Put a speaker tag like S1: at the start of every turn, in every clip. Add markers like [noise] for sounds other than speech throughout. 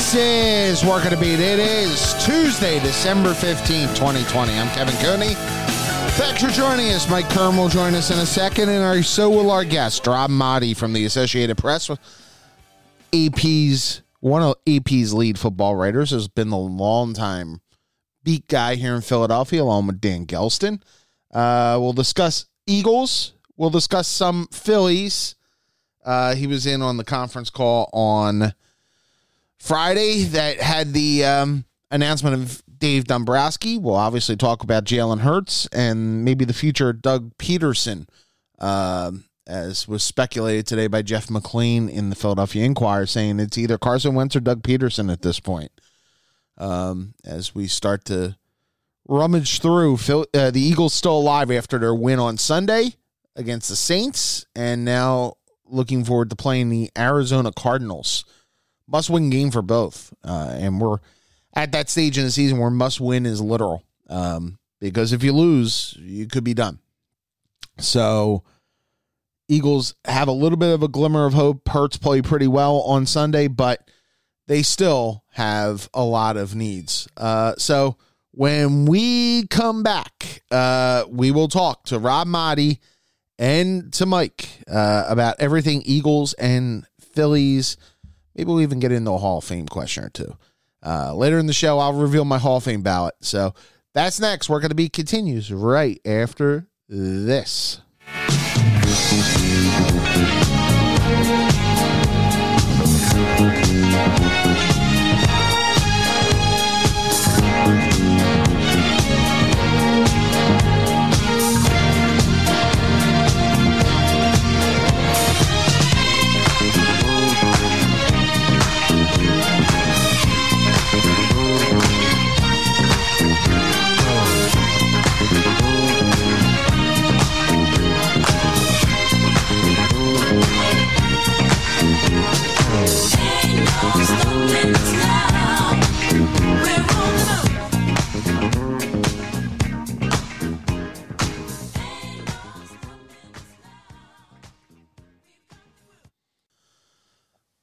S1: This is Working to Beat. It is Tuesday, December 15th, 2020. I'm Kevin Cooney. Thanks for joining us. Mike Kern will join us in a second, and our, so will our guest, Rob Maaddi from the Associated Press. AP's one of AP's lead football writers has been the longtime beat guy here in Philadelphia, along with Dan Gelston. Uh, we'll discuss Eagles. We'll discuss some Phillies. Uh, he was in on the conference call on Friday that had the um, announcement of Dave Dombrowski. We'll obviously talk about Jalen Hurts and maybe the future Doug Pederson, uh, as was speculated today by Jeff McLane in the Philadelphia Inquirer, saying it's either Carson Wentz or Doug Pederson at this point. Um, as we start to rummage through, Phil, uh, the Eagles still alive after their win on Sunday against the Saints, and now looking forward to playing the Arizona Cardinals. Must win game for both. Uh, and we're at that stage in the season where must win is literal. Um, because if you lose, you could be done. So, Eagles have a little bit of a glimmer of hope. Hurts play pretty well on Sunday, but they still have a lot of needs. Uh, so, when we come back, uh, we will talk to Rob Maaddi and to Mike uh, about everything Eagles and Phillies. Maybe we'll even get into a Hall of Fame question or two. Uh, later in the show, I'll reveal my Hall of Fame ballot. So that's next. We're going to be continues right after this.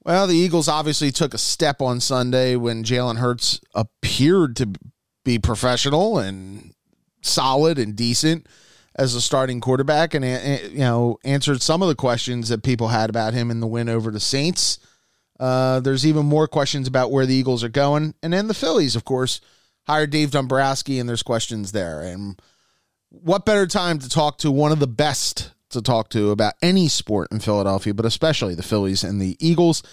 S1: Well, the Eagles obviously took a step on Sunday when Jalen Hurts appeared to be professional and solid and decent as a starting quarterback, and you know answered some of the questions that people had about him in the win over the Saints. Uh, there's even more questions about where the Eagles are going, and then the Phillies, of course, hired Dave Dombrowski, and there's questions there. And what better time to talk to one of the best to talk to about any sport in Philadelphia, but especially the Phillies and the Eagles.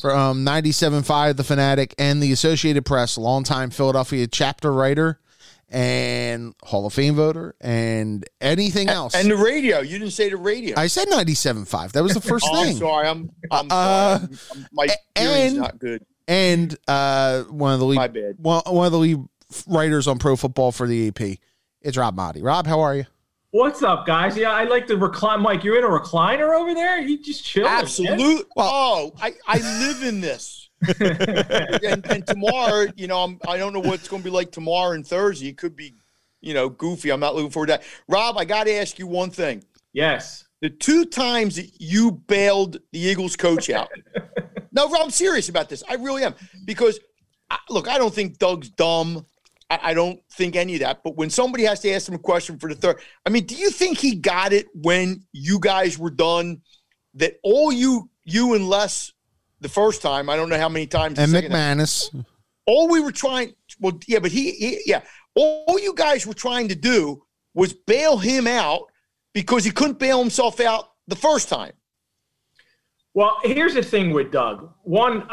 S1: From 97.5, The Fanatic, and the Associated Press, longtime Philadelphia chapter writer and Hall of Fame voter and anything else.
S2: And the radio. You didn't say the radio.
S1: I said 97.5 That was the first [laughs]
S2: oh,
S1: thing.
S2: I'm sorry. I'm, I'm uh, sorry. I'm, my
S1: and,
S2: not good.
S1: And uh, one of the lead,
S2: My bad.
S1: One, one of the lead writers on pro football for the AP. It's Rob Maaddi. Rob, how are you?
S3: What's up, guys? Yeah, I like the recline. Mike, you're in a recliner over there. You just chill.
S2: Absolutely. Well, oh, I, I live in this. [laughs] and, and, tomorrow, you know, I'm, I don't know what's going to be like tomorrow and Thursday. It could be, you know, goofy. I'm not looking forward to that. Rob, I got to ask you one thing.
S3: Yes.
S2: The two times that you bailed the Eagles coach out. [laughs] no, Rob, I'm serious about this. I really am because, look, I don't think Doug's dumb. I, I don't think any of that. But when somebody has to ask him a question for the third, I mean, do you think he got it when you guys were done? That all you you and Les the first time, I don't know how many times.
S1: And McManus.
S2: Time, all we were trying, well, yeah, but he, he, yeah, all you guys were trying to do was bail him out because he couldn't bail himself out the first time.
S3: Well, here's the thing with Doug. One,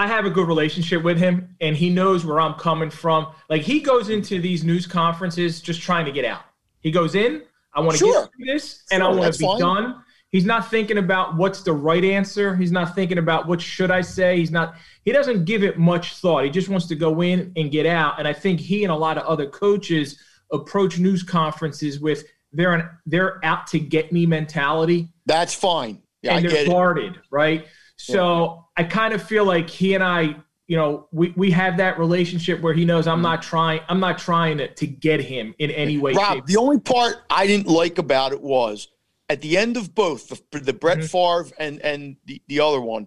S3: I have a good relationship with him and he knows where I'm coming from. Like he goes into these news conferences just trying to get out. He goes in, I want to sure. get through this and sure, I want to be fine. done. He's not thinking about what's the right answer. He's not thinking about what should I say. He's not he doesn't give it much thought. He just wants to go in and get out. And I think he and a lot of other coaches approach news conferences with they're an, they're out to get me mentality.
S2: That's fine.
S3: Yeah, and I they're guarded, it. right? So I kind of feel like he and I, you know, we, we have that relationship where he knows I'm mm-hmm. not trying I'm not trying to, to get him in any way.
S2: Rob, shape. the only part I didn't like about it was at the end of both the, the Brett mm-hmm. Favre and and the, the other one,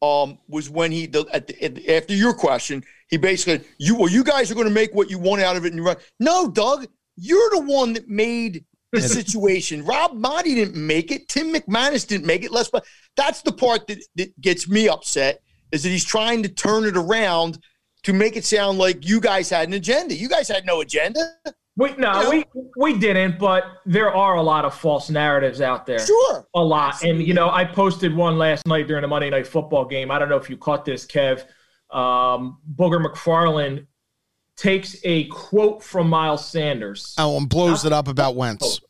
S2: um, was when he the, at the, at, after your question, he basically you well, you guys are going to make what you want out of it, and you run. No, Doug, you're the one that made the situation. Rob Maaddi didn't make it. Tim McManus didn't make it. Les, but that's the part that, that gets me upset is that he's trying to turn it around to make it sound like you guys had an agenda. You guys had no agenda.
S3: We no, you know? we we didn't, but there are a lot of false narratives out there.
S2: Sure,
S3: a lot. Absolutely. And you know, I posted one last night during the Monday Night Football game. I don't know if you caught this, Kev. Um, Booger McFarland takes a quote from Miles Sanders.
S1: Oh, and blows it up about Wentz.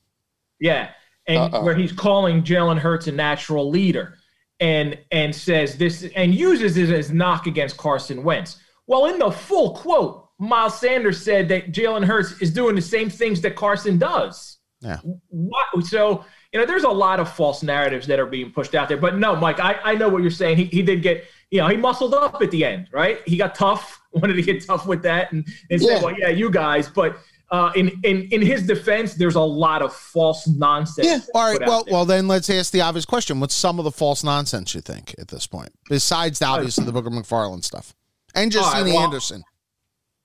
S3: Yeah, and Uh-oh. where he's calling Jalen Hurts a natural leader, and and says this and uses it as knock against Carson Wentz. Well, in the full quote, Miles Sanders said that Jalen Hurts is doing the same things that Carson does.
S1: Yeah.
S3: What, so, you know, there's a lot of false narratives that are being pushed out there. But no, Mike, I, I know what you're saying. He, he did get, you know, he muscled up at the end, right? He got tough, [laughs] wanted to get tough with that and, and yeah. say, well, yeah, you guys. But uh, in, in in his defense, there's a lot of false nonsense.
S1: Yeah. All right. Well, well, then let's ask the obvious question: What's some of the false nonsense you think at this point, besides the obviously the Booger McFarland stuff and Justina right, well, Anderson?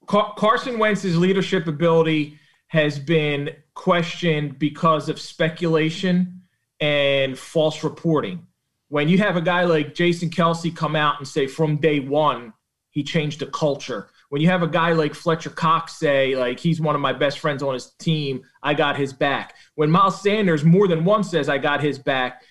S3: Car- Carson Wentz's leadership ability has been questioned because of speculation and false reporting. When you have a guy like Jason Kelce come out and say from day one he changed the culture. When you have a guy like Fletcher Cox say like he's one of my best friends on his team, I got his back. When Miles Sanders more than once says I got his back,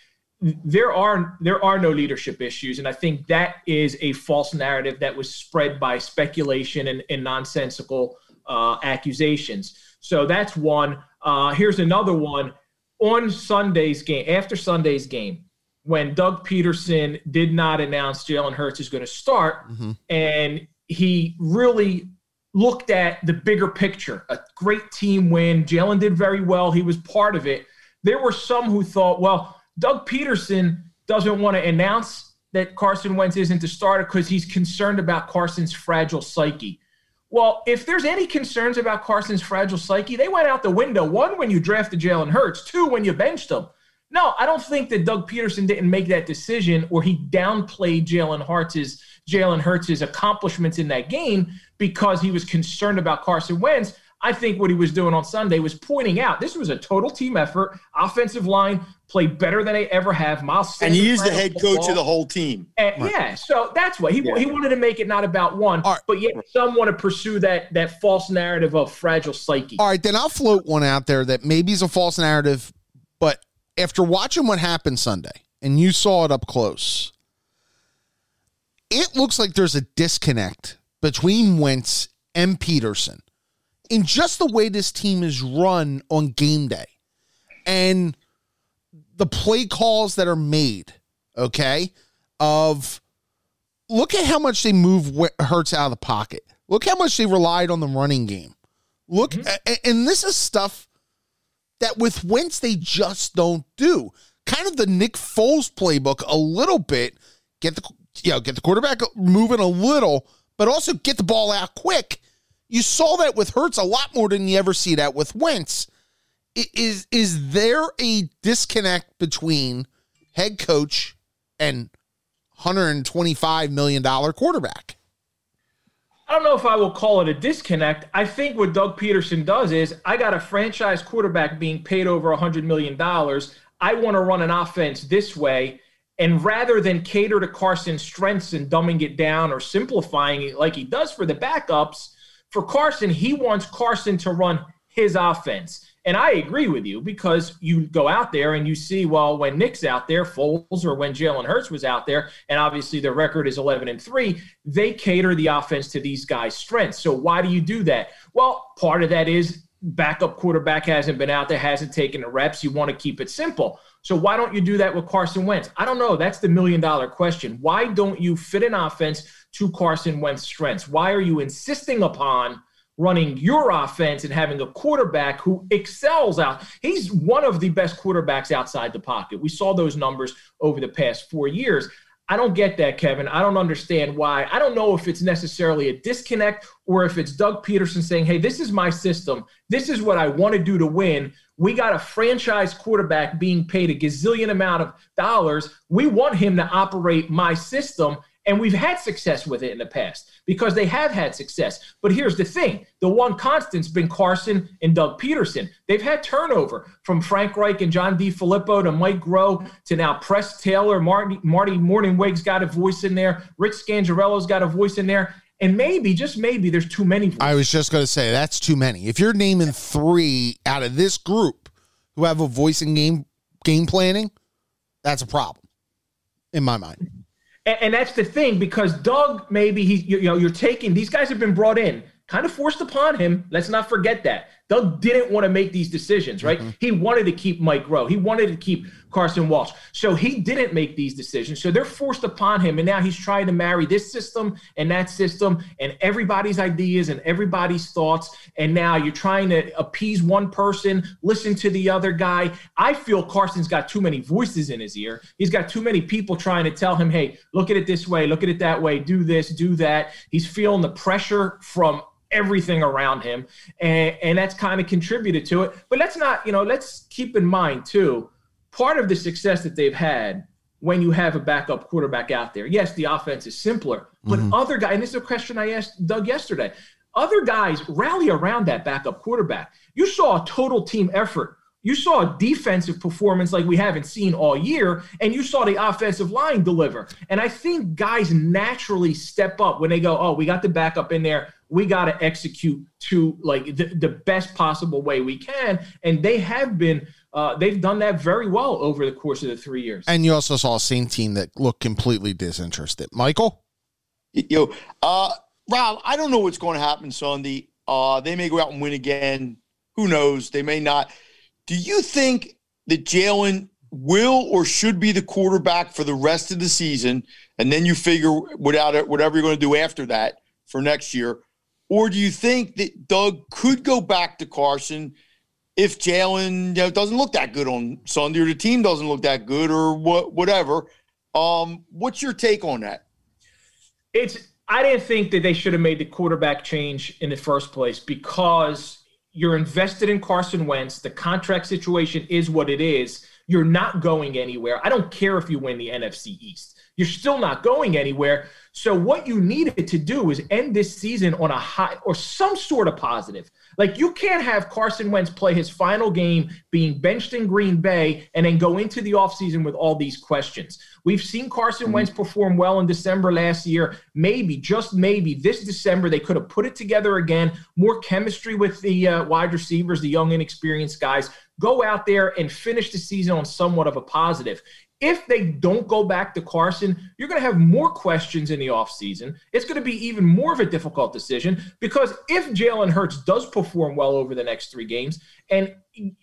S3: there are there are no leadership issues, and I think that is a false narrative that was spread by speculation and, and nonsensical uh, accusations. So that's one. Uh, here's another one. On Sunday's game, after Sunday's game, when Doug Pederson did not announce Jalen Hurts is going to start, mm-hmm. and he really looked at the bigger picture. A great team win. Jalen did very well. He was part of it. There were some who thought, well Doug Pederson doesn't want to announce that Carson Wentz isn't the starter because he's concerned about Carson's fragile psyche. Well, if there's any concerns about Carson's fragile psyche, they went out the window. One, when you drafted Jalen Hurts. Two, when you benched him. No, I don't think that Doug Pederson didn't make that decision or he downplayed Jalen Hurts's Jalen Hurts' accomplishments in that game because he was concerned about Carson Wentz. I think what he was doing on Sunday was pointing out this was a total team effort. Offensive line played better than they ever have. Miles
S2: and he is the head coach of the whole team.
S3: And, right. Yeah, so that's what he yeah. he wanted to make it not about one, right. but yet some want to pursue that that false narrative of fragile psyche.
S1: All right, then I'll float one out there that maybe is a false narrative, but after watching what happened Sunday and you saw it up close, it looks like there's a disconnect between Wentz and Pederson in just the way this team is run on game day and the play calls that are made, okay, of look at how much they move Hurts out of the pocket. Look how much they relied on the running game. Look, mm-hmm. and this is stuff that with Wentz they just don't do. Kind of the Nick Foles playbook a little bit. Get the you know, get the quarterback moving a little, but also get the ball out quick you saw that with Hurts a lot more than you ever see that with Wentz. Is is there a disconnect between head coach and 125 million dollar quarterback?
S3: I don't know if I will call it a disconnect. I think what Doug Pederson does is I got a franchise quarterback being paid over $100 million. I want to run an offense this way. And rather than cater to Carson's strengths and dumbing it down or simplifying it like he does for the backups, for Carson, he wants Carson to run his offense. And I agree with you because you go out there and you see, well, when Nick's out there, Foles, or when Jalen Hurts was out there, and obviously their record is 11 and 3, they cater the offense to these guys' strengths. So why do you do that? Well, part of that is backup quarterback hasn't been out there, hasn't taken the reps. You want to keep it simple. So why don't you do that with Carson Wentz? I don't know. That's the million dollar question. Why don't you fit an offense to Carson Wentz's strengths? Why are you insisting upon running your offense and having a quarterback who excels out? He's one of the best quarterbacks outside the pocket. We saw those numbers over the past four years. I don't get that, Kevin. I don't understand why. I don't know if it's necessarily a disconnect or if it's Doug Pederson saying, hey, this is my system. This is what I want to do to win. We got a franchise quarterback being paid a gazillion amount of dollars. We want him to operate my system. And we've had success with it in the past because they have had success. But here's the thing the one constant's been Carson and Doug Pederson. They've had turnover from Frank Reich and John DeFilippo to Mike Groh to now Press Taylor, Marty, Marty Mornhinweg's got a voice in there, Rick Scangarello's got a voice in there. And maybe, just maybe, there's too many. Voices.
S1: I was just going to say that's too many. If you're naming three out of this group who have a voice in game game planning, that's a problem in my mind.
S3: And, and that's the thing because Doug, maybe he, you, you know, you're taking these guys have been brought in, kind of forced upon him. Let's not forget that. Doug didn't want to make these decisions, right? Mm-hmm. He wanted to keep Mike Groh. He wanted to keep Carson Walch. So he didn't make these decisions. So they're forced upon him. And now he's trying to marry this system and that system and everybody's ideas and everybody's thoughts. And now you're trying to appease one person, listen to the other guy. I feel Carson's got too many voices in his ear. He's got too many people trying to tell him, hey, look at it this way, look at it that way, do this, do that. He's feeling the pressure from everything around him. And, and that's kind of contributed to it. But let's not, you know, let's keep in mind too, part of the success that they've had when you have a backup quarterback out there. Yes, the offense is simpler, but mm-hmm. other guys, and this is a question I asked Doug yesterday. Other guys rally around that backup quarterback. You saw a total team effort you saw a defensive performance like we haven't seen all year, and you saw the offensive line deliver. And I think guys naturally step up when they go, "Oh, we got the backup in there. We got to execute to like the, the, best possible way we can." And they have been, uh, they've done that very well over the course of the three years.
S1: And you also saw a same team that looked completely disinterested. Michael,
S2: you, uh, Rob, I don't know what's going to happen Sunday. Uh, they may go out and win again. Who knows? They may not. Do you think that Jalen will or should be the quarterback for the rest of the season, and then you figure without it, whatever you're going to do after that for next year? Or do you think that Doug could go back to Carson if Jalen you know, doesn't look that good on Sunday, or the team doesn't look that good, or what, whatever? Um, what's your take on that?
S3: It's I didn't think that they should have made the quarterback change in the first place because you're invested in Carson Wentz. The contract situation is what it is. You're not going anywhere. I don't care if you win the NFC East. You're still not going anywhere. So what you needed to do is end this season on a high or some sort of positive. Like you can't have Carson Wentz play his final game being benched in Green Bay and then go into the offseason with all these questions. We've seen Carson Wentz mm-hmm. perform well in December last year. Maybe, just maybe, this December they could have put it together again. More chemistry with the uh, wide receivers, the young, inexperienced guys. Go out there and finish the season on somewhat of a positive. If they don't go back to Carson, you're going to have more questions in the offseason. It's going to be even more of a difficult decision because if Jalen Hurts does perform well over the next three games, and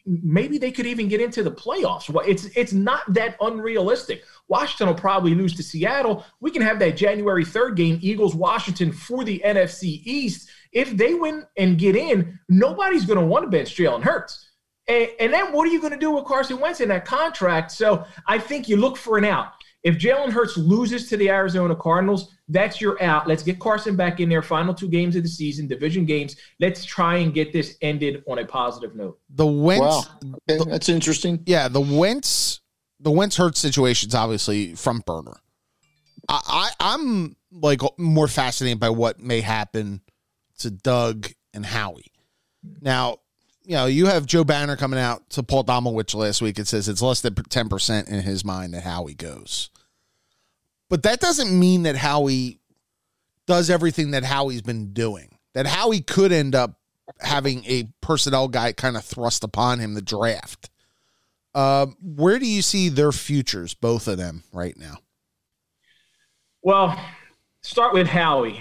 S3: maybe they could even get into the playoffs. Well, it's it's not that unrealistic. Washington will probably lose to Seattle. We can have that January 3rd game, Eagles Washington for the NFC East. If they win and get in, nobody's going to want to bench Jalen Hurts. And, and then what are you going to do with Carson Wentz in that contract? So I think you look for an out. If Jalen Hurts loses to the Arizona Cardinals, that's your out. Let's get Carson back in there. Final two games of the season, division games. Let's try and get this ended on a positive note.
S1: The Wentz, wow.
S2: okay, that's interesting.
S1: Yeah, the Wentz, the Wentz Hurts situation is obviously front burner. I, I I'm like more fascinated by what may happen to Doug and Howie. Now, you know, you have Joe Banner coming out to Paul Domowitch last week. It says it's less than 10% in his mind that Howie goes. But that doesn't mean that Howie does everything that Howie's been doing. That Howie could end up having a personnel guy kind of thrust upon him the draft. Uh, where do you see their futures, both of them, right now?
S3: Well, start with Howie.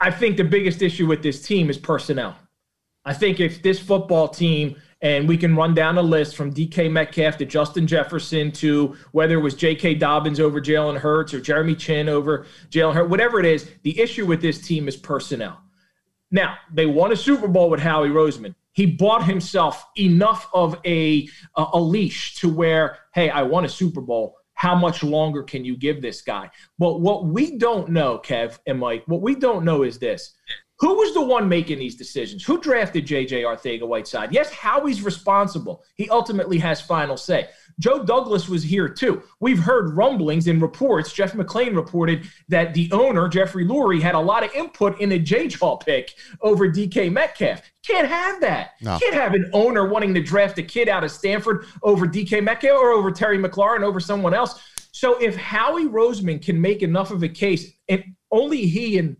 S3: I think the biggest issue with this team is personnel. I think if this football team and we can run down a list from DK Metcalf to Justin Jefferson to whether it was J.K. Dobbins over Jalen Hurts or Jeremy Chinn over Jalen Hurts, whatever it is, the issue with this team is personnel. Now, they won a Super Bowl with Howie Roseman. He bought himself enough of a, a, a leash to where, hey, I won a Super Bowl how much longer can you give this guy? But what we don't know, Kev and Mike, what we don't know is this. Who was the one making these decisions? Who drafted JJ Arcega Whiteside? Yes, Howie's responsible. He ultimately has final say. Joe Douglas was here too. We've heard rumblings and reports. Jeff McLane reported that the owner, Jeffrey Lurie, had a lot of input in the J Jaw pick over DK Metcalf. Can't have that. No. Can't have an owner wanting to draft a kid out of Stanford over DK Metcalf or over Terry McLaurin over someone else. So if Howie Roseman can make enough of a case, and only he and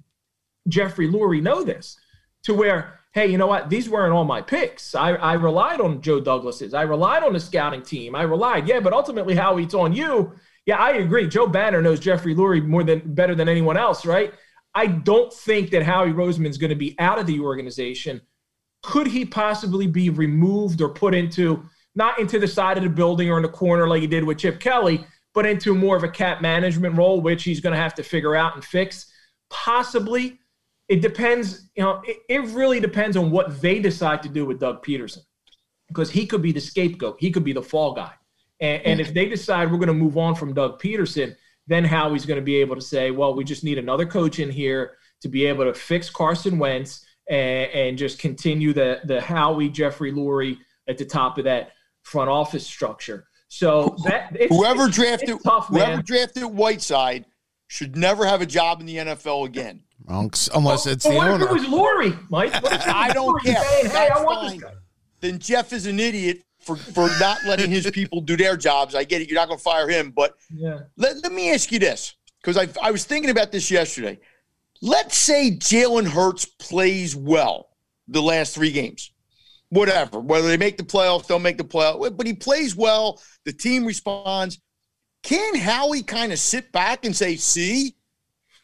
S3: Jeffrey Lurie know this, to where hey, you know what? These weren't all my picks. I, I relied on Joe Douglas's. I relied on the scouting team. I relied, yeah, but ultimately, how it's on you. Yeah, I agree. Joe Banner knows Jeffrey Lurie more than better than anyone else, right? I don't think that Howie Roseman's going to be out of the organization. Could he possibly be removed or put into not into the side of the building or in the corner like he did with Chip Kelly, but into more of a cap management role, which he's going to have to figure out and fix? Possibly it depends, you know, it, it really depends on what they decide to do with Doug Pederson because he could be the scapegoat, he could be the fall guy. And, and if they decide we're going to move on from Doug Pederson, then Howie's going to be able to say, well, we just need another coach in here to be able to fix Carson Wentz and, and just continue the the Howie Jeffrey Lurie at the top of that front office structure. So that
S2: it's, whoever it's, drafted it's tough, whoever drafted Whiteside should never have a job in the NFL again.
S1: Unless well, it's
S3: well,
S1: the
S3: what
S1: owner.
S3: If it was Lurie, Mike. [laughs]
S2: I don't care. Saying, hey, I want this guy. Then Jeff is an idiot for, for not letting his people do their jobs. I get it. You're not going to fire him. But yeah. let, let me ask you this because I, I was thinking about this yesterday. Let's say Jalen Hurts plays well the last three games. Whatever, whether they make the playoffs, don't make the playoffs, but he plays well. The team responds. Can Howie kind of sit back and say, see,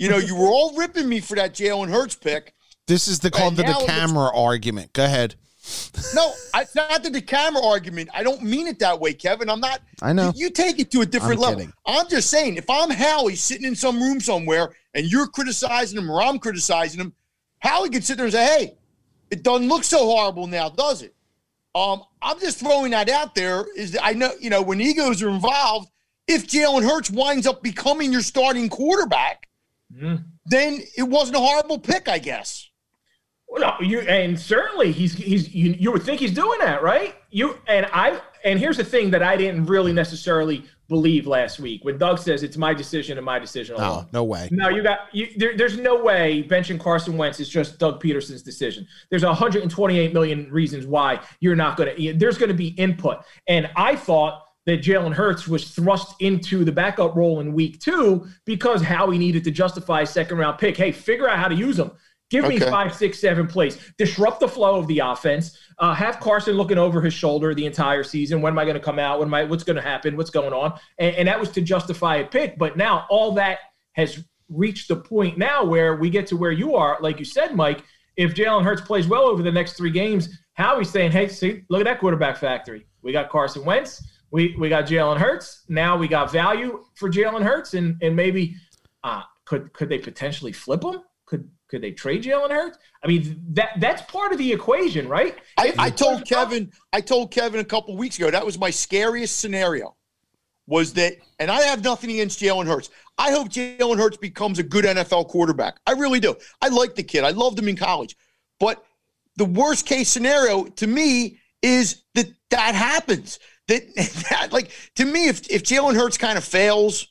S2: you know, you were all ripping me for that Jalen Hurts pick.
S1: This is the called the, the camera argument. Go ahead.
S2: No, it's not the, the camera argument. I don't mean it that way, Kevin. I'm not.
S1: I know.
S2: You, you take it to a different I'm level. Kidding. I'm just saying, if I'm Howie sitting in some room somewhere and you're criticizing him or I'm criticizing him, Howie could sit there and say, hey, it doesn't look so horrible now, does it? Um, I'm just throwing that out there. Is that I know, you know, when egos are involved, if Jalen Hurts winds up becoming your starting quarterback, mm. then it wasn't a horrible pick, I guess.
S3: Well, no, you and certainly he's he's you, you would think he's doing that, right? You and I and here's the thing that I didn't really necessarily believe last week when Doug says it's my decision and my decision alone.
S1: No, no way.
S3: No, you got you, there, there's no way benching Carson Wentz is just Doug Pederson's decision. There's 128 million reasons why you're not going to. There's going to be input, and I thought that Jalen Hurts was thrust into the backup role in week two because Howie needed to justify a second round pick. Hey, figure out how to use them. Give okay. me five, six, seven plays. Disrupt the flow of the offense. Uh, have Carson looking over his shoulder the entire season. When am I going to come out? When am I? What's going to happen? What's going on? And, and that was to justify a pick. But now all that has reached the point now where we get to where you are, like you said, Mike. If Jalen Hurts plays well over the next three games, Howie's saying, "Hey, see, look at that quarterback factory. We got Carson Wentz we we got Jalen Hurts. Now we got value for Jalen Hurts, and and maybe uh, could could they potentially flip him? Could could they trade Jalen Hurts? I mean that that's part of the equation, right?
S2: I, I told Kevin I told Kevin a couple weeks ago that was my scariest scenario. Was that, and I have nothing against Jalen Hurts. I hope Jalen Hurts becomes a good NFL quarterback. I really do. I like the kid. I loved him in college. But the worst case scenario to me is that that happens that, [laughs] that like to me, if if Jalen Hurts kind of fails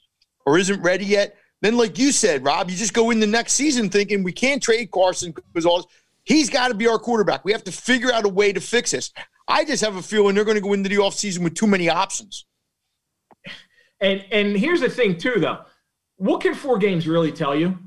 S2: or isn't ready yet, then like you said, Rob, you just go in the next season thinking we can't trade Carson because all he's got to be our quarterback. We have to figure out a way to fix this. I just have a feeling they're going to go into the offseason with too many options.
S3: And and here's the thing too, though. What can four games really tell you?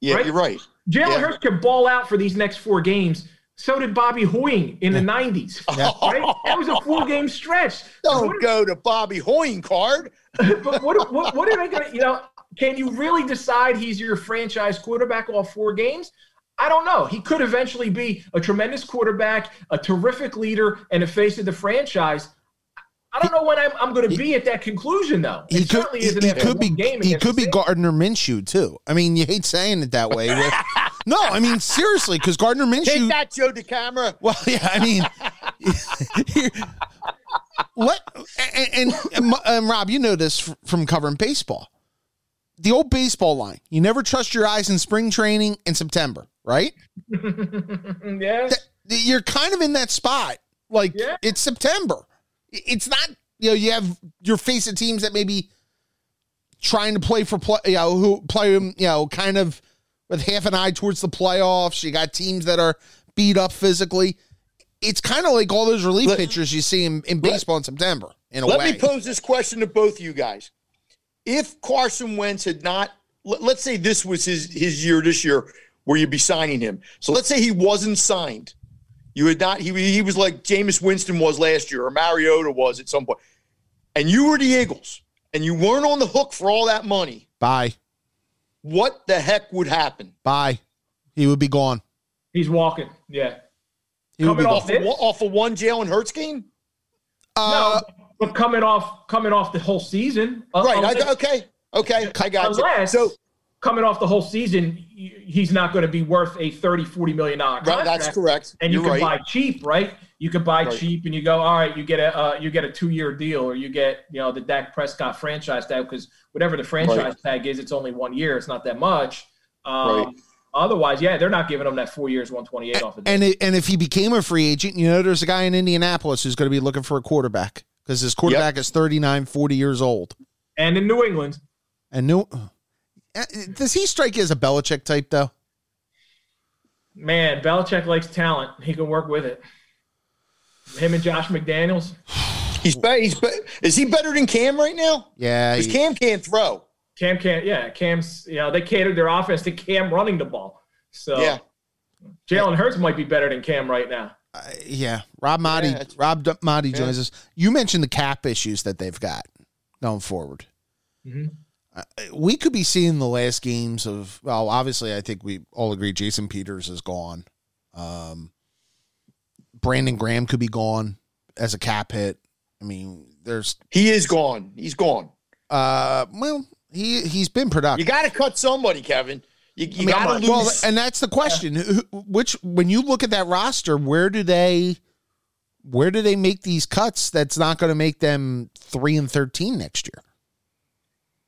S2: Yeah, right? you're right.
S3: Jalen
S2: yeah.
S3: Hurts can ball out for these next four games so did Bobby Hoying in the 90s. Yeah. [laughs] Right? That was a full game stretch.
S2: Don't go to Bobby Hoying card. [laughs]
S3: but what, what, what are they going to, you know, can you really decide he's your franchise quarterback all four games? I don't know. He could eventually be a tremendous quarterback, a terrific leader, and a face of the franchise. I don't know when I'm, I'm going to be at that conclusion, though.
S1: It he could, he, he could be He could be Gardner Minshew too. I mean, you hate saying it that way. [laughs] No, I mean seriously, because Gardner Minshew.
S2: Take that, Joe DeCamara.
S1: Well, yeah, I mean, let and, and, and, and Rob, you know this from covering baseball. The old baseball line: you never trust your eyes in spring training in September, right? [laughs]
S3: yeah,
S1: you're kind of in that spot. Like
S3: Yeah.
S1: it's September. It's not you know you have your face of teams that maybe trying to play for play you know who play you know kind of with half an eye towards the playoffs. You got teams that are beat up physically. It's kind of like all those relief
S2: Let-
S1: pitchers you see in, in baseball in September. In a
S2: Let
S1: way,
S2: me pose this question to both of you guys. If Carson Wentz had not, let- let's say this was his his year this year, where you'd be signing him. So let's say he wasn't signed. You had not. He he was like Jameis Winston was last year, or Mariota was at some point, and you were the Eagles, and you weren't on the hook for all that money.
S1: bye,
S2: What the heck would happen?
S1: bye. He would be gone.
S3: he's walking. Yeah,
S1: He would be
S3: Coming off
S2: Off of, one- off of one Jalen Hurts game,
S1: Uh,
S3: no, but coming off coming off the whole season, uh,
S2: right? I, okay, okay, I got you. So
S3: coming off the whole season, he's not going to be worth a 30, 40 million dollar
S2: right, that's correct.
S3: And you
S2: You're
S3: can
S2: right.
S3: buy cheap, right? You can buy
S2: Right.
S3: cheap, and you go, all right, you get a uh, you get a two year deal, or you get you know the Dak Prescott franchise tag because whatever the franchise
S2: Right.
S3: tag is, it's only one year. It's not that much. Um,
S2: Right.
S3: Otherwise, yeah, they're not giving him that four years, one twenty eight off of
S1: and it, and if he became a free agent, you know, there's a guy in Indianapolis who's going to be looking for a quarterback because his quarterback is 39, 40 years old.
S3: and in New England,
S1: And New. Does he strike you as a Belichick type though?
S3: man, Belichick likes talent. He can work with it. Him and Josh McDaniels. [sighs]
S2: He's be- he's be- is he better than Cam right now?
S1: Yeah,
S2: Because
S1: he-
S2: Cam can't throw.
S3: Cam can't, yeah, Cam's, you know, they catered their offense to Cam running the ball. So
S2: Yeah.
S3: Jalen Hurts might be better than Cam right now.
S1: uh, yeah. Rob Maaddi,
S2: Yeah,
S1: Rob D- Maaddi
S2: Yeah.
S1: joins us. You mentioned the cap issues that they've got going forward.
S3: Mhm.
S1: We could be seeing the last games of. Well, obviously, I think we all agree Jason Peters is gone. Um, Brandon Graham could be gone as a cap hit. I mean, there's
S2: He is gone. He's gone.
S1: uh, well, he he's been productive.
S2: You got to cut somebody, Kevin. You, you
S1: I mean,
S2: got to lose.
S1: Well, and that's the question. Who- Which, when you look at that roster, where do they, where do they make these cuts? That's not going to make them three and thirteen next year.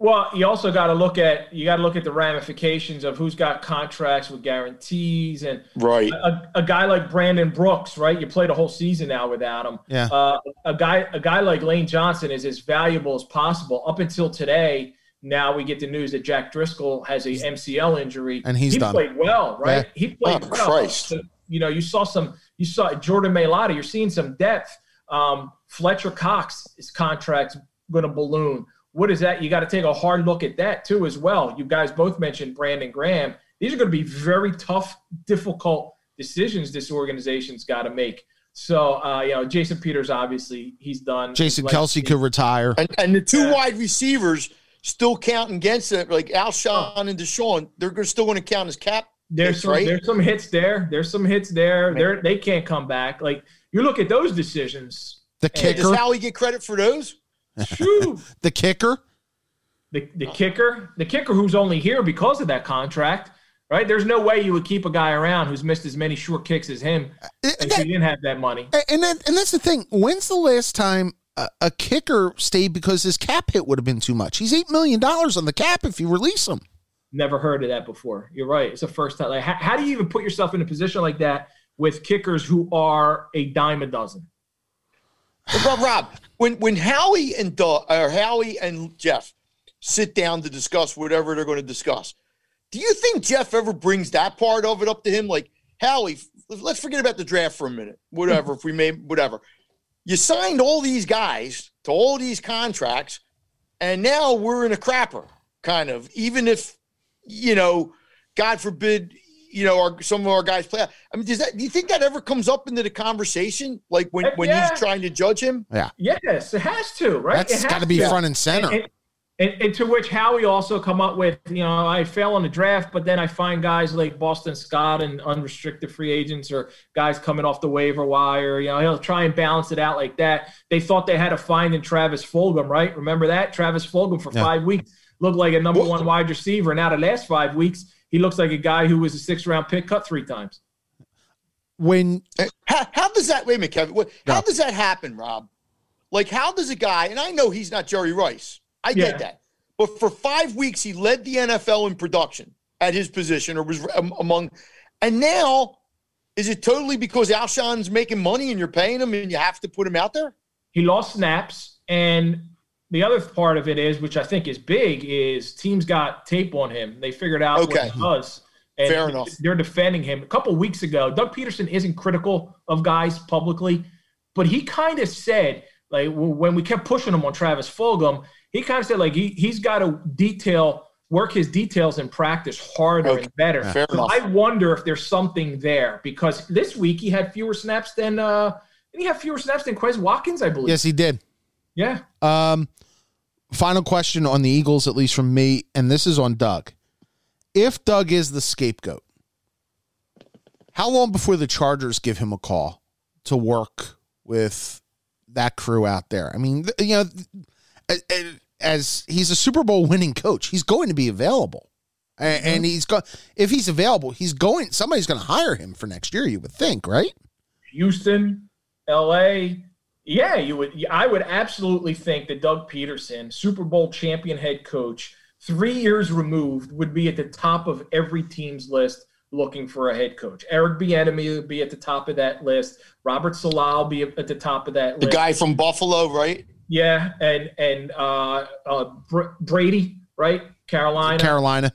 S3: Well, you also got to look at you got to look at the ramifications of who's got contracts with guarantees and
S2: right.
S3: a, a guy like Brandon Brooks, right? You played a whole season now without him.
S1: Yeah.
S3: Uh, a guy a guy like Lane Johnson is as valuable as possible up until today. Now we get the news that Jack Driscoll has a MCL injury,
S1: And he's
S3: he
S1: done.
S3: played well, right?
S1: Yeah.
S3: He played
S2: Oh,
S3: well.
S2: Christ.
S3: So, you know, you saw some. You saw Jordan Mailata. You're seeing some depth. Um, Fletcher Cox, his contract's going to balloon. What is that? You got to take a hard look at that too, as well. You guys both mentioned Brandon Graham. These are going to be very tough, difficult decisions this organization's got to make. So, uh, you know, Jason Peters, obviously, he's done.
S1: Jason
S3: His Kelce
S1: could retire.
S2: And, and the two
S3: Yeah.
S2: wide receivers still counting against it, like Alshon and Deshaun. They're still going to count as cap.
S3: There's
S2: hits,
S3: some
S2: right?
S3: there's some hits there. There's some hits there. They're, they can't come back. Like you look at those decisions.
S1: The
S3: Hey,
S2: Does
S1: kicker,
S2: Howie get credit for those? [laughs]
S1: The kicker.
S3: the the kicker, the kicker who's only here because of that contract, right? There's no way you would keep a guy around who's missed as many short kicks as him
S1: And,
S3: if
S1: that-
S3: he didn't have that money.
S1: and that, and that's the thing. When's the last time a, a kicker stayed because his cap hit would have been too much? He's eight million dollars on the cap if you release him.
S3: Never heard of that before. You're right. It's the first time. Like, how, how do you even put yourself in a position like that with kickers who are a dime a dozen?
S2: Rob, Rob, when when Howie and Doug, or Howie and Jeff sit down to discuss whatever they're going to discuss, do you think Jeff ever brings that part of it up to him? Like Howie, let's forget about the draft for a minute. Whatever, if we made whatever, you signed all these guys to all these contracts, and now we're in a crapper, kind of. Even if you know, God forbid, you know, our, some of our guys play. out. I mean, does that? Do you think that ever comes up into the conversation, like when when
S3: yeah.
S2: he's trying to judge him? Yeah.
S3: Yes, it has to, right? it has
S1: got to be
S3: to.
S1: front and center.
S3: And, and, and to which Howie also come up with, you know, I fail on the draft, but then I find guys like Boston Scott and unrestricted free agents or guys coming off the waiver wire. You know, he'll try and balance it out like that. They thought they had to find in Travis Fulgham, right? Remember that? Travis Fulgham for
S1: Yeah.
S3: five weeks looked like a number one wide receiver. Now the last five weeks, he looks like a guy who was a six round pick cut three times.
S1: when
S2: How, how does that? Wait a minute, Kevin. What, how does that happen, Rob? Like, how does a guy, and I know he's not Jerry Rice, I get
S3: Yeah.
S2: that, but for five weeks he led the NFL in production at his position or was um, among, and now is it totally because Alshon's making money and you're paying him and you have to put him out there?
S3: he lost snaps and the other part of it is which i think is big is teams got tape on him they figured out
S2: Okay.
S3: what he does and
S2: Fair enough.
S3: they're defending him a couple weeks ago doug pederson isn't critical of guys publicly but he kind of said like when we kept pushing him on travis fulgham he kind of said like he, he's got to detail work his details in practice harder
S2: Okay.
S3: and better
S2: Fair
S3: so
S2: enough.
S3: i wonder if there's something there because this week he had fewer snaps than uh did he had fewer snaps than Quez Watkins, I believe?
S1: Yes, he did.
S3: Yeah.
S1: Um, final question on the Eagles, at least from me, and this is on Doug. If Doug is the scapegoat, how long before the Chargers give him a call to work with that crew out there? I mean, you know, as he's a Super Bowl winning coach, he's going to be available. A- mm-hmm. And he's go if he's available, he's going somebody's going to hire him for next year, you would think, right?
S3: Houston, LA. Yeah, you would. I would absolutely think that Doug Pederson, Super Bowl champion head coach, three years removed, would be at the top of every team's list looking for a head coach. Eric Bieniemy would be at the top of that list. Robert Saleh will be at the top of that list.
S2: The
S3: list.
S2: guy from Buffalo, right?
S3: yeah, and and uh, uh, Br- Brady, right? Carolina.
S1: Carolina.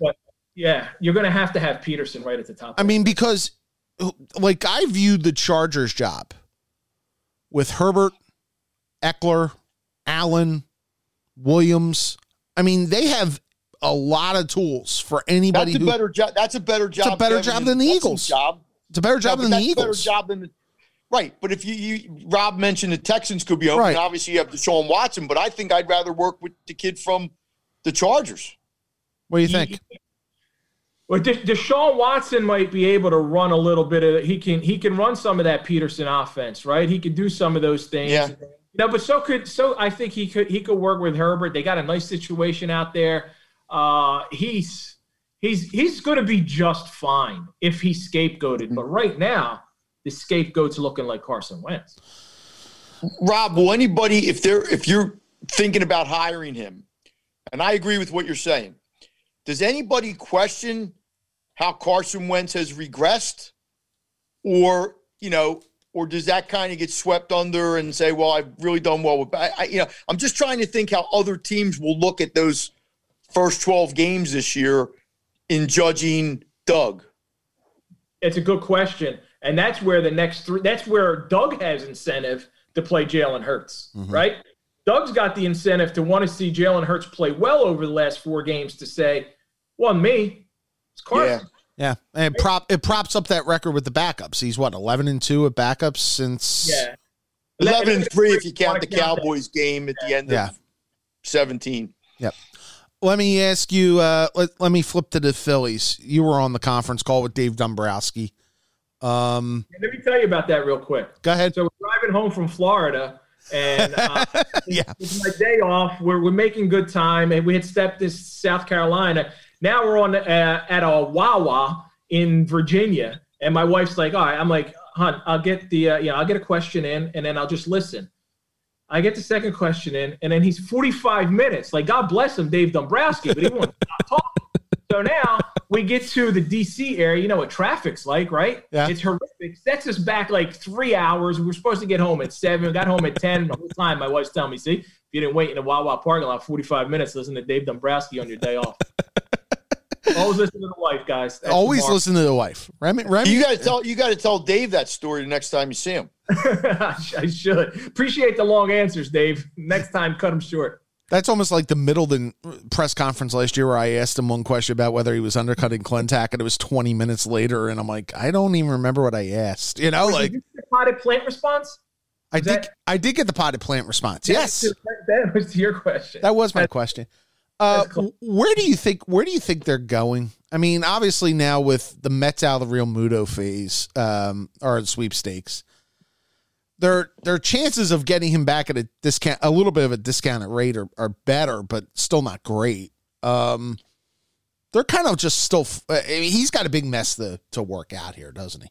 S3: yeah, you're going to have to have Pederson right at the top.
S1: I mean, because like I viewed the Chargers job with Herbert, Ekeler, Allen, Williams. I mean, they have a lot of tools for anybody
S2: That's a
S1: who.
S2: better job. That's a better job.
S1: A
S2: better
S1: job than the Eagles.
S2: Job.
S1: it's a better job
S2: No,
S1: than the Eagles.
S2: Better job than the, right. But if you, you Rob mentioned the Texans could be open.
S1: Right.
S2: Obviously, you have Deshaun Watson, but I think I'd rather work with the kid from the Chargers.
S1: What do you think?
S3: Well, De- Deshaun Watson might be able to run a little bit of. He can he can run some of that Pederson offense, right? He can do some of those things.
S2: Yeah.
S3: No, but so could so I think he could he could work with Herbert. They got a nice situation out there. Uh, he's he's he's going to be just fine if he's scapegoated. But right now, the scapegoat's looking like Carson Wentz.
S2: Rob, will anybody, if they're if you're thinking about hiring him, and I agree with what you're saying, does anybody question how Carson Wentz has regressed, or you know, or does that kind of get swept under and say, well, I've really done well with, I, I, you know, I'm just trying to think how other teams will look at those first 12 games this year in judging Doug.
S3: It's a good question, and that's where the next three. That's where Doug has incentive to play Jalen Hurts, mm-hmm. right? Doug's got the incentive to want to see Jalen Hurts play well over the last four games to say, "Well, me, it's Carson."
S1: Yeah, and it prop it props up that record with the backups. He's what eleven and two at backups since.
S3: Yeah,
S2: 11 and 3 if you count the
S3: Wanna count that.
S2: Cowboys game at the end
S1: Yeah.
S2: of 17. Yep.
S1: Let me ask you. Uh, let, let me flip to the Phillies. You were on the conference call with Dave Dombrowski. Um,
S3: Let me tell you about that real quick.
S1: go ahead.
S3: So we're driving home from Florida, and uh, [laughs]
S1: Yeah.
S3: it's my day off. We're, we're making good time, and we had stepped to South Carolina. Now we're on uh, at a Wawa in Virginia, and my wife's like, "All right," I'm like, "Hun, I'll get the uh, you know I'll get a question in, and then I'll just listen." I get the second question in, and then he's 45 minutes. Like, God bless him, Dave Dombrowski, but he won't [laughs] stop talking. So now we get to the DC area. You know what traffic's like, right?
S1: Yeah.
S3: It's horrific. Sets us back like three hours. We were supposed to get home at seven. We got home at 10. The whole time, my wife's telling me, see, if you didn't wait in the Wawa parking lot 45 minutes, listen to Dave Dombrowski on your day off. [laughs] Always listen to the wife, guys. That's
S1: Always
S3: tomorrow.
S1: listen to the wife. Remy, Remy,
S2: You got to tell you got to tell Dave that story the next time you see him. [laughs]
S3: I should. Appreciate the long answers, Dave. Next time, cut them short.
S1: That's almost like the Middleton press conference last year where I asked him one question about whether he was undercutting Klentak, and it was 20 minutes later, and I'm like, I don't even remember what I asked. You know, like
S3: Did you get the potted plant response?
S1: I did,
S3: that-
S1: I did get the potted plant response. Yes, [laughs]
S3: That was your question.
S1: that was my question. Uh,
S3: cool.
S1: where do you think where do you think they're going? I mean, obviously now with the Mets out of the Realmuto phase um, or the sweepstakes, their their chances of getting him back at a discount, a little bit of a discounted rate, are, are better, but still not great. Um, they're kind of just still. I mean, he's got a big mess to to work out here, doesn't he?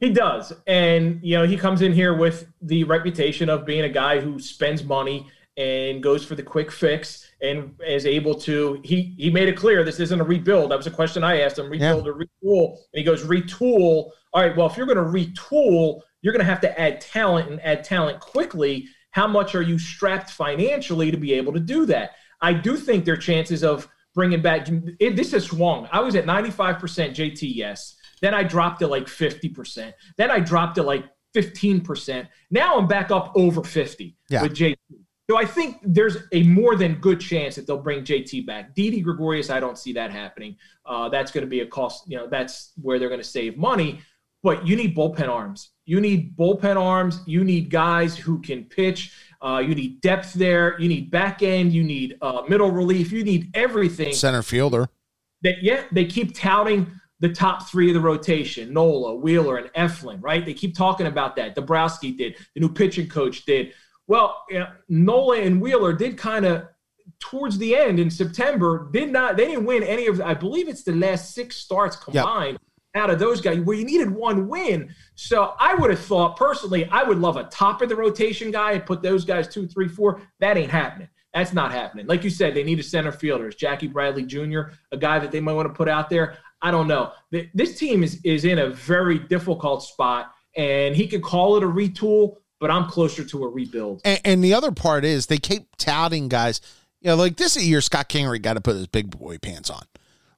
S3: He does. And, you know, he comes in here with the reputation of being a guy who spends money and goes for the quick fix and is able to he he made it clear this isn't a rebuild. That was a question I asked him, rebuild yeah. or retool. And he goes, retool. All right, well, if you're gonna retool, you're gonna have to add talent and add talent quickly. How much are you strapped financially to be able to do that? I do think there are chances of bringing back it, this has swung. I was at 95% JTS. Then I dropped to like 50%. Then I dropped to like 15%. Now I'm back up over 50 yeah. with JT. So I think there's a more than good chance that they'll bring JT back. Didi Gregorius, I don't see that happening. Uh, that's going to be a cost. You know, that's where they're going to save money. But you need bullpen arms. You need bullpen arms. You need guys who can pitch. Uh, you need depth there. You need back end. You need uh, middle relief. You need everything.
S1: Center fielder.
S3: That yeah, they keep touting the top three of the rotation: Nola, Wheeler, and Eflin. Right? They keep talking about that. Dombrowski did. The new pitching coach did. Well, you know, Nola and Wheeler did kind of towards the end in September did not they didn't win any of I believe it's the last six starts combined yep. out of those guys where you needed one win. So I would have thought personally I would love a top of the rotation guy and put those guys two, three, four. That ain't happening. That's not happening. Like you said, they need a center fielder. Is Jackie Bradley Jr., a guy that they might want to put out there. I don't know. This team is is in a very difficult spot, and he could call it a retool but I'm closer to a rebuild.
S1: And, and, the other part is they keep touting guys. You know, like this year, Scott Kingery got to put his big boy pants on.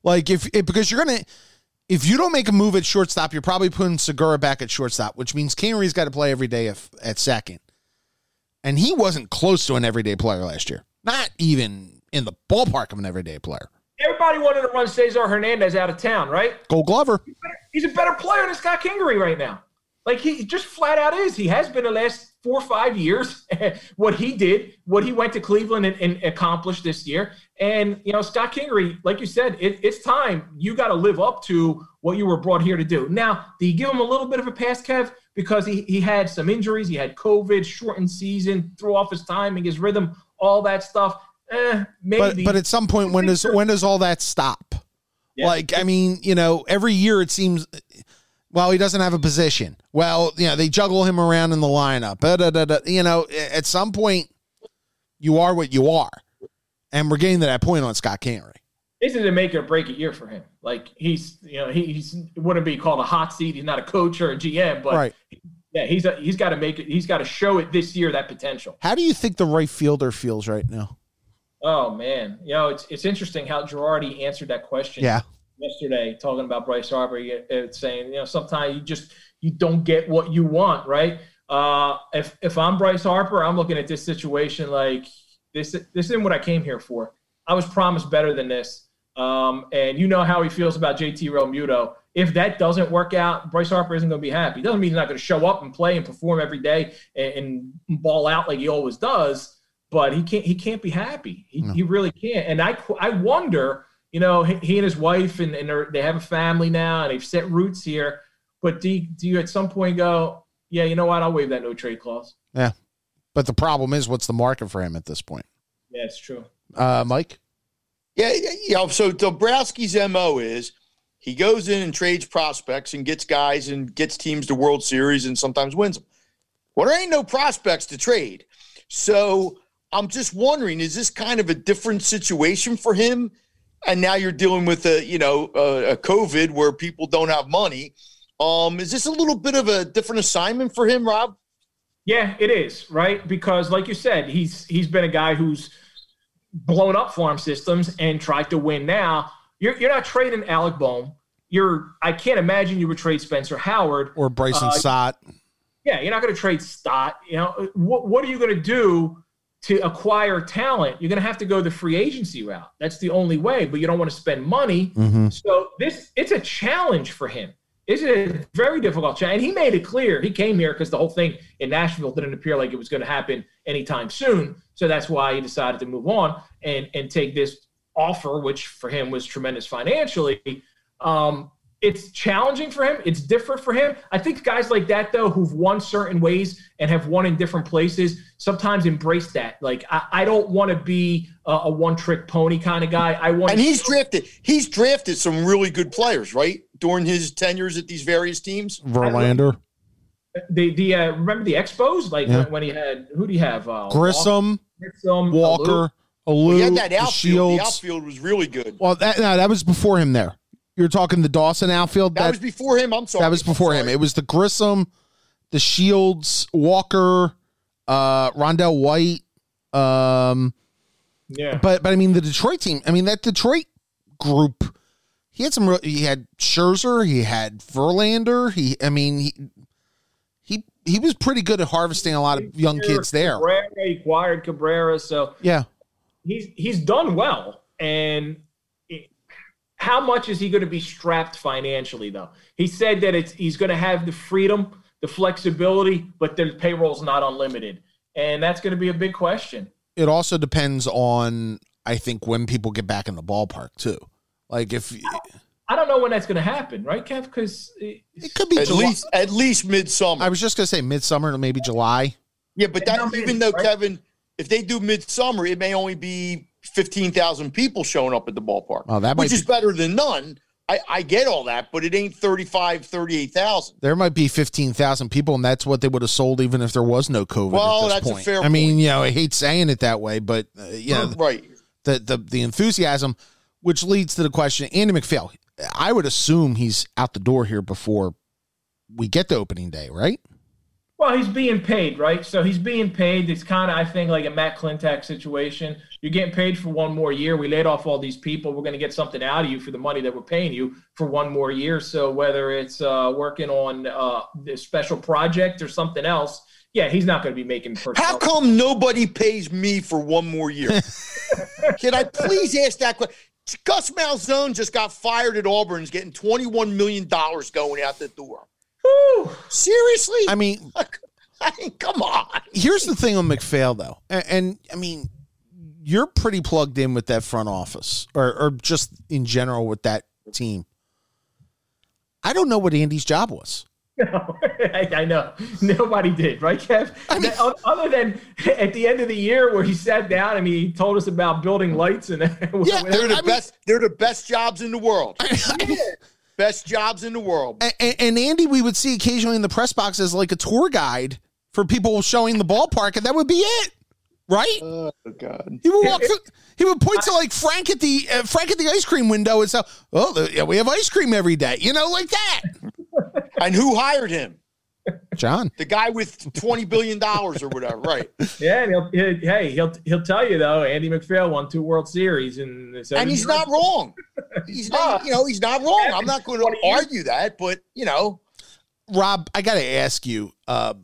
S1: Like if, because you're gonna if you don't make a move at shortstop, you're probably putting Segura back at shortstop, which means Kingery's got to play every day if, at second. And he wasn't close to an everyday player last year. Not even in the ballpark of an everyday player.
S3: Everybody wanted to run Cesar Hernandez out of town, right?
S1: Gold Glover.
S3: He's a better player than Scott Kingery right now. Like he just flat out is. He has been the last four or five years. [laughs] what he did, what he went to Cleveland and, and, accomplished this year. And you know, Scott Kingery, like you said, it, it's time. You got to live up to what you were brought here to do. Now, do you give him a little bit of a pass, Kev? Because he, he had some injuries, he had COVID, shortened season, threw off his timing, his rhythm, all that stuff. Eh, maybe.
S1: But, but at some point, when does when does all that stop? Yeah. Like, I mean, you know, every year it seems well, he doesn't have a position. Well, you know, they juggle him around in the lineup. Da, da, da, you know, at some point, you are what you are. And we're getting to that point on Scott Kingery.
S3: This is a make or break a year for him. Like he's, you know, he's wouldn't be called a hot seat. He's not a coach or a GM, but right. yeah, he's a, he's got to make it. He's got to show it this year that potential.
S1: How do you think the right fielder feels right now?
S3: Oh man, you know, it's it's interesting how Girardi answered that question.
S1: Yeah
S3: yesterday talking about Bryce Harper, saying you know sometimes you just you don't get what you want, right? Uh, if if I'm Bryce Harper, I'm looking at this situation like this. This isn't what I came here for. I was promised better than this, um, and you know how he feels about JT Realmuto. If that doesn't work out, Bryce Harper isn't going to be happy. Doesn't mean he's not going to show up and play and perform every day and, and, ball out like he always does. But he can't. He can't be happy. He, no. he really can't. And I I wonder you know, he, and his wife and, and they have a family now and they've set roots here. But do you, do you at some point go, yeah, you know what? I'll waive that no trade clause.
S1: Yeah. But the problem is, what's the market for him at this point?
S3: Yeah, it's true.
S1: Uh, Mike?
S2: Yeah, yeah. So Dombrowski's MO is he goes in and trades prospects and gets guys and gets teams to World Series and sometimes wins them. Well, there ain't no prospects to trade. So I'm just wondering, is this kind of a different situation for him and now you're dealing with a you know a, a COVID where people don't have money. Um, is this a little bit of a different assignment for him, Rob?
S3: Yeah, it is right because, like you said, he's he's been a guy who's blown up farm systems and tried to win. Now you're you're not trading Alec Bohm. You're I can't imagine you would trade Spencer Howard
S1: or Bryson uh, Stott.
S3: Yeah, you're not going to trade Stott. You know what? What are you going to do to acquire talent, you're going to have to go the free agency route. That's the only way, but you don't want to spend money. Mm-hmm. So this it's a challenge for him. It's a very difficult challenge. And he made it clear. He came here because the whole thing in Nashville didn't appear like it was going to happen anytime soon. So that's why he decided to move on and and take this offer, which for him was tremendous financially. Um, it's challenging for him. It's different for him. I think guys like that, though, who've won certain ways and have won in different places, sometimes embrace that. Like, I, I don't want to be a, a one trick pony kind of guy. I want.
S2: And he's drafted. He's drafted some really good players, right? during his tenures at these various teams?
S1: Verlander,
S3: The the uh, remember the Expos like
S1: Yeah.
S3: when, when he had who do you have uh,
S1: Grissom,
S3: Grissom, Alou?
S1: Walker, Alou,
S2: He had that
S1: the
S2: outfield. The outfield was really good.
S1: Well, that no, that was before him. There, you're talking the Dawson outfield.
S2: That,
S1: That
S2: was before him. I'm sorry.
S1: that was before him. It was the Grissom, the Shields, Walker, uh, Rondell White. Um,
S3: Yeah,
S1: but but I mean the Detroit team. I mean that Detroit group. He had some. real- He had Scherzer. He had Verlander. He. I mean he. He he was pretty good at harvesting a lot of young kids there.
S3: Cabrera, he acquired Cabrera, so
S1: Yeah.
S3: he's he's done well. And it- how much is he going to be strapped financially, though? He said that it's he's going to have the freedom, the flexibility, but the payroll's not unlimited, and that's going to be a big question.
S1: It also depends on I think when people get back in the ballpark too. Like if
S3: I don't know when that's going to happen, right, Kev? Because
S1: it could be
S2: at
S1: July.
S2: least at least midsummer.
S1: I was just gonna say midsummer, or maybe July.
S2: yeah, but that even though
S3: right?
S2: Kevin, if they do midsummer, it may only be fifteen thousand people showing up at the ballpark,
S1: Oh, that might
S2: which
S1: be,
S2: is better than none. I, I get all that, but it ain't 35, 38,000.
S1: there might be fifteen thousand people, and that's what they would have sold even if there was no COVID.
S2: Well,
S1: at this
S2: that's a
S1: point.
S2: fair
S1: I mean, you know, I hate saying it that way, but uh, yeah,
S2: right.
S1: the the the enthusiasm, which leads to the question: Andy MacPhail. I would assume he's out the door here before we get to opening day, right?
S3: Well, he's being paid, right? So he's being paid. It's kind of, I think, like a Matt Klentak situation. You're getting paid for one more year. We laid off all these people. We're going to get something out of you for the money that we're paying you for one more year. So whether it's uh, working on uh, this special project or something else, yeah, he's not going to be making
S2: How come nobody pays me for one more year? [laughs] Can I please ask that question? Gus Malzahn just got fired at Auburn. He's getting $21 million going out the door.
S3: Whew.
S2: Seriously?
S1: I mean, [laughs]
S2: I mean, come on.
S1: here's the thing on MacPhail though, and, and I mean, you're pretty plugged in with that front office, or or just in general with that team. I don't know what Andy's job was.
S3: No, [laughs] I, I know nobody did, right, Kev?
S1: mean-
S3: O- Other than at the end of the year where he sat down and he told us about building lights and [laughs]
S1: Yeah,
S2: They're the
S1: I mean-
S2: best. They're the best jobs in the world. [laughs] Best jobs in the world.
S1: and, and Andy, we would see occasionally in the press box as like a tour guide for people showing the ballpark, and that would be it, right?
S2: Oh God.
S1: He would walk. through, he would point to like Frank at the uh, Frank at the ice cream window and say, "Oh, the, yeah, we have ice cream every day," you know, like that. [laughs]
S2: And who hired him?
S1: John,
S2: The guy with twenty billion dollars or whatever, right?
S3: Yeah, and he'll, he hey, he'll he'll tell you though. Andy MacPhail won two World Series, and
S2: And he's not wrong. [laughs] He's not, you know, he's not wrong. I'm not going to argue that, but you know,
S1: Rob, I got to ask you. Uh,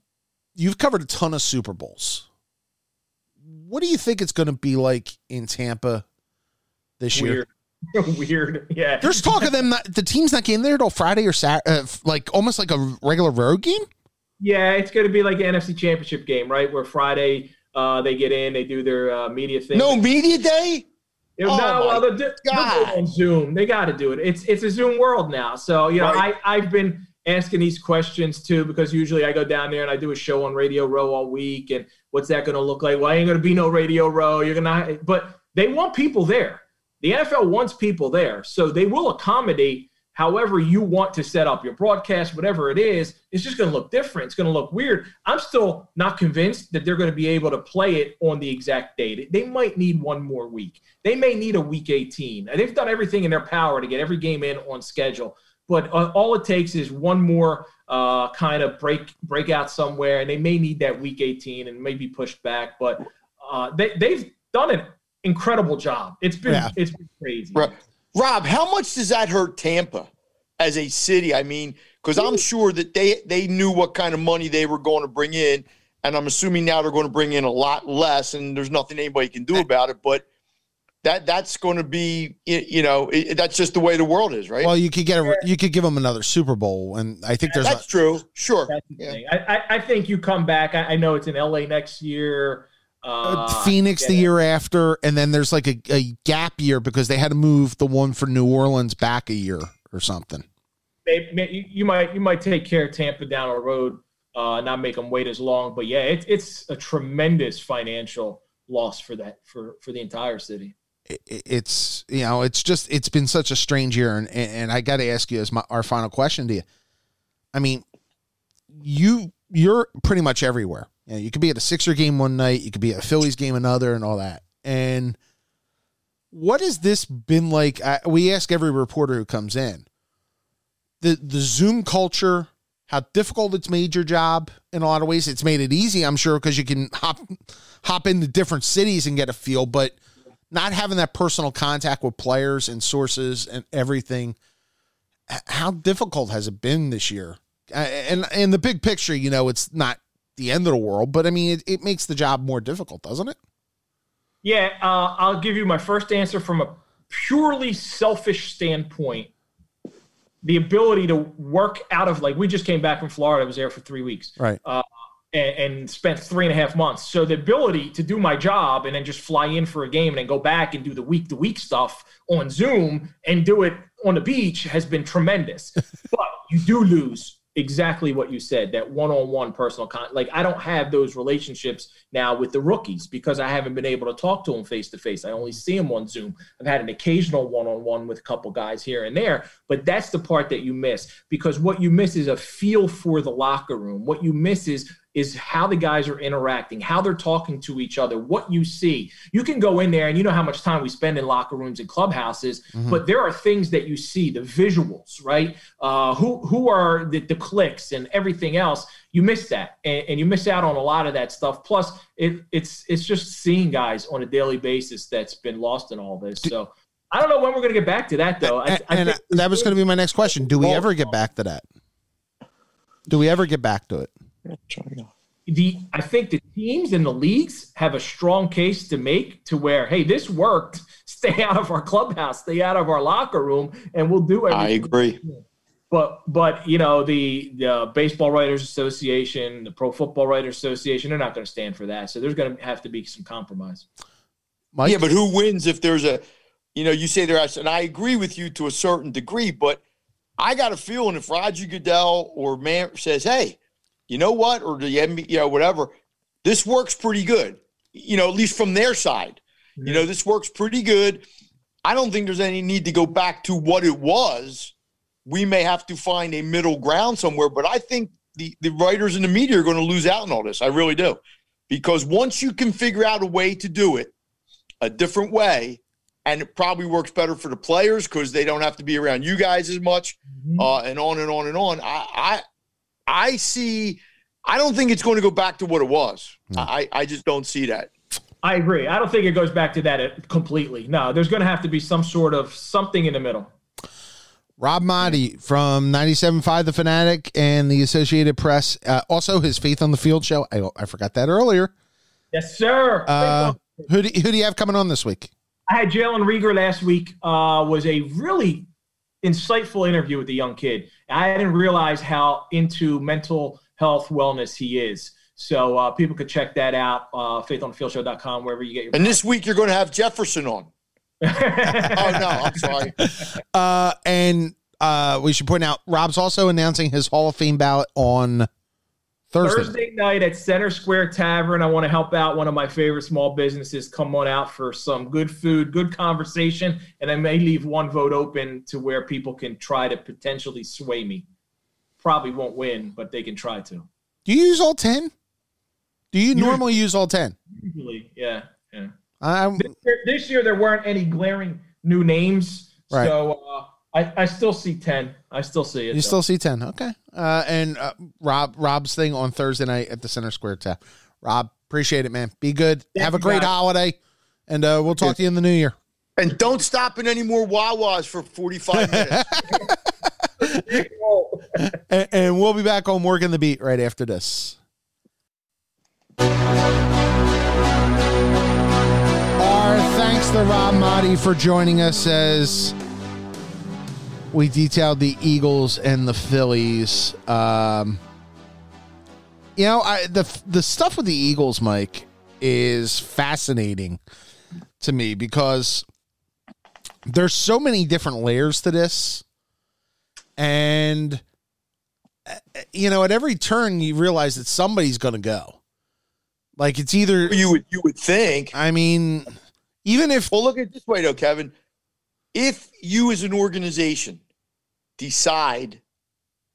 S1: you've covered a ton of Super Bowls. What do you think it's going to be like in Tampa this year?
S3: weird, [laughs] weird. Yeah,
S1: There's talk of them. Not, the team's not getting there till Friday or Saturday, uh, like almost like a regular road game.
S3: yeah, it's going to be like the NFC Championship game, right? Where Friday uh, they get in, they do their uh, media thing.
S2: no media day.
S3: no,
S2: oh
S3: well, do, they'll do
S2: God.
S3: on Zoom. They got to do it. It's it's a Zoom world now. So you know,
S2: Right.
S3: I I've been asking these questions too because usually I go down there and I do a show on Radio Row all week. And what's that going to look like? Well, I ain't going to be no Radio Row. You're gonna, but they want people there. The NFL wants people there, so they will accommodate however you want to set up your broadcast, whatever it is. It's just going to look different. It's going to look weird. I'm still not convinced that they're going to be able to play it on the exact date. They might need one more week. They may need a week 18. And They've done everything in their power to get every game in on schedule. But uh, all it takes is one more uh, kind of break breakout somewhere, and they may need that week 18 and maybe pushed back. But uh, they, they've done an incredible job. It's been
S1: Yeah.
S3: it's been crazy.
S2: Rob, how much does that hurt Tampa as a city? I mean, because I'm sure that they they knew what kind of money they were going to bring in, and I'm assuming now they're going to bring in a lot less, and there's nothing anybody can do about it. But that that's going to be, you know, it, that's just the way the world is, right?
S1: Well, you could get a, you could give them another Super Bowl, and I think there's a,
S2: that's true. Sure.
S3: That's
S2: Yeah.
S3: I, I, I think you come back. I, I know it's in LA next year. Uh,
S1: Phoenix the
S3: yeah.
S1: year after, and then there's like a, a gap year because they had to move the one for New Orleans back a year or something.
S3: They, you, you might you might take care of Tampa down the road, uh, not make them wait as long. But yeah, it's it's a tremendous financial loss for that for for the entire city.
S1: It's you know it's just it's been such a strange year and and I got to ask you as my our final question to you. I mean, you you're pretty much everywhere. You, know, you could be at a Sixer game one night, you could be at a Phillies game another, and all that. And what has this been like? I, we ask every reporter who comes in the the Zoom culture, how difficult it's made your job in a lot of ways. It's made it easy, I'm sure, because you can hop hop into different cities and get a feel, but not having that personal contact with players and sources and everything. How difficult has it been this year? And in the big picture, you know, it's not the end of the world, but I mean, it, it makes the job more difficult, doesn't it?
S3: Yeah, uh, I'll give you my first answer from a purely selfish standpoint. The ability to work out of like we just came back from Florida. I was there for three weeks.
S1: Right.
S3: Uh, and, and, spent three and a half months. So the ability to do my job and then just fly in for a game and then go back and do the week to week stuff on Zoom and do it on the beach has been tremendous. [laughs] but you do lose exactly what you said that one-on-one personal con like i don't have those relationships now with the rookies because i haven't been able to talk to them face to face i only see them on zoom i've had an occasional one-on-one with a couple guys here and there but that's the part that you miss because what you miss is a feel for the locker room what you miss is is how the guys are interacting, how they're talking to each other, what you see. You can go in there and you know how much time we spend in locker rooms and clubhouses, mm-hmm. but there are things that you see, the visuals, right? Uh, who who are the, the clicks and everything else. You miss that, and, and, you miss out on a lot of that stuff. Plus, it, it's it's just seeing guys on a daily basis that's been lost in all this. So. I don't know when we're going to get back to that, though.
S1: I, I and that was going to be my next question. Do we ever get back to that? Do we ever get back to it?
S3: The I think the teams and the leagues have a strong case to make to where, hey, this worked. [laughs] Stay out of our clubhouse, stay out of our locker room, and we'll do everything. I
S2: agree.
S3: But but you know the the Baseball Writers Association, the Pro Football Writers Association, they're not going to stand for that. So there's going to have to be some compromise.
S2: Mike? Yeah, but who wins if there's a, you know, you say there, and I agree with you to a certain degree, but I got a feeling if Roger Goodell or Man says, hey, you know what, or the NBA, you know, whatever, this works pretty good. You know, at least from their side. Mm-hmm. You know, this works pretty good. I don't think there's any need to go back to what it was. We may have to find a middle ground somewhere, but I think the, the writers and the media are going to lose out on all this. I really do. Because once you can figure out a way to do it a different way, and it probably works better for the players because they don't have to be around you guys as much, mm-hmm. uh, and on and on and on. I, I see. I don't think it's going to go back to what it was. No. I, I just don't see that.
S3: I agree. I don't think it goes back to that completely. No, there's going to have to be some sort of something in the middle.
S1: Rob Maaddi from 97.5 The Fanatic and the Associated Press. Uh, also, his Faith on the Field show. I, I forgot that earlier.
S3: Yes, sir.
S1: Uh, who, do, who do you have coming on this week?
S3: I had Jalen Reagor last week. Uh, was a really insightful interview with the young kid. I didn't realize how into mental health wellness he is. So uh, people could check that out, uh, faithonthefieldshow.com, wherever you get your.
S2: And this week you're going to have Jefferson on. [laughs] oh no, I'm sorry.
S1: Uh, and uh, we should point out Rob's also announcing his Hall of Fame ballot on Thursday.
S3: Thursday night at Center Square Tavern. I want to help out one of my favorite small businesses. Come on out for some good food, good conversation, and I may leave one vote open to where people can try to potentially sway me. Probably won't win, but they can try to.
S1: Do you use all 10? Do you normally use all 10?
S3: Usually, yeah. yeah. Um, this, year, this year there weren't any glaring new names. Right. So uh, I, I still see 10. I still see it.
S1: You though. still see 10. Okay. Uh, and uh, Rob Rob's thing on Thursday night at the Center Square Tap. Rob, appreciate it, man. Be good. Thank Have a great guys. holiday. And uh, we'll talk to you in the new year.
S2: And don't stop in any more Wawas for 45 minutes. [laughs] [laughs]
S1: and, and we'll be back on Working the Beat right after this. Our thanks to Rob Maaddi for joining us as we detailed the Eagles and the Phillies. Um, you know, I, the the stuff with the Eagles, Mike, is fascinating to me because there's so many different layers to this, and you know, at every turn you realize that somebody's going to go. Like it's either
S2: you would you would think.
S1: I mean, Even if
S2: Well, look at it this way, though, Kevin. If you, as an organization, decide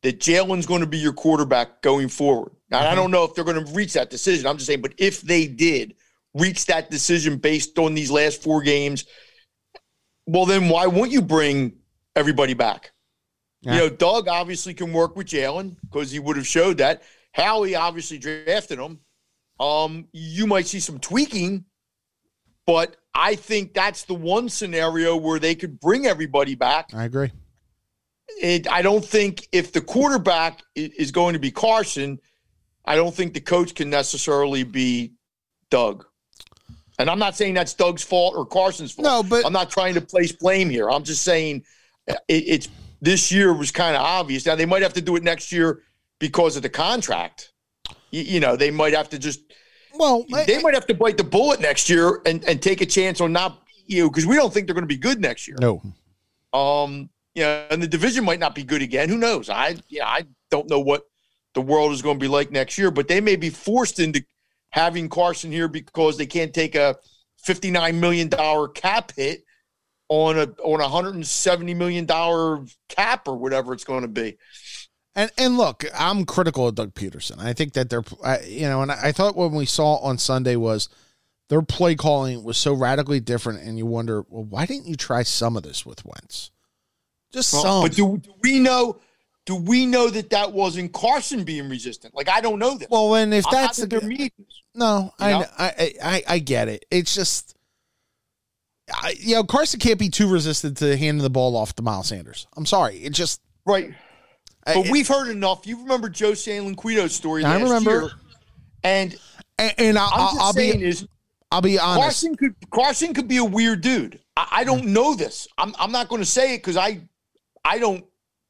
S2: that Jalen's going to be your quarterback going forward, now I
S1: Mhm.
S2: don't know if they're going to reach that decision. I'm just saying, but if they did reach that decision based on these last four games, well, then why won't you bring everybody back?
S1: Yeah.
S2: You know, Doug obviously can work with Jalen because he would have showed that. Howie obviously drafted him. Um, you might see some tweaking, but I think that's the one scenario where they could bring everybody back.
S1: I agree.
S2: It, I don't think if the quarterback is going to be Carson, I don't think the coach can necessarily be Doug. And I'm not saying that's Doug's fault or Carson's fault.
S1: No, but
S2: I'm not trying to place blame here. I'm just saying it, it's this year was kind of obvious. Now they might have to do it next year because of the contract. You, you know, they might have to just
S1: well,
S2: they might have to bite the bullet next year and, and take a chance on not you know because we don't think they're going to be good next year.
S1: no.
S2: Um, yeah, and the division might not be good again. Who knows? I yeah, I don't know what the world is going to be like next year, but they may be forced into having Carson here because they can't take a fifty-nine million dollar cap hit on a on a hundred and seventy million dollar cap or whatever it's going to be.
S1: And and look, I'm critical of Doug Pederson. I think that they're, I, you know, and I thought when we saw on Sunday was their play calling was so radically different, and you wonder, well, why didn't you try some of this with Wentz? Just
S2: Well,
S1: some.
S2: But do, do we know? Do we know that that wasn't Carson being resistant? Like I don't know that.
S1: well, and if that's the
S2: their meetings.
S1: no, I,
S2: know?
S1: I I I get it. It's just. I, you know, Carson can't be too resistant to handing the ball off to Miles Sanders. I'm sorry. It just.
S2: Right.
S1: I-
S2: But we've heard enough. You remember Joe Santoliquito's story
S1: I
S2: last
S1: remember.
S2: year. And
S1: and, and I'll,
S2: I'm just
S1: I'll
S2: saying
S1: be
S2: is
S1: I'll be honest.
S2: Carson could Carson could be a weird dude. I, I don't mm. know this. I'm I'm not going to say it because I I don't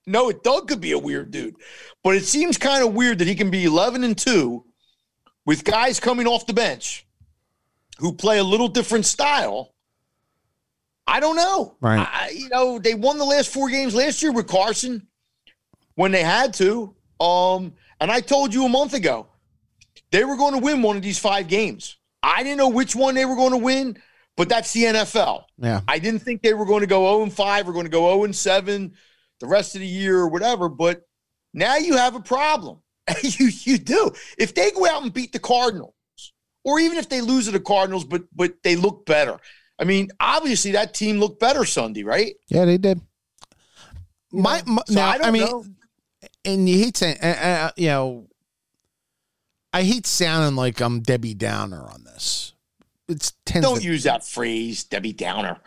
S2: know it. Doug could be a weird dude, but it seems kind of weird that he can be 11 and two with guys coming off the bench who play a little different style. I don't know.
S1: Right.
S2: I, you know, they won the last four games last year with Carson when they had to. Um, and I told you a month ago they were going to win one of these five games. I didn't know which one they were going to win, but that's the NFL.
S1: Yeah.
S2: I didn't think they were going to go 0 and 5 or going to go 0 and 7 the rest of the year or whatever, but now you have a problem. [laughs] you you do. If they go out and beat the Cardinals, or even if they lose to the Cardinals, but but they look better. I mean, obviously that team looked better Sunday, right?
S1: Yeah, they did. My, my
S2: So
S1: now,
S2: I
S1: I, mean,
S2: know.
S1: And you hate saying, uh, uh, you know, I hate sounding like I'm Debbie Downer on this. It's
S2: Don't
S1: to,
S2: use that phrase, Debbie Downer.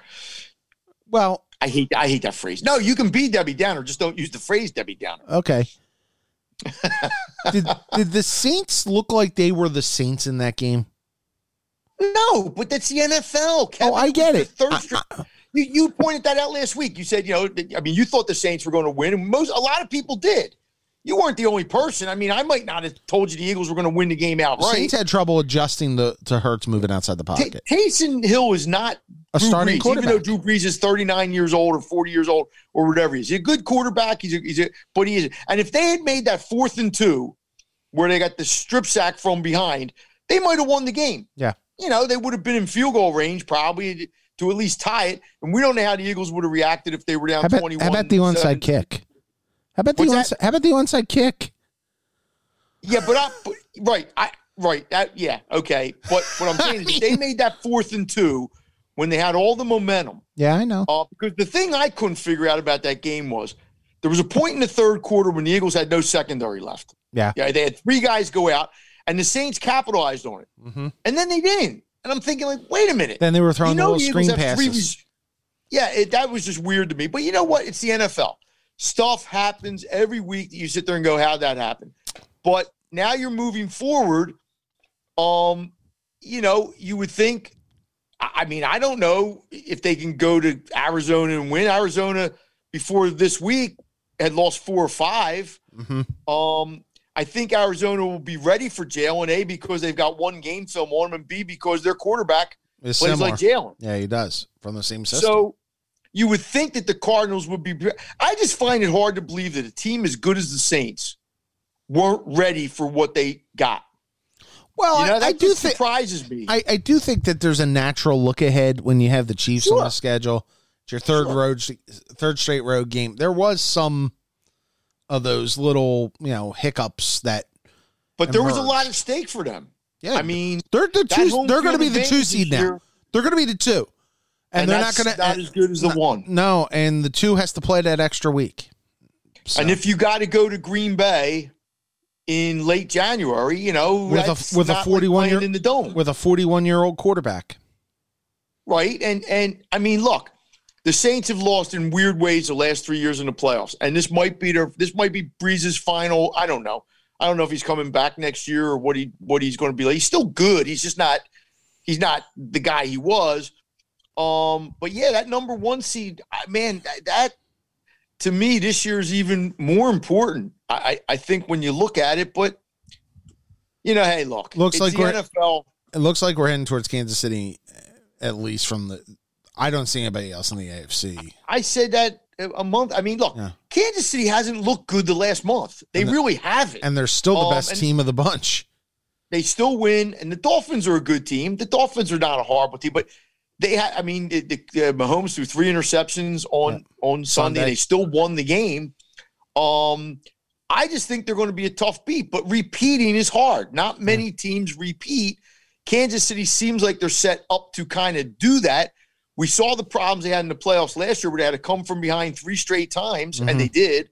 S1: well,
S2: I hate I hate that phrase. No, you can be Debbie Downer, just don't use the phrase Debbie Downer.
S1: okay. [laughs] did did the Saints look like they were the Saints in that game?
S2: No, but that's the NFL. Kevin.
S1: Oh, I get it.
S2: Third string- you, you pointed that out last week. You said, you know, I mean, you thought the Saints were going to win, and most a lot of people did. You weren't the only person. I mean, I might not have told you the Eagles were going to win the game outright.
S1: Saints had trouble adjusting the to Hurts moving outside the pocket.
S2: Taysom Hill is not
S1: A
S2: Drew
S1: starting
S2: Brees,
S1: quarterback.
S2: even though Drew Brees is 39 years old or 40 years old or whatever. He's a good quarterback. He's a, he's a but he is. And if they had made that fourth and two, where they got the strip sack from behind, they might have won the game.
S1: Yeah.
S2: You know, they would have been in field goal range probably to at least tie it. And we don't know how the Eagles would have reacted if they were down
S1: how about,
S2: 21.
S1: how about the onside kick? How about the onside, how about the onside kick?
S2: Yeah, but I but, right, I right that yeah okay. But what I'm [laughs] saying is, they made that fourth and two when they had all the momentum.
S1: Yeah, I know.
S2: Uh, because the thing I couldn't figure out about that game was there was a point in the third quarter when the Eagles had no secondary left.
S1: Yeah.
S2: Yeah, they had three guys go out, and the Saints capitalized on it,
S1: hmm
S2: and then they didn't. And I'm thinking, like, wait a minute.
S1: Then they were throwing
S2: you know
S1: little
S2: the
S1: screen
S2: have three
S1: passes.
S2: yeah, it, that was just weird to me. But you know what? It's the NFL. Stuff happens every week that you sit there and go, "How'd that happen?" But now you're moving forward. Um, you know, you would think. I mean, I don't know if they can go to Arizona and win. Arizona before this week had lost four or five.
S1: hmm
S2: Um, I think Arizona will be ready for Jalen A because they've got one game film on them, and B because their quarterback
S1: It's
S2: plays
S1: similar.
S2: like Jalen.
S1: yeah, he does from the same system.
S2: So you would think that the Cardinals would be. I just find it hard to believe that a team as good as the Saints weren't ready for what they got.
S1: Well,
S2: You know,
S1: I,
S2: that
S1: I do think
S2: surprises me.
S1: I, I do think that there's a natural look ahead when you have the Chiefs on the schedule. It's your third
S2: Sure.
S1: road, third straight road game. There was some of those little, you know, hiccups that.
S2: but there was a lot at stake for them.
S1: Yeah,
S2: I mean,
S1: they're the two. They're going to be the two seed now. They're going to be the two, and,
S2: and,
S1: they're not going to not
S2: as good as the one.
S1: No, and the two has to play that extra week. So,
S2: And if you got to go to Green Bay in late January, you know,
S1: With a- with a
S2: not like
S1: 41 year-
S2: in the dome,
S1: with a 41 year old quarterback,
S2: right? And and I mean, look, the Saints have lost in weird ways the last three years in the playoffs, and this might be their this might be Brees's final. I don't know. I don't know if he's coming back next year or what he what he's going to be like. He's still good. He's just not. He's not the guy he was. Um, but yeah, that number one seed, man, that, that to me this year is even more important. I, I think when you look at it, but you know, hey, look,
S1: Looks
S2: it's
S1: like
S2: the
S1: we're-
S2: NFL.
S1: it looks like we're heading towards Kansas City, at least from the. I don't see anybody else in the AFC.
S2: I said that a month. I mean, look,
S1: Yeah.
S2: Kansas City hasn't looked good the last month. They
S1: the-
S2: really haven't.
S1: and they're still the
S2: Um,
S1: best team of the bunch.
S2: they still win, and the Dolphins are a good team. The Dolphins are not a horrible team, but they had. I mean, the, the, the Mahomes threw three interceptions on on Sunday.
S1: Sunday.
S2: They still won the game. Um, I just think they're going to be a tough beat, but repeating is hard. Not many teams repeat. Kansas City seems like they're set up to kind of do that. We saw the problems they had in the playoffs last year, where they had to come from behind three straight times,
S1: Mhm.
S2: and they did.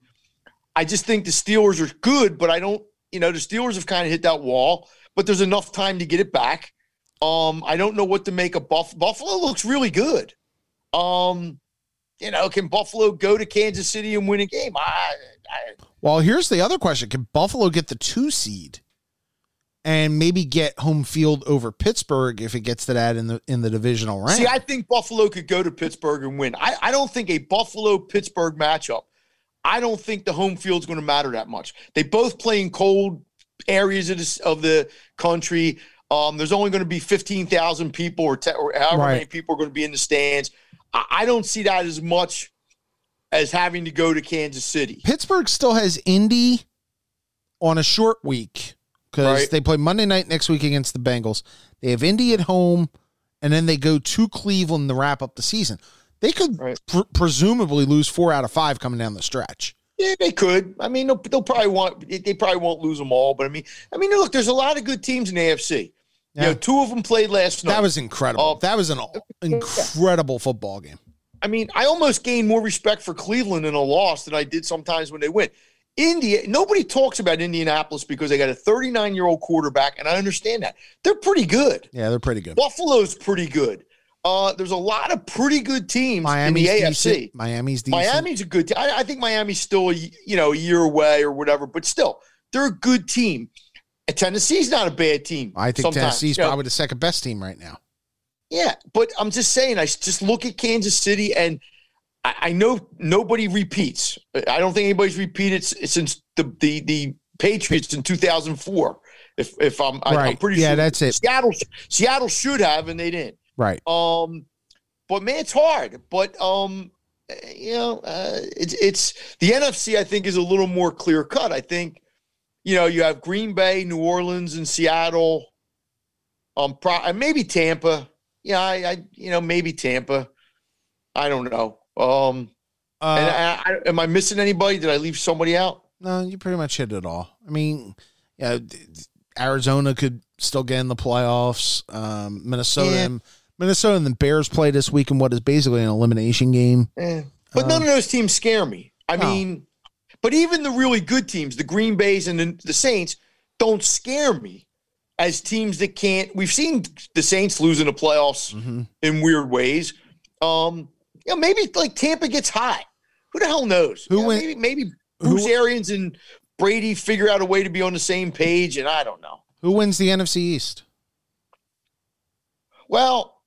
S2: I just think the Steelers are good, but I don't. You know, the Steelers have kind of hit that wall, but there's enough time to get it back. Um, I don't know what to make of Buff- Buffalo. Looks really good. Um, you know, can Buffalo go to Kansas City and win a game? I, I
S1: Well, here's the other question: Can Buffalo get the two seed, and maybe get home field over Pittsburgh if it gets to that in the in the divisional round?
S2: see. I think Buffalo could go to Pittsburgh and win. I, I don't think a Buffalo Pittsburgh matchup. I don't think the home field's going to matter that much. They both play in cold areas of, this, of the country. Um, there's only going to be fifteen thousand people, or, te- or however
S1: Right.
S2: many people are going to be in the stands. I, I don't see that as much as having to go to Kansas City.
S1: Pittsburgh still has Indy on a short week because
S2: Right.
S1: they play Monday night next week against the Bengals. They have Indy at home, and then they go to Cleveland to wrap up the season. They could
S2: Right.
S1: pr- presumably lose four out of five coming down the stretch.
S2: Yeah, they could. I mean, they'll, they'll probably want. They probably won't lose them all, but I mean, I mean, look, there's a lot of good teams in the AFC.
S1: Yeah.
S2: You know, two of them played last night.
S1: That was incredible.
S2: Oh.
S1: that was an incredible football game.
S2: I mean, I almost gained more respect for Cleveland in a loss than I did sometimes when they win. India, nobody talks about Indianapolis because they got a 39 year old quarterback, and I understand that they're pretty good.
S1: Yeah, they're pretty good.
S2: Buffalo's pretty good. Uh, there's a lot of pretty good teams
S1: Miami's
S2: in the AFC.
S1: decent. Miami's decent.
S2: Miami's a good team. I, I think Miami's still a, you know a year away or whatever, but still they're a good team. And Tennessee's not a bad team.
S1: I think
S2: sometimes,
S1: Tennessee's
S2: know.
S1: probably the second best team right now.
S2: Yeah, but I'm just saying. I just look at Kansas City, and I, I know nobody repeats. I don't think anybody's repeated since the the, the Patriots in 2004. If if I'm I, I'm
S1: Right.
S2: pretty
S1: Yeah,
S2: sure
S1: that's it.
S2: Seattle Seattle should have, and they didn't.
S1: Right.
S2: Um, but man, it's hard. But um, eh, you know, uh, it's it's the NFC. I think is a little more clear cut. I think you know you have Green Bay, New Orleans, and Seattle. Um, pro- and maybe Tampa. Yeah, I, I you know maybe Tampa. I don't know. Um, and
S1: Uh,
S2: I, I, am I missing anybody? Did I leave somebody out?
S1: no, you pretty much hit it all. I mean, yeah, Arizona could still get in the playoffs. Um, Minnesota,
S2: Yeah.
S1: and, Minnesota and the Bears play this week in what is basically an elimination game.
S2: Eh. But
S1: Uh,
S2: none of those teams scare me. I
S1: no.
S2: mean, but even the really good teams, the Green Bays and the, the Saints, don't scare me as teams that can't. We've seen the Saints lose in the playoffs
S1: Mhm.
S2: in weird ways. Um, you know, maybe like Tampa gets hot. Who the hell knows?
S1: Who
S2: know,
S1: win-
S2: maybe maybe
S1: who-
S2: Bruce Arians and Brady figure out a way to be on the same page, and I don't know.
S1: Who wins the NFC East?
S2: Well,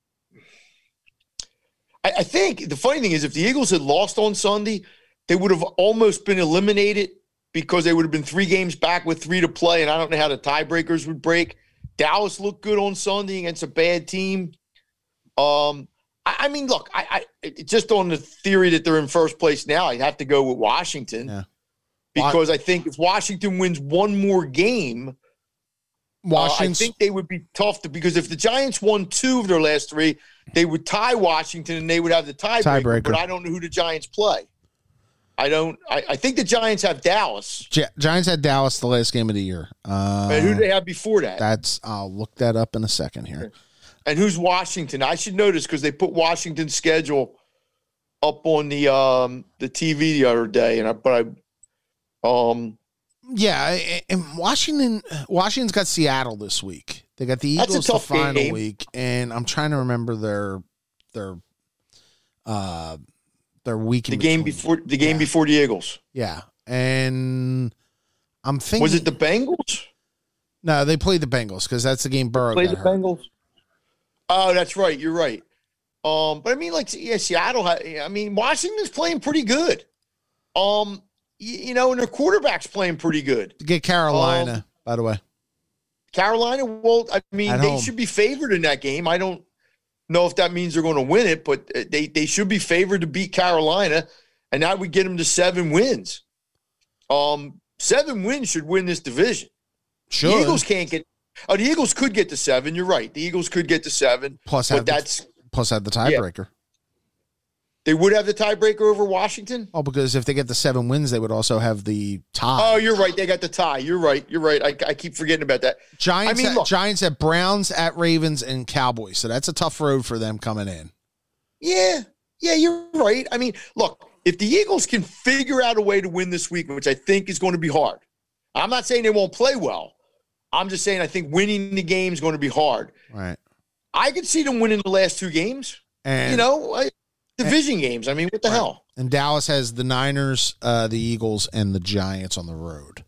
S2: I, I think the funny thing is, if the Eagles had lost on Sunday, they would have almost been eliminated because they would have been three games back with three to play, and I don't know how the tiebreakers would break. Dallas looked good on Sunday against a bad team. Um, I, I mean, look, I, I just on the theory that they're in first place now, I'd have to go with Washington
S1: Yeah.
S2: because I think if Washington wins one more game, Uh, I think they would be tough to because if the Giants won two of their last three, they would tie Washington and they would have the tiebreaker.
S1: Tiebreaker.
S2: But I don't know who the Giants play. I don't. I, I think the Giants have Dallas.
S1: Gi- Giants had Dallas the last game of the year. Uh,
S2: and who do they have before that?
S1: that's I'll look that up in a second here.
S2: And who's Washington? I should know this because they put Washington's schedule up on the um the TV the other day, and I but I um
S1: Yeah, and Washington Washington's got Seattle this week. They got the
S2: That's a
S1: Eagles the final
S2: game.
S1: week, and I'm trying to remember their their uh their week. in
S2: the game
S1: between.
S2: before the game
S1: Yeah.
S2: before the Eagles
S1: Yeah, and I'm thinking
S2: was it the Bengals?
S1: no? They played the Bengals because that's the game Burrow
S2: Play
S1: got
S2: the
S1: hurt.
S2: Bengals. Oh, that's right. You're right. Um, but I mean, like, yeah, Seattle. ha- I mean, Washington's playing pretty good. Um, you, you know, and their quarterback's playing pretty good.
S1: Get Carolina,
S2: Um,
S1: by the way.
S2: Carolina, well, I mean,
S1: At
S2: they
S1: home.
S2: should be favored in that game. I don't know if that means they're going to win it, but uh, they they should be favored to beat Carolina, and that would get them to seven wins. Um, seven wins should win this division.
S1: Sure.
S2: The Eagles can't get. Oh, the Eagles could get to seven. You're right. The Eagles could get to seven,
S1: plus
S2: but
S1: have the,
S2: that's
S1: plus have the tiebreaker.
S2: They would have the tiebreaker over Washington.
S1: Oh, because if they get the seven wins, they would also have the tie.
S2: Oh, you're right. They got the tie. You're right. You're right. I, I keep forgetting about that.
S1: Giants,
S2: I mean,
S1: at,
S2: look-
S1: Giants at Browns, at Ravens, and Cowboys. So that's a tough road for them coming in.
S2: Yeah, yeah, you're right. I mean, look, if the Eagles can figure out a way to win this week, which I think is going to be hard, I'm not saying they won't play well. I'm just saying I think winning the game is going to be hard.
S1: Right.
S2: I could see them winning the last two games.
S1: And
S2: you know, I, division games. I mean, what the
S1: Right.
S2: hell?
S1: and Dallas has the Niners, uh, the Eagles, and the Giants on the road.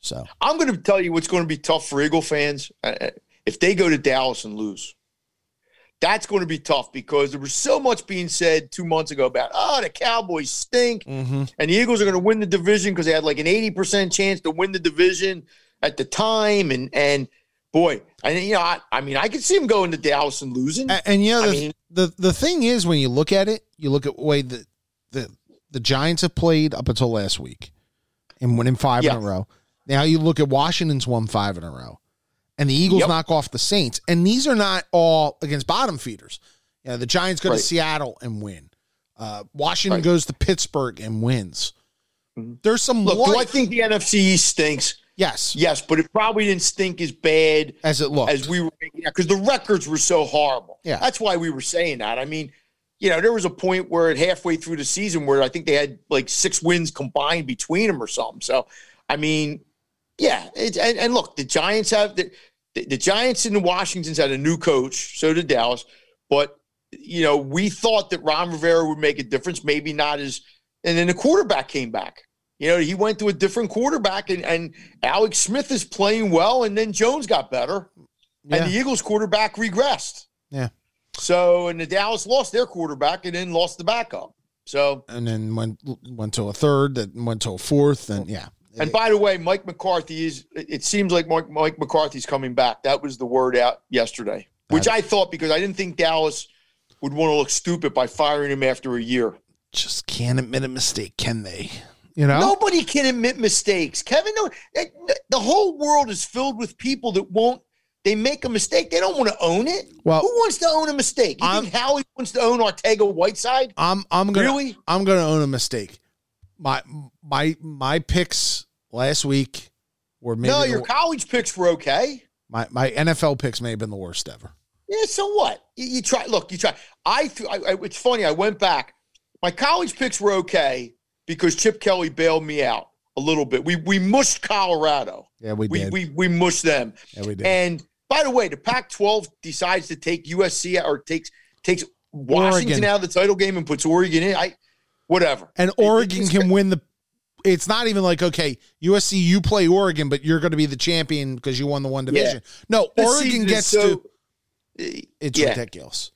S1: So
S2: I'm going to tell you what's going to be tough for Eagle fans uh, uh, if they go to Dallas and lose. That's going to be tough because there was so much being said two months ago about, oh, the Cowboys stink.
S1: mm-hmm.
S2: and the Eagles are going to win the division because they had like an 80% chance to win the division at the time. And, and boy, I you know, I, I mean, I could see him going to Dallas and losing.
S1: and, and you know
S2: I
S1: the,
S2: mean-
S1: the the thing is when you look at it, you look at the way the the the Giants have played up until last week and winning five in a row. Now you look at Washington's won five in a row, and the Eagles
S2: Yep.
S1: knock off the Saints, and these are not all against bottom feeders. You know, the Giants go
S2: Right.
S1: to Seattle and win. Uh, Washington
S2: Right.
S1: goes to Pittsburgh and wins.
S2: Mhm.
S1: There's some
S2: Look, do I think the NFC East stinks?
S1: Yes,
S2: Yes, but it probably didn't stink as bad
S1: as it looked.
S2: as we were making because the records were so horrible.
S1: Yeah.
S2: That's why we were saying that. I mean, you know, there was a point where at halfway through the season where I think they had like six wins combined between them or something. So, I mean, yeah. It, and, and look, the Giants have the, the, the Giants and the Washingtons had a new coach. So did Dallas. But, you know, we thought that Ron Rivera would make a difference, maybe not as, and then the quarterback came back. You know, he went to a different quarterback, and, and Alex Smith is playing well, and then Jones got better
S1: yeah.
S2: and the Eagles quarterback regressed.
S1: Yeah.
S2: So and the Dallas lost their quarterback and then lost the backup. So
S1: and then went went to a third, that went to a fourth, and yeah.
S2: and by the way, Mike McCarthy is. It it seems like Mike, Mike McCarthy's coming back. That was the word out yesterday, which I thought because I didn't think Dallas would want to look stupid by firing him after a year.
S1: just can't admit a mistake, can they? You know,
S2: Nobody can admit mistakes, Kevin. No, the whole world is filled with people that won't. They make a mistake. They don't want to own it.
S1: Well-
S2: who wants to own a mistake? You
S1: I'm-
S2: think Howie wants to own Arcega-Whiteside?
S1: I'm I'm gonna
S2: Really?
S1: I'm gonna own a mistake. My my my picks last week were maybe
S2: no, your
S1: wor-
S2: college picks were okay.
S1: my my NFL picks may have been the worst ever.
S2: Yeah, so what? You, you try. Look, you try. I, th- I, I. It's funny. I went back. My college picks were okay because Chip Kelly bailed me out a little bit. We we mushed Colorado.
S1: Yeah, we
S2: We
S1: did.
S2: we we mushed them.
S1: yeah, we did.
S2: And by the way, the Pac-12 decides to take USC or takes takes Washington
S1: Oregon.
S2: out of the title game and puts Oregon in. I whatever.
S1: And Oregon
S2: it's-
S1: can win the. It's not even like okay, USC, you play Oregon, but you're going to be the champion because you won the one division. No,
S2: This
S1: Oregon gets
S2: so-
S1: to. It's
S2: Yeah.
S1: ridiculous.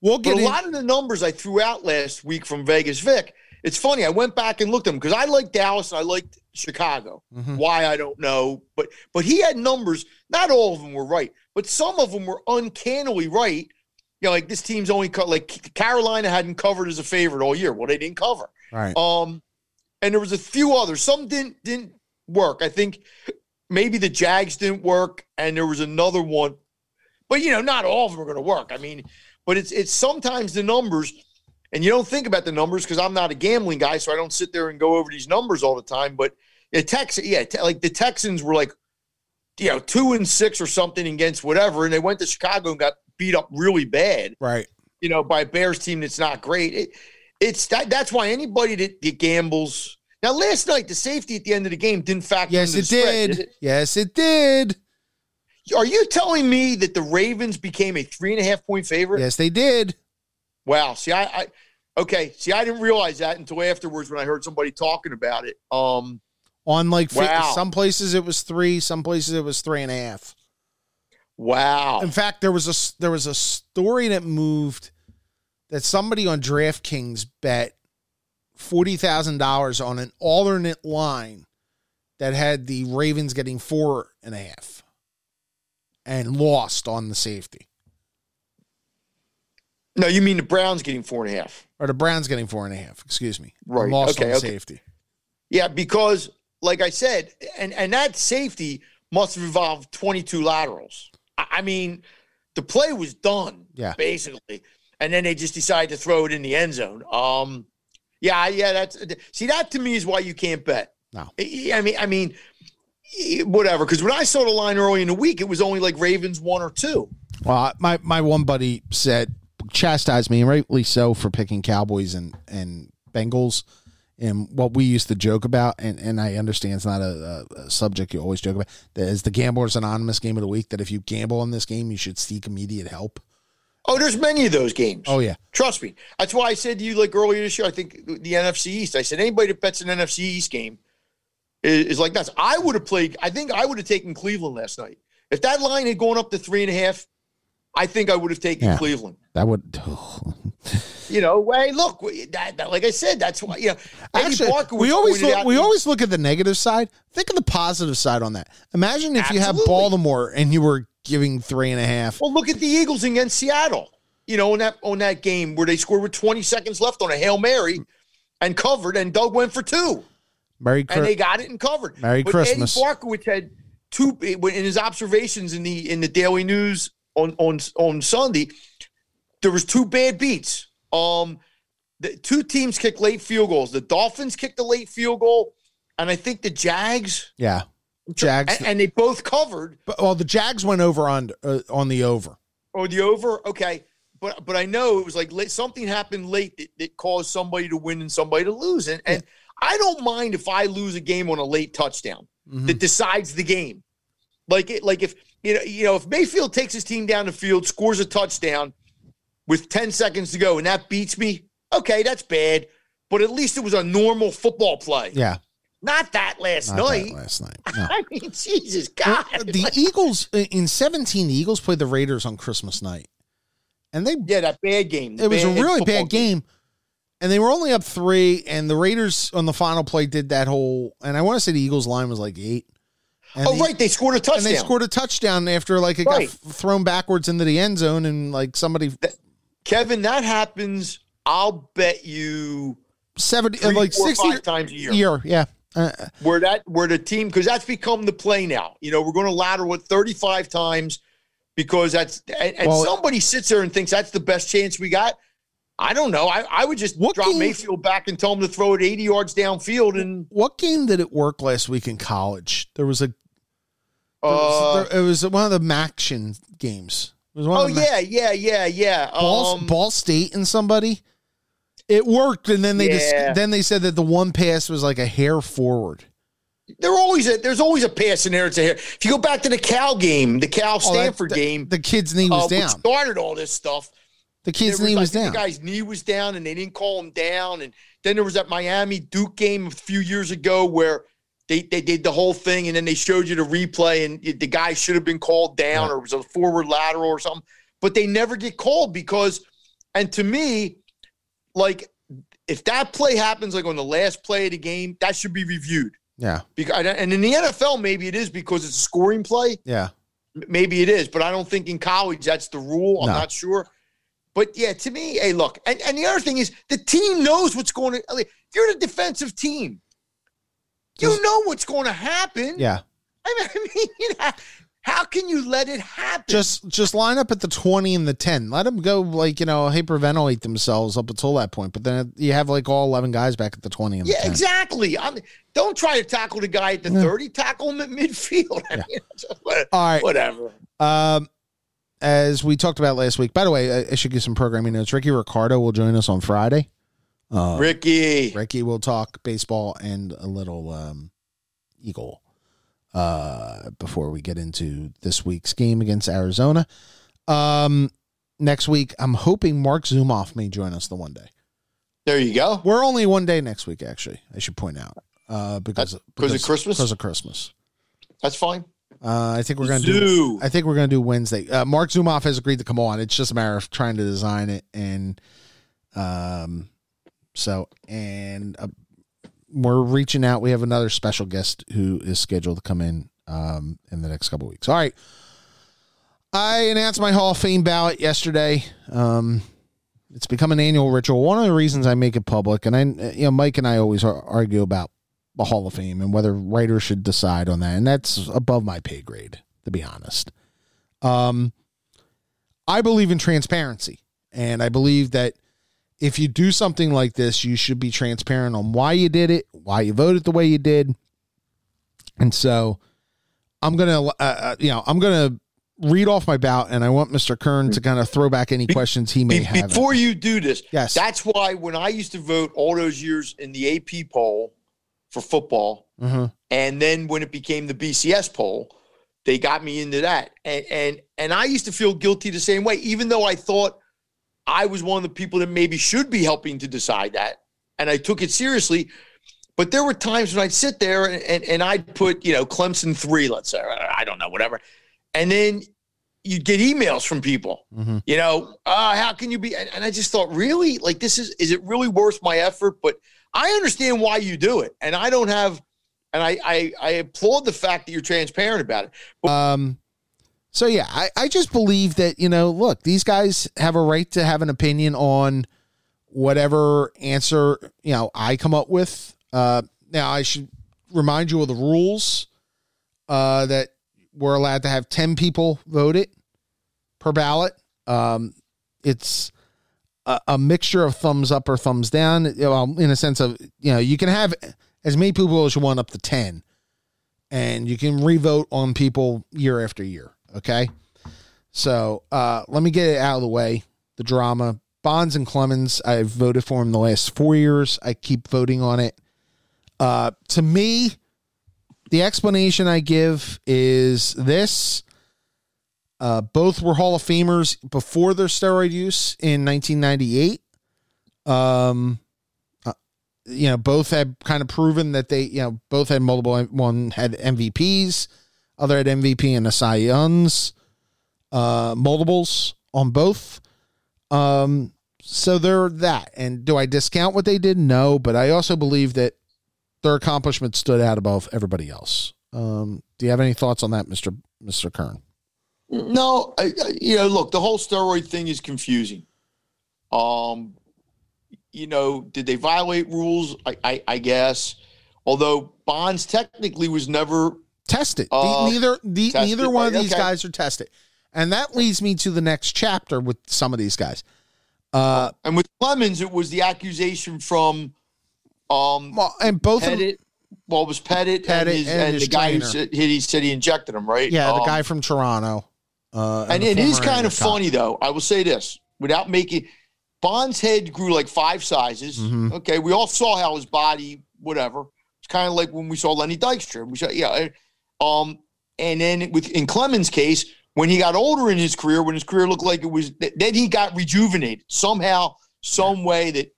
S1: We'll
S2: But
S1: get
S2: a
S1: in,
S2: lot of the numbers I threw out last week from Vegas Vic, it's funny. I went back and looked at them because I liked Dallas and I liked Chicago.
S1: Mhm.
S2: Why I don't know, but but he had numbers. Not all of them were right, but some of them were uncannily right. You know, like this team's only cut. Like Carolina hadn't covered as a favorite all year. Well, they didn't cover.
S1: right.
S2: Um, and there was a few others. Some didn't didn't work. I think maybe the Jags didn't work, and there was another one, but you know, not all of them are going to work. I mean, but it's it's sometimes the numbers, and you don't think about the numbers because I'm not a gambling guy, so I don't sit there and go over these numbers all the time. But the Tex, yeah, te- like the Texans were like, you know, two and six or something against whatever, and they went to Chicago and got beat up really bad
S1: Right.
S2: you know, by a Bears team that's not great. It, it's that, that's why anybody that, that gambles. Now, last night the safety at the end of the game didn't factor.
S1: Yes, it
S2: the spread,
S1: did.
S2: did it?
S1: Yes, it did.
S2: Are you telling me that the Ravens became a three and a half point favorite?
S1: Yes, they did.
S2: Wow. See, I, I okay. See, I didn't realize that until afterwards when I heard somebody talking about it. Um,
S1: On like
S2: Wow.
S1: some places it was three, some places it was three and a half.
S2: wow.
S1: In fact, there was a there was a story that moved that somebody on DraftKings bet forty thousand dollars on an alternate line that had the Ravens getting four and a half and lost on the safety,
S2: No, you mean the Browns getting four and a half?
S1: or the Browns getting four and a half. Excuse me,
S2: Right.
S1: Lost
S2: Okay,
S1: on
S2: okay.
S1: safety.
S2: Yeah, because like I said, and and that safety must have involved 22 laterals. I, I mean, the play was done,
S1: Yeah.
S2: basically, and then they just decided to throw it in the end zone. Um, yeah, yeah, that's see that to me is why you can't bet.
S1: No.
S2: I mean, I mean, whatever. Because when I saw the line early in the week, it was only like Ravens one or two.
S1: Well, my my one buddy said chastised me, and rightly so, for picking Cowboys and and Bengals, and what we used to joke about, and and I understand it's not a, a, subject you always joke about. That is the Gamblers Anonymous game of the week. That if you gamble on this game, you should seek immediate help.
S2: Oh, there's many of those games.
S1: Oh yeah,
S2: Trust me. That's why I said to you like earlier this year, I think the NFC East. I said anybody that bets an NFC East game is, is like nuts. I would have played, I think I would have taken Cleveland last night. If that line had gone up to three and a half, I think I would have taken
S1: Yeah.
S2: Cleveland.
S1: That would. [laughs]
S2: You know, way look, that, that- like I said, that's why, you know,
S1: Actually, we always look, we always look at the negative side. Think of the positive side on that. Imagine if you have Baltimore and you were giving three and a half.
S2: Well, look at the Eagles against Seattle. You know, on that on that game where they scored with 20 seconds left on a Hail Mary and covered, and Doug went for two.
S1: Merry
S2: and they got it and covered.
S1: Merry
S2: but
S1: Christmas.
S2: Eddie Barkowitz had two eh, in his observations in the in the Daily News on on on Sunday. There was two bad beats. Um, the two teams kicked late field goals. The Dolphins kicked a late field goal, and I think the Jags.
S1: yeah, Jags.
S2: and, and they both covered
S1: But, well, the Jags went over on uh, on the over.
S2: or the over. Okay, but but I know it was like late, something happened late that, that caused somebody to win and somebody to lose, and and I don't mind if I lose a game on a late touchdown.
S1: Mhm.
S2: that decides the game. Like it, like if you know, you know, if Mayfield takes his team down the field, scores a touchdown with 10 seconds to go, and that beats me, okay, that's bad. But at least it was a normal football play.
S1: Yeah,
S2: Not that last
S1: not that
S2: night.
S1: last night. [laughs] No.
S2: I mean, Jesus uh, God.
S1: the Eagles in 17 the Eagles played the Raiders on Christmas night. And they
S2: yeah, that bad game.
S1: it was a really bad game. And they were only up 3 and the Raiders on the final play did that whole and I want to say the Eagles line was like 8. And
S2: Oh,
S1: the-
S2: right. They scored a touchdown.
S1: And they scored a touchdown after like it
S2: Right.
S1: got f- thrown backwards into the end zone and like somebody
S2: Kevin, that happens. I'll bet you
S1: 70 like
S2: four,
S1: 60
S2: times a year.
S1: year, yeah. Uh,
S2: where that where the team because that's become the play now. You know, we're going to lateral it 35 times because that's and, and
S1: Well-
S2: somebody sits there and thinks that's the best chance we got. I don't know. I, I would just
S1: What
S2: drop
S1: game-
S2: Mayfield back and tell him to throw it 80 yards downfield and
S1: what game did it work last week in college? There was a there was-
S2: uh,
S1: there- it was one of the MACtion games. Was
S2: oh yeah, yeah, yeah, yeah.
S1: Ball,
S2: Um,
S1: Ball State and somebody. It worked, and then they
S2: Yeah.
S1: then they said that the one pass was like a hair forward.
S2: there always a, there's always a pass in there. It's a hair. If you go back to the Cal game, the Cal
S1: Oh, that-
S2: Stanford
S1: the-
S2: game,
S1: the kid's knee was
S2: uh,
S1: down.
S2: started all this stuff.
S1: The kid's
S2: There
S1: knee was down.
S2: The guy's knee was down, and they didn't call him down. And then there was that Miami Duke game a few years ago where they, they did the whole thing, and then they showed you the replay, and the guy should have been called down,
S1: Yeah.
S2: or it was a forward lateral or something. But they never get called because, and to me, like if that play happens like on the last play of the game, that should be reviewed.
S1: yeah,
S2: Because and in the NFL, maybe it is because it's a scoring play.
S1: yeah.
S2: Maybe it is, but I don't think in college that's the rule. I'm
S1: No.
S2: not sure. But yeah, to me, hey, look, and, and the other thing is the team knows what's going if you're the defensive team, you know what's going to happen.
S1: Yeah. [laughs]
S2: I mean, you know, how can you let it happen?
S1: Just just line up at the 20 and the 10. Let them go like, you know, hyperventilate themselves up until that point. But then you have like all 11 guys back at the 20 and
S2: yeah,
S1: the 10.
S2: exactly. I mean, don't try to tackle the guy at the
S1: Yeah.
S2: 30. Tackle him at midfield. [laughs] I
S1: Yeah.
S2: mean,
S1: All right.
S2: whatever.
S1: Um, as we talked about last week, by the way, I, I should give some programming notes. Ricky Ricardo will join us on Friday. Uh,
S2: Ricky.
S1: Ricky will talk baseball and a little um, Eagle uh, before we get into this week's game against Arizona. Um, next week, I'm hoping Marc Zumoff may join us the one day.
S2: There you go.
S1: We're only one day next week, actually. I should point out uh, because
S2: Because of Christmas?
S1: Because of Christmas.
S2: That's fine.
S1: Uh, I think we're gonna do. I think we're gonna do Wednesday. Uh, Marc Zumoff has agreed to come on. It's just a matter of trying to design it and, um, so and uh, we're reaching out. We have another special guest who is scheduled to come in um in the next couple weeks. All right. I announced my Hall of Fame ballot yesterday. Um, it's become an annual ritual. One of the reasons I make it public, and I, you know, Mike and I always argue about the Hall of Fame and whether writers should decide on that, and that's above my pay grade, to be honest. Um, I believe in transparency, and I believe that if you do something like this, you should be transparent on why you did it, why you voted the way you did, and so I'm gonna, uh, uh, you know, I'm gonna read off my ballot, and I want Mr. Kern to kind of throw back any questions he may
S2: Be-
S1: have.
S2: before you do this,
S1: Yes.
S2: that's why when I used to vote all those years in the AP poll for football,
S1: Mhm.
S2: and then when it became the BCS poll, they got me into that, and and and I used to feel guilty the same way, even though I thought I was one of the people that maybe should be helping to decide that, and I took it seriously. But there were times when I'd sit there and, and, and I'd put, you know, Clemson three, let's say, I don't know, whatever. And then you'd get emails from people,
S1: Mhm.
S2: you know, uh, how can you be? And, and I just thought, really? Like, this is, is it really worth my effort? But I understand why you do it. And I don't have, and I, I, I applaud the fact that you're transparent about it.
S1: But- Um, so yeah, I, I just believe that, you know, look, these guys have a right to have an opinion on whatever answer, you know, I come up with. Uh, now I should remind you of the rules, uh, that we're allowed to have 10 people vote it per ballot. Um, it's a, a mixture of thumbs up or thumbs down, know, in a sense of, you know, you can have as many people as you want up to 10 and you can revote on people year after year. Okay. So uh, let me get it out of the way. The drama. Bonds and Clemens, I've voted for him the last four years. I keep voting on it. Uh, to me, the explanation I give is this. Uh, both were Hall of Famers before their steroid use in 1998. Um, uh, you know, both had kind of proven that they, you know, both had multiple. One had MVPs, other at MVP and the Youngs, uh, multiples on both. Um, so they're that. And do I discount what they did? No, but I also believe that their accomplishments stood out above everybody else. Um, do you have any thoughts on that, Mister Mister Kern?
S2: No, I, I- you know, look, the whole steroid thing is confusing. Um, you know, did they violate rules? I, I, I guess. Although Bonds technically was never
S1: Tested.
S2: Uh,
S1: neither the,
S2: tested,
S1: neither one of these
S2: okay.
S1: guys are tested, and that leads me to the next chapter with some of these guys. Uh,
S2: And with Clemens, it was the accusation from um
S1: well, and both of them,
S2: Pettitte. Well, it was Pettitte,
S1: Pettitte
S2: and, his,
S1: and
S2: and,
S1: his
S2: the guy who
S1: trainer.
S2: said he said he injected him, right?
S1: yeah, the
S2: Um,
S1: guy from Toronto. Uh,
S2: And
S1: the
S2: it is kind of funny, though. I will say this without making Bond's head grew like five sizes.
S1: Mhm.
S2: Okay, we all saw how his body, whatever. It's kind of like when we saw Lenny Dykstra. We saw, yeah. Um, and then with in Clemens' case, when he got older in his career, when his career looked like it was, then he got rejuvenated somehow, some way that.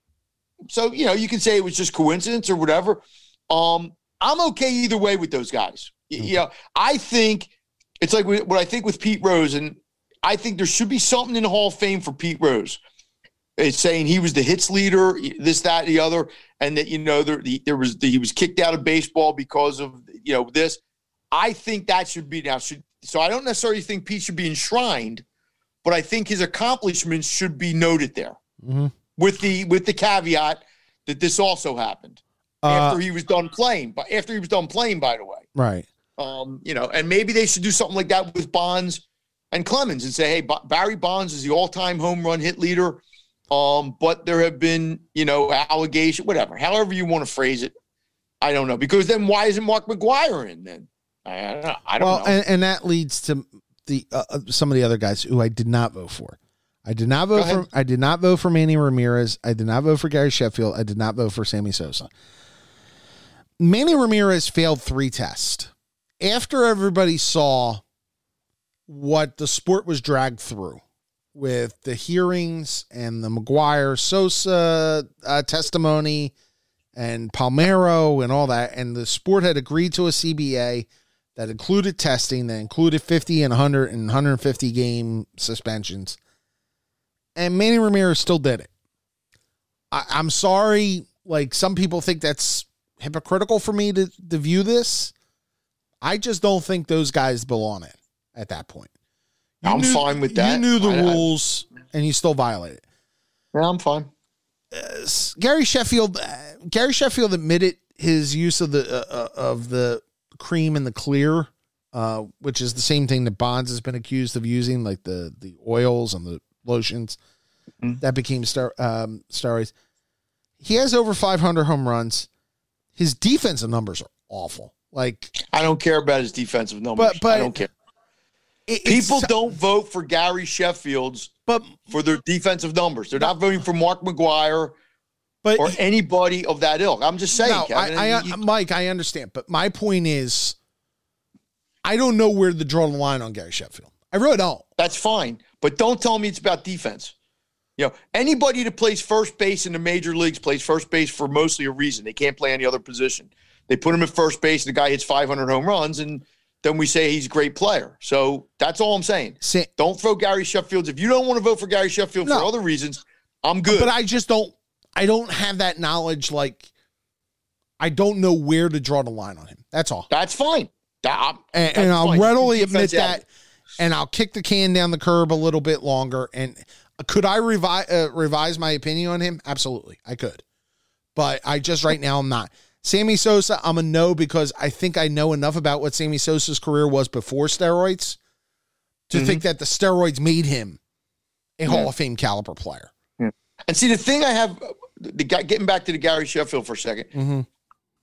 S2: So you know, you can say it was just coincidence or whatever. Um, I'm okay either way with those guys. Y- You know, I think it's like what I think with Pete Rose, and I think there should be something in the Hall of Fame for Pete Rose. It's saying he was the hits leader, this, that, the other, and that you know there, the, there was he was kicked out of baseball because of you know this. I think that should be now. Should, so I don't necessarily think Pete should be enshrined, but I think his accomplishments should be noted there
S1: Mhm.
S2: with the with the caveat that this also happened
S1: Uh,
S2: after he was done playing. But after he was done playing, by the way.
S1: right.
S2: Um, you know, and maybe they should do something like that with Bonds and Clemens and say, hey, B- Barry Bonds is the all-time home run hit leader. Um, but there have been, you know, allegation, whatever, however you want to phrase it. I don't know because then why isn't Mark McGwire in then? I, don't know. I don't
S1: well,
S2: know.
S1: and, and that leads to the uh, uh, some of the other guys who I did not vote for. I did not vote for. I did not vote for Manny Ramirez. I did not vote for Gary Sheffield. I did not vote for Sammy Sosa. Manny Ramirez failed three tests after everybody saw what the sport was dragged through with the hearings and the McGwire Sosa uh, testimony and Palmeiro and all that. And the sport had agreed to a CBA that included testing, that included 50 and 100 and 150 game suspensions. And Manny Ramirez still did it. I, I'm sorry. Like some people think that's hypocritical for me to, to view this. I just don't think those guys belong it at that point. You
S2: I'm fine with that.
S1: You knew the
S2: I- I-
S1: rules and you still violated.
S2: yeah, I'm fine.
S1: Gary Sheffield, uh, Gary Sheffield admitted his use of the uh, uh, of the cream and the clear, uh, which is the same thing that Bonds has been accused of using, like the the oils and the lotions
S2: Mhm.
S1: that became star um, steroids. He has over 500 home runs. His defensive numbers are awful. Like
S2: I don't care about his defensive numbers.
S1: But- but-
S2: I don't care.
S1: it-
S2: People don't vote for Gary Sheffield's
S1: but
S2: for their defensive numbers. They're not voting for Mark McGwire
S1: but
S2: or anybody of that ilk. I'm just saying,
S1: no,
S2: Kevin.
S1: I, I,
S2: you-
S1: Mike, I understand, but my point is, I don't know where to draw the line on Gary Sheffield. I really don't.
S2: that's fine, but don't tell me it's about defense. You know, anybody that plays first base in the major leagues plays first base for mostly a reason. They can't play any other position. They put him at first base, and the guy hits 500 home runs, and then we say he's a great player. So that's all I'm saying.
S1: Sa-
S2: Don't throw Gary Sheffield. If you don't want to vote for Gary Sheffield for other reasons, I'm good.
S1: but I just don't. I don't have that knowledge. Like, I don't know where to draw the line on him. That's all.
S2: that's fine. That,
S1: And, and I'll
S2: fine.
S1: readily admit
S2: defense out
S1: that, and I'll kick the can down the curb a little bit longer. And could I revise uh, revise my opinion on him? Absolutely, I could. But I just right now I'm not. Sammy Sosa, I'm a no because I think I know enough about what Sammy Sosa's career was before steroids to
S2: Mhm.
S1: think that the steroids made him a Hall of Fame caliber player.
S2: And see, the thing I have, the guy getting back to the Gary Sheffield for a 2nd
S1: Mm-hmm.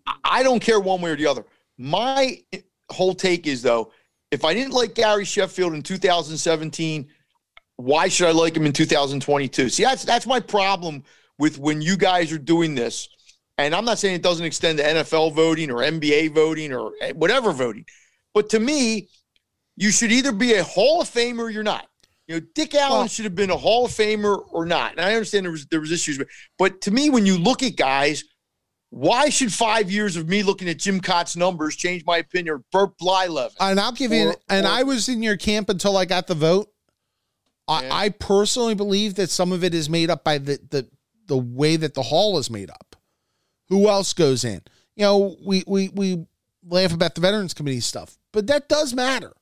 S2: I- I don't care one way or the other. My whole take is though, if I didn't like Gary Sheffield in 2017, why should I like him in 2022? See, that's that's my problem with when you guys are doing this. And I'm not saying it doesn't extend to NFL voting or NBA voting or whatever voting, but to me, you should either be a Hall of Famer or you're not. You know, Dick Allen
S1: Well-
S2: should have been a Hall of Famer or not. And I understand there was there was issues, but but to me, when you look at guys, why should five years of me looking at Jim Kaat's numbers change my opinion? Or Bert Blyleven?
S1: And I'll give you,
S2: Or-
S1: and
S2: or-
S1: I was in your camp until I got the vote. I,
S2: Yeah.
S1: I personally believe that some of it is made up by the, the the way that the hall is made up. Who else goes in? You know, we we we laugh about the Veterans Committee stuff, but that does matter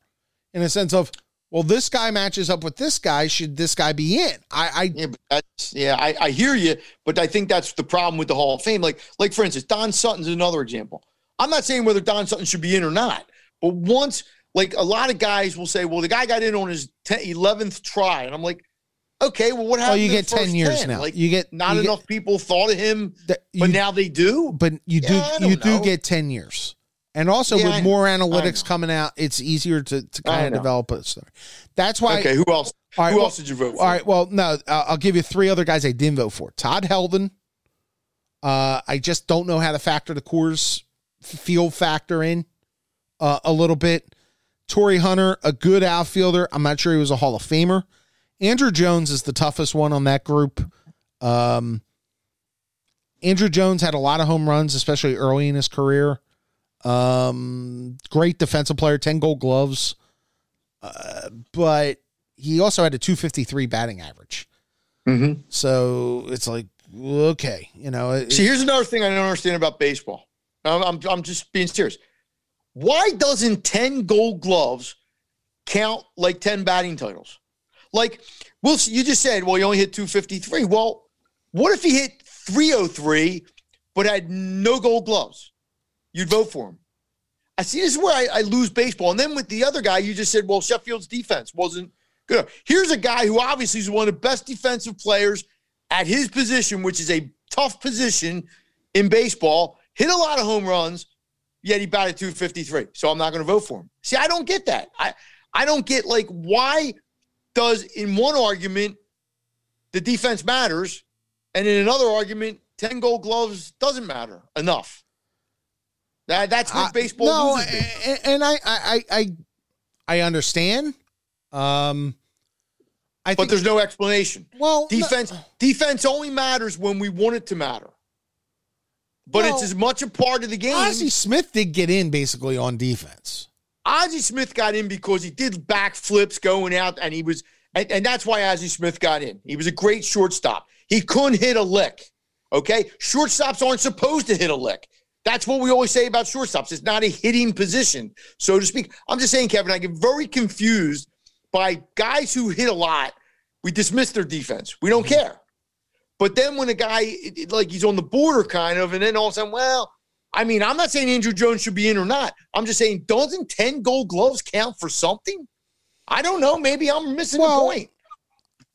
S1: in a sense of, well, this guy matches up with this guy. Should this guy be in? I, I
S2: Yeah, but that's yeah, I, I hear you, but I think that's the problem with the Hall of Fame. Like, like for instance, Don Sutton's another example. I'm not saying whether Don Sutton should be in or not, but once, like a lot of guys will say, well, the guy got in on his 10, 11th try, and I'm like, okay, well, what
S1: well,
S2: happened?
S1: you get
S2: 10
S1: years
S2: 10?
S1: now.
S2: Like,
S1: you get
S2: not
S1: you
S2: enough people thought of him,
S1: Get, that-
S2: but now they do.
S1: but you do
S2: Yeah,
S1: you
S2: don't
S1: do get 10 years and also
S2: Yeah,
S1: with
S2: I-
S1: more analytics coming out it's easier to, to kind of develop a story that's why
S2: okay, who else?
S1: all right,
S2: who
S1: well-
S2: else did you vote for?
S1: all right well no uh, i'll give you three other guys i didn't vote for. Todd Helton uh, i just don't know how to factor the coors field factor in uh, a little bit. Torii hunter a good outfielder. I'm not sure he was a hall of famer. Andruw jones is the toughest one on that group. Um, Andruw Jones had a lot of home runs, especially early in his career. Um, great defensive player, 10 gold gloves. Uh, but he also had a 253 batting average.
S2: Mhm.
S1: So it's like, okay, you know, it-
S2: See, here's another thing I don't understand about baseball. I'm, I'm, I'm just being serious. Why doesn't 10 gold gloves count like 10 batting titles? Like, well, you just said, well, he only hit 253. Well, what if he hit 303 but had no gold gloves? You'd vote for him. I see this is where I, I lose baseball. And then with the other guy, you just said, well, Sheffield's defense wasn't good. Here's a guy who obviously is one of the best defensive players at his position, which is a tough position in baseball, hit a lot of home runs, yet he batted 253. So I'm not going to vote for him. See, I don't get that. I, I don't get like why does in one argument the defense matters and in another argument 10 gold gloves doesn't matter enough. That, that's what
S1: Uh,
S2: baseball
S1: no, and, and I, I, I, I understand. Um, I
S2: But there's no explanation.
S1: well, no-
S2: Defense defense only matters when we want it to matter. But
S1: Well,
S2: it's as much a part of the game.
S1: Ozzie Smith did get in basically on defense.
S2: Ozzie Smith got in because he did backflips going out, and he was, and, and that's why Ozzie Smith got in. He was a great shortstop. He couldn't hit a lick. Okay, shortstops aren't supposed to hit a lick. That's what we always say about shortstops. It's not a hitting position, so to speak. I'm just saying, Kevin, I get very confused by guys who hit a lot. We dismiss their defense. We don't mm-hmm. care. But then when a guy it- it- like he's on the border kind of, and then all of a sudden, well, I mean, I'm not saying Andruw Jones should be in or not. I'm just saying, doesn't 10 gold gloves count for something? I don't know. Maybe I'm missing
S1: Well,
S2: the point,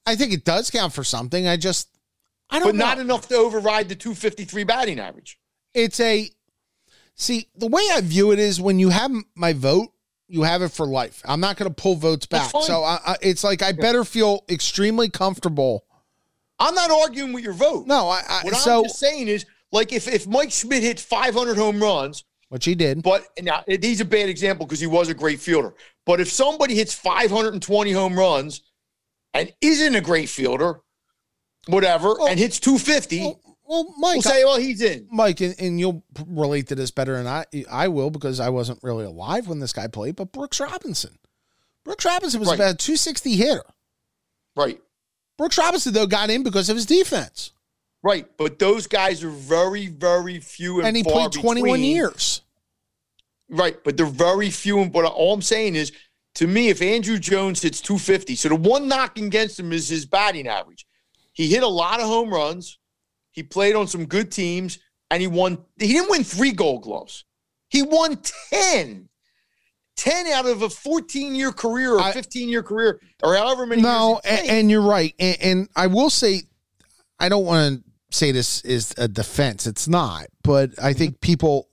S1: I think it does count for something. I just, I don't
S2: but
S1: know.
S2: not enough to override the 253 batting average.
S1: it's a see the way I view it is when you have my vote, you have it for life. I'm not going to pull votes back. So I, I, it's like I better feel extremely comfortable.
S2: I'm not arguing with your vote.
S1: No, I, I
S2: What
S1: so
S2: I'm just saying is, like, if, if Mike Schmidt hit 500 home runs,
S1: which he did.
S2: but now he's a bad example because he was a great fielder. But if somebody hits 520 home runs and isn't a great fielder, whatever,
S1: Well-
S2: and hits 250,
S1: Well, well Mike,
S2: we'll say, well, he's in.
S1: Mike, and, and you'll relate to this better than I I will because I wasn't really alive when this guy played. But Brooks Robinson, Brooks Robinson was
S2: Right.
S1: about a 260 hitter.
S2: Right.
S1: Brooks Robinson though got in because of his defense,
S2: Right, but those guys are very, very few and,
S1: and he played 21
S2: between.
S1: years.
S2: Right, but they're very few. And but all I'm saying is, to me, if Andruw Jones hits 250, so the one knock against him is his batting average. He hit a lot of home runs. He played on some good teams, and he won. He didn't win three Gold Gloves. He won 10. 10 out of a 14 year career or 15 year career or however many
S1: No, and, and you're right. And, and I will say, I don't want to say this is a defense. It's not, but I
S2: Mm-hmm.
S1: think people,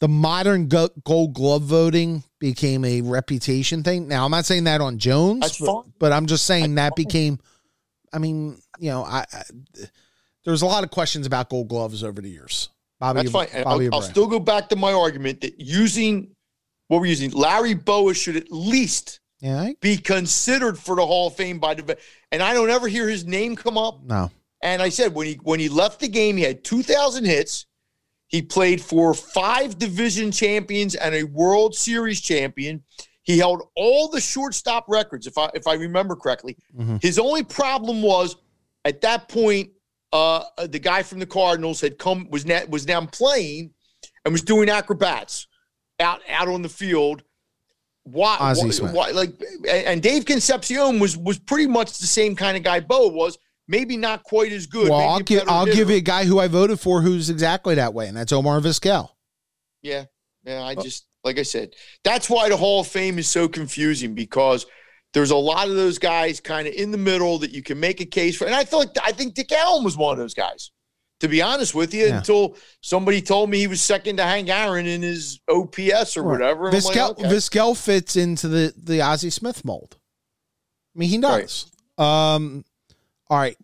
S1: the modern Gold Glove voting became a reputation thing. Now, I'm not saying that on Jones, but, but I'm just saying
S2: That's
S1: that became. I mean, you know, I, I there was a lot of questions about Gold Gloves over the years. Bobby,
S2: That's fine.
S1: Bobby
S2: I'll, I'll still go back to my argument that using what we're using, Larry Bowa should at least
S1: yeah, I-
S2: be considered for the Hall of Fame by the and I don't ever hear his name come up.
S1: no,
S2: And I said when he when he left the game, he had two thousand hits. He played for five division champions and a World Series champion. He held all the shortstop records, if I if I remember correctly.
S1: Mhm.
S2: His only problem was at that point, uh, the guy from the Cardinals had come was now was now playing and was doing acrobats out out on the field. Why, why, why- like and Dave Concepcion was was pretty much the same kind of guy Bo was, maybe not quite as good.
S1: well, I'll give I'll give you a guy who I voted for who's exactly that way, and that's Omar Vizquel.
S2: Yeah, yeah. I
S1: Oh.
S2: just like I said, that's why the Hall of Fame is so confusing because there's a lot of those guys kind of in the middle that you can make a case for. And I thought I think Dick Allen was one of those guys. To be honest with you,
S1: Yeah.
S2: until somebody told me he was second to Hank Aaron in his OPS or
S1: Right.
S2: whatever. I'm like, okay.
S1: Vizquel fits into the the Ozzie Smith mold. I mean, he does. Um, all right,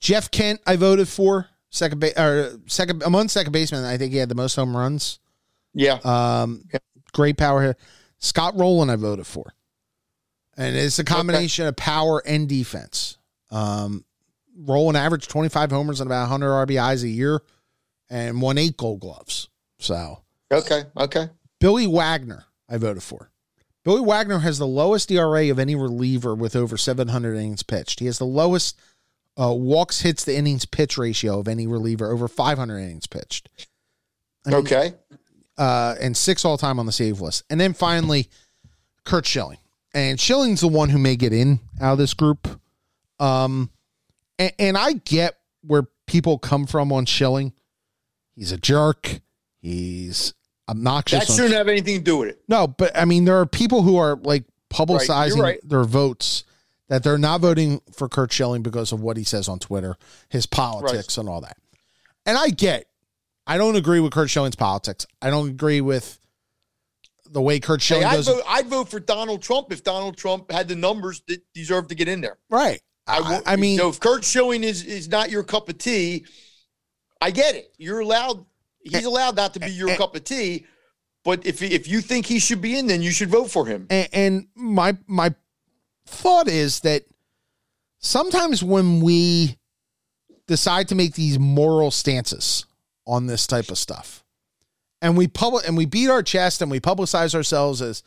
S1: Jeff Kent, I voted for second base or second among second baseman. I think he had the most home runs.
S2: Yeah,
S1: Um, great power here. Scott Rolen, I voted for, and it's a combination of power and defense. Um, Rolen averaged twenty five homers and about hundred RBIs a year, and won eight Gold Gloves. So
S2: okay, okay.
S1: Billy Wagner, I voted for. Billy Wagner has the lowest ERA of any reliever with over 700 innings pitched. He has the lowest uh, walks hits the innings pitch ratio of any reliever over 500 innings pitched. I mean,
S2: okay.
S1: Uh, and six all time on the save list. And then finally, Curt Schilling. And Schilling's the one who may get in out of this group. Um, and, and I get where people come from on Schilling. He's a jerk. He's obnoxious.
S2: That
S1: on-
S2: shouldn't have anything to do with it.
S1: no, but I mean, there are people who are like publicizing
S2: right.
S1: their votes that they're not voting for Curt Schilling because of what he says on Twitter, his politics, and all that. And I get, I don't agree with Curt Schilling's politics. I don't agree with the way Curt
S2: Hey,
S1: Schilling
S2: I'd,
S1: does.
S2: vote, I'd vote for Donald Trump if Donald Trump had the numbers that deserve to get in there.
S1: right.
S2: I,
S1: I, I mean,
S2: so if Curt Schilling is is not your cup of tea, I get it. You're allowed. He's allowed not to be your
S1: eh.
S2: cup of tea. But if if you think he should be in, then you should vote for him.
S1: and, and my my thought is that sometimes when we decide to make these moral stances on this type of stuff and we public and we beat our chest and we publicize ourselves as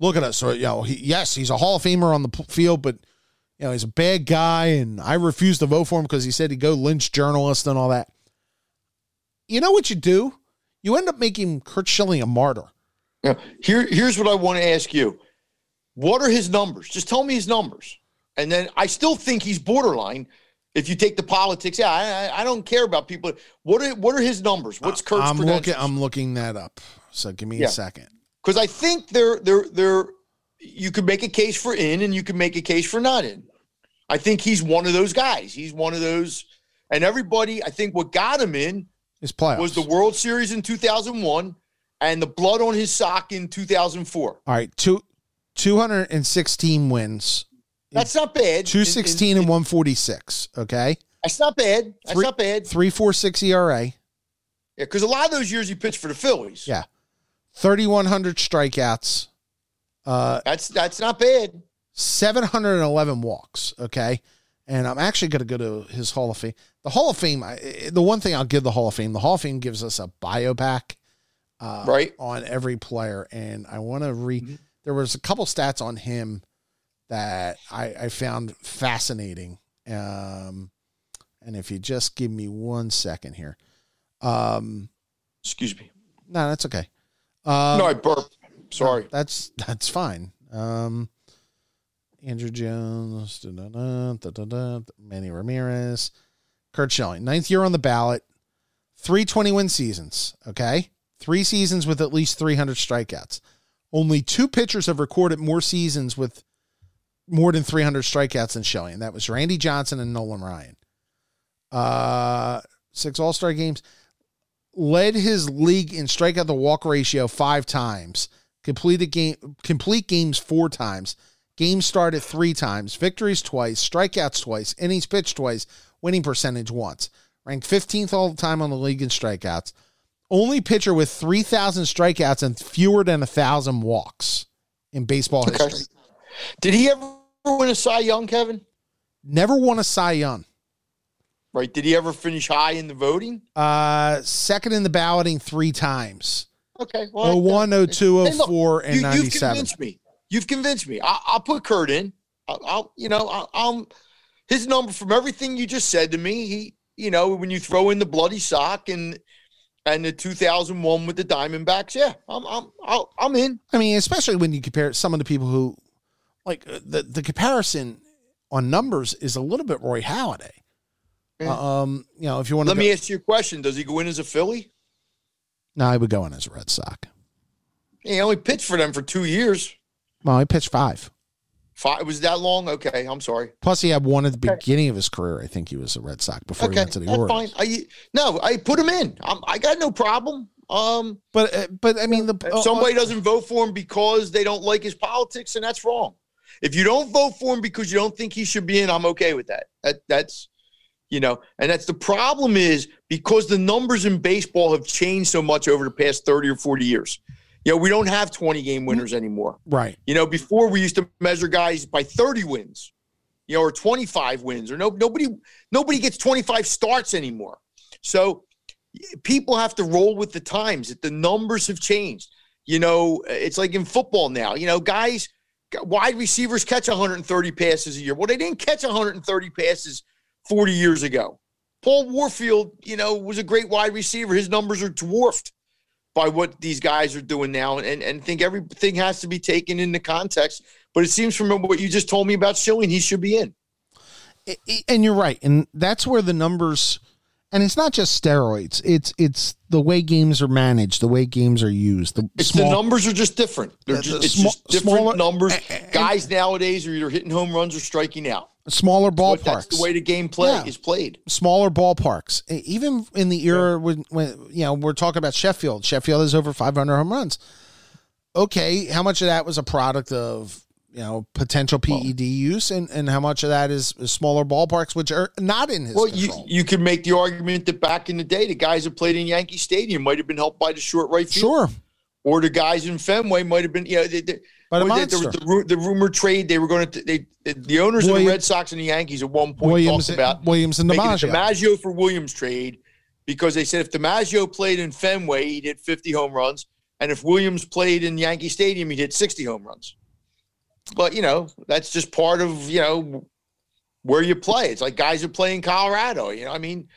S1: look at us or you know he, yes he's a hall of famer on the p- field but you know he's a bad guy and i refuse to vote for him because he said he'd go lynch journalists and all that you know what you do you end up making curt schilling a martyr
S2: Yeah. here here's what I want to ask you: What are his numbers? Just tell me his numbers, and then I still think he's borderline. If you take the politics, yeah, I, I- don't care about people. What are what are his numbers? What's uh,
S1: Curt's
S2: I'm
S1: looking. I'm looking that up. So give me
S2: Yeah.
S1: a second.
S2: because I think they're they're they're you could make a case for in and you could make a case for not in. I think he's one of those guys. He's one of those, and everybody. I think what got him in
S1: His playoffs.
S2: was the World Series in 2001 and the blood on his sock in 2004.
S1: All right, two, 216 wins,
S2: That's not bad.
S1: 216
S2: In- in-
S1: and 146. Okay,
S2: That's not bad. That's
S1: Three-
S2: not bad.
S1: 346 ERA,
S2: Yeah, because a lot of those years he pitched for the Phillies.
S1: Yeah. 3,100 strikeouts, uh,
S2: That's that's not bad.
S1: 711 walks. Okay, and I'm actually going to go to his Hall of Fame. The Hall of Fame. I, the one thing I'll give the Hall of Fame. The Hall of Fame gives us a bio pack. Uh,
S2: Right.
S1: on every player, and I want to read.
S2: Mhm.
S1: There was a couple stats on him that I, I found fascinating. Um, and if you just give me one second here, um,
S2: Excuse me.
S1: no, that's okay. Um,
S2: no, I burped. Sorry.
S1: that's that's fine. Um, Andruw Jones, da-da-da, da-da-da, Manny Ramirez, Curt Schilling, ninth year on the ballot, three twenty win seasons. Okay, three seasons with at least 300 strikeouts. Only two pitchers have recorded more seasons with more than 300 strikeouts than Schilling. and That was Randy Johnson and Nolan Ryan. Uh, six All Star games. Led his league in strikeout to walk ratio five times. Completed game complete games four times. Games started three times. Victories twice. Strikeouts twice. Innings pitched twice. Winning percentage once. Ranked 15th all the time on the league in strikeouts. Only pitcher with 3,000 strikeouts and fewer than a 1,000 walks in baseball
S2: Okay.
S1: history.
S2: Did he ever win a Cy Young, Kevin?
S1: Never won a Cy Young.
S2: Right. Did he ever finish high in the voting?
S1: Uh, second in the balloting three times.
S2: Okay. Well,
S1: 01, 02,
S2: Hey, look,
S1: 04, and
S2: you, you've
S1: 97.
S2: convinced me. You've convinced me. I, I'll put Curt in. I'll, I'll you know, I'll, I'll his number from everything you just said to me. He, you know, when you throw in the bloody sock and and the 2001 with the Diamondbacks, yeah, I'm I'm I'll, I'm in.
S1: I mean, especially when you compare some of the people who, like uh, the the comparison on numbers is a little bit Roy Halladay.
S2: Yeah.
S1: Um, you know, if you want to,
S2: Let me ask you a question. Does he go in as a Philly?
S1: no, I would go in as a Red Sox.
S2: He only pitched for them for two years.
S1: Well, he pitched five.
S2: Five was that long? Okay, I'm sorry.
S1: Plus, he had one at the
S2: Okay.
S1: beginning of his career. I think he was a Red Sox before he went to the
S2: that's
S1: Orioles.
S2: fine. I no, I put him in. I'm, I got no problem. Um,
S1: But uh, but I mean, the
S2: somebody doesn't vote for him because they don't like his politics, and that's wrong. If you don't vote for him because you don't think he should be in, I'm okay with that. That that's you know, and that's the problem is because the numbers in baseball have changed so much over the past 30 or 40 years. You know, we don't have 20 game winners anymore.
S1: right.
S2: You know, before we used to measure guys by 30 wins, you know, or 25 wins, or no nobody nobody gets 25 starts anymore. So people have to roll with the times. That the numbers have changed. You know, it's like in football now. You know, guys, wide receivers catch 130 passes a year. Well, they didn't catch 130 passes 40 years ago. Paul Warfield, you know, was a great wide receiver. His numbers are dwarfed by what these guys are doing now, and and think everything has to be taken into context. But it seems from what you just told me about Schilling, he should be in.
S1: And you're right, and that's where the numbers and it's not just steroids. It's it's the way games are managed, the way games are used. The
S2: It's
S1: small-
S2: the numbers are just different. They're just,
S1: the
S2: it's just different
S1: smaller-
S2: numbers.
S1: a- a-
S2: Guys nowadays are either hitting home runs or striking out.
S1: smaller
S2: But that's
S1: ballparks.
S2: the way the game play
S1: Yeah.
S2: is played.
S1: smaller ballparks. Even in the era when, when you know we're talking about Sheffield. Sheffield has over 500 home runs. Okay, how much of that was a product of you know potential PED use, and and how much of that is, smaller ballparks, which are not in his
S2: Well, you
S1: control?
S2: you could make the argument that back in the day, the guys that played in Yankee Stadium might have been helped by the short right field,
S1: sure,
S2: or the guys in Fenway might have been. You know, they, they,
S1: but a
S2: there- there
S1: monster.
S2: was the, the rumor trade they were going to they the owners of the Red Sox and the Yankees at one point
S1: Williams,
S2: talked about
S1: Williams and DiMaggio.
S2: DiMaggio for Williams trade because they said if DiMaggio played in Fenway he'd hit 50 home runs and if Williams played in Yankee Stadium he'd hit 60 home runs. But you know that's just part of you know where you play. It's like guys are playing Colorado. You know I mean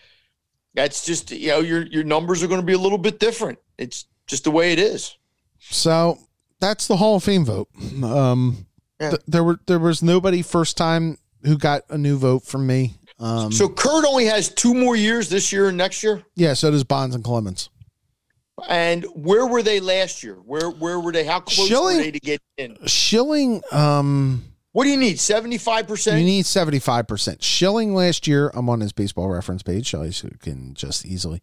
S2: that's just you know your your numbers are going to be a little bit different. It's just the way it is.
S1: So that's the Hall of Fame vote. Um,
S2: Yeah.
S1: th- there were there was nobody first time who got a new vote from me. Um,
S2: So Curt only has two more years this year and next year.
S1: yeah, so does Bonds and Clemens.
S2: And where were they last year? Where where were they? How close
S1: Schilling-
S2: were they to get in?
S1: Schilling, um,
S2: What do you need? Seventy five percent.
S1: you need seventy five percent. Schilling last year, I'm on his baseball reference page, so I can just easily.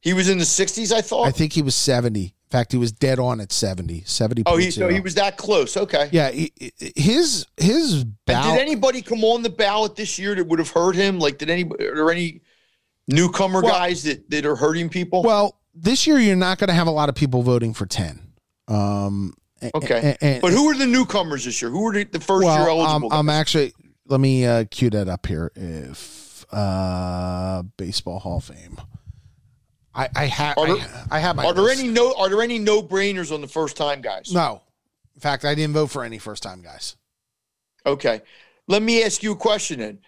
S2: He was in the sixties, I thought.
S1: I think he was seventy. In fact, he was dead on at 70. 70.
S2: oh, he so he was that close. Okay.
S1: Yeah, he- his his
S2: And
S1: ballot.
S2: did anybody come on the ballot this year that would have hurt him? Like, did any are there any newcomer
S1: Well-
S2: guys that, that are hurting people?
S1: well, this year you're not going to have a lot of people voting for ten. Um,
S2: okay.
S1: a- and-
S2: but who are the newcomers this year? Who were the, the first year eligible?
S1: I'm, I'm actually. Let me uh, cue that up here. If uh, baseball Hall of Fame, I I have
S2: Are
S1: I,
S2: there-
S1: I have my.
S2: are there
S1: list.
S2: any no are there any no brainers on the first time guys?
S1: No, in fact, I didn't vote for any first time guys.
S2: Okay. Let me ask you a question then.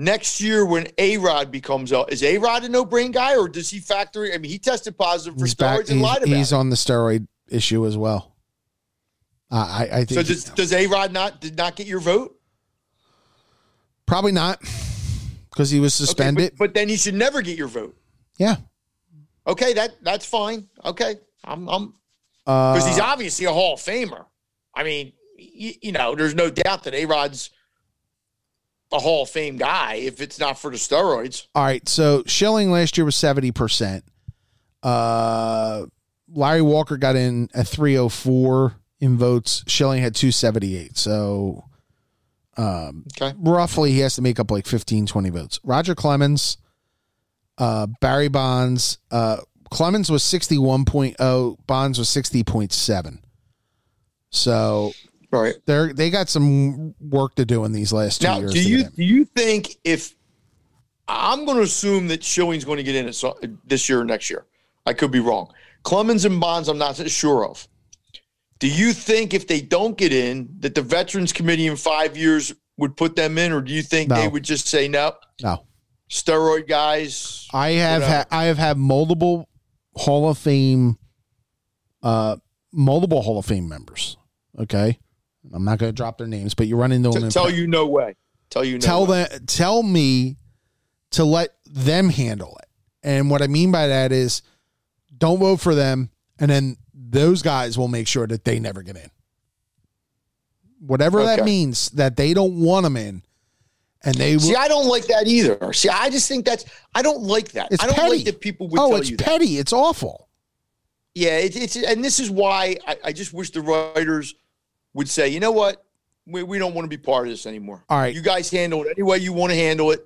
S2: Next year, when A Rod becomes out, is A Rod a no brain guy or does he factor in? I mean, he tested positive for
S1: He's back.
S2: steroids and lied about
S1: he's
S2: it.
S1: on the steroid issue as well. Uh, I I think
S2: So does, does A Rod not did not get your vote?
S1: probably not because he was
S2: Okay,
S1: suspended.
S2: but, but then he should never get your vote.
S1: yeah,
S2: Okay, that that's fine. Okay, I'm I'm
S1: because
S2: because he's obviously a Hall of Famer. I mean, you, you know, there's no doubt that A Rod's a Hall of Fame guy. If it's not for the steroids,
S1: All right. So Schilling last year was 70%. Uh, Larry Walker got in at 304 in votes. Schilling had 278. So um,
S2: Okay.
S1: roughly he has to make up like 15, 20 votes. Roger Clemens, uh, Barry Bonds, uh, Clemens was 61.0, Bonds was 60.7. So
S2: right
S1: they're they got some work to do in these last two
S2: now,
S1: years.
S2: do you do you think if I'm going to assume that Schilling's going to get in so, this year or next year? I could be wrong. Clemens and Bonds, I'm not sure of. Do you think if they don't get in, that the Veterans Committee in five years would put them in, or do you think they would just say no?
S1: No.
S2: Steroid guys.
S1: I have ha- I have had multiple Hall of Fame, uh, multiple Hall of Fame members. Okay, I'm not going to drop their names, but you run into them.
S2: T- tell you no way. Tell you no
S1: tell
S2: way.
S1: them, tell me to let them handle it. And what I mean by that is, don't vote for them, and then those guys will make sure that they never get in. Whatever that means, that they don't want them in, and they will.
S2: See, I don't like that either. See, I just think that's I don't like that.
S1: It's
S2: I don't
S1: petty.
S2: like that people would
S1: oh,
S2: tell
S1: it's
S2: you that.
S1: petty. It's awful.
S2: Yeah, it, it's and this is why I, I just wish the writers would say, you know what, we, we don't want to be part of this anymore.
S1: All right.
S2: You guys handle it any way you want to handle it.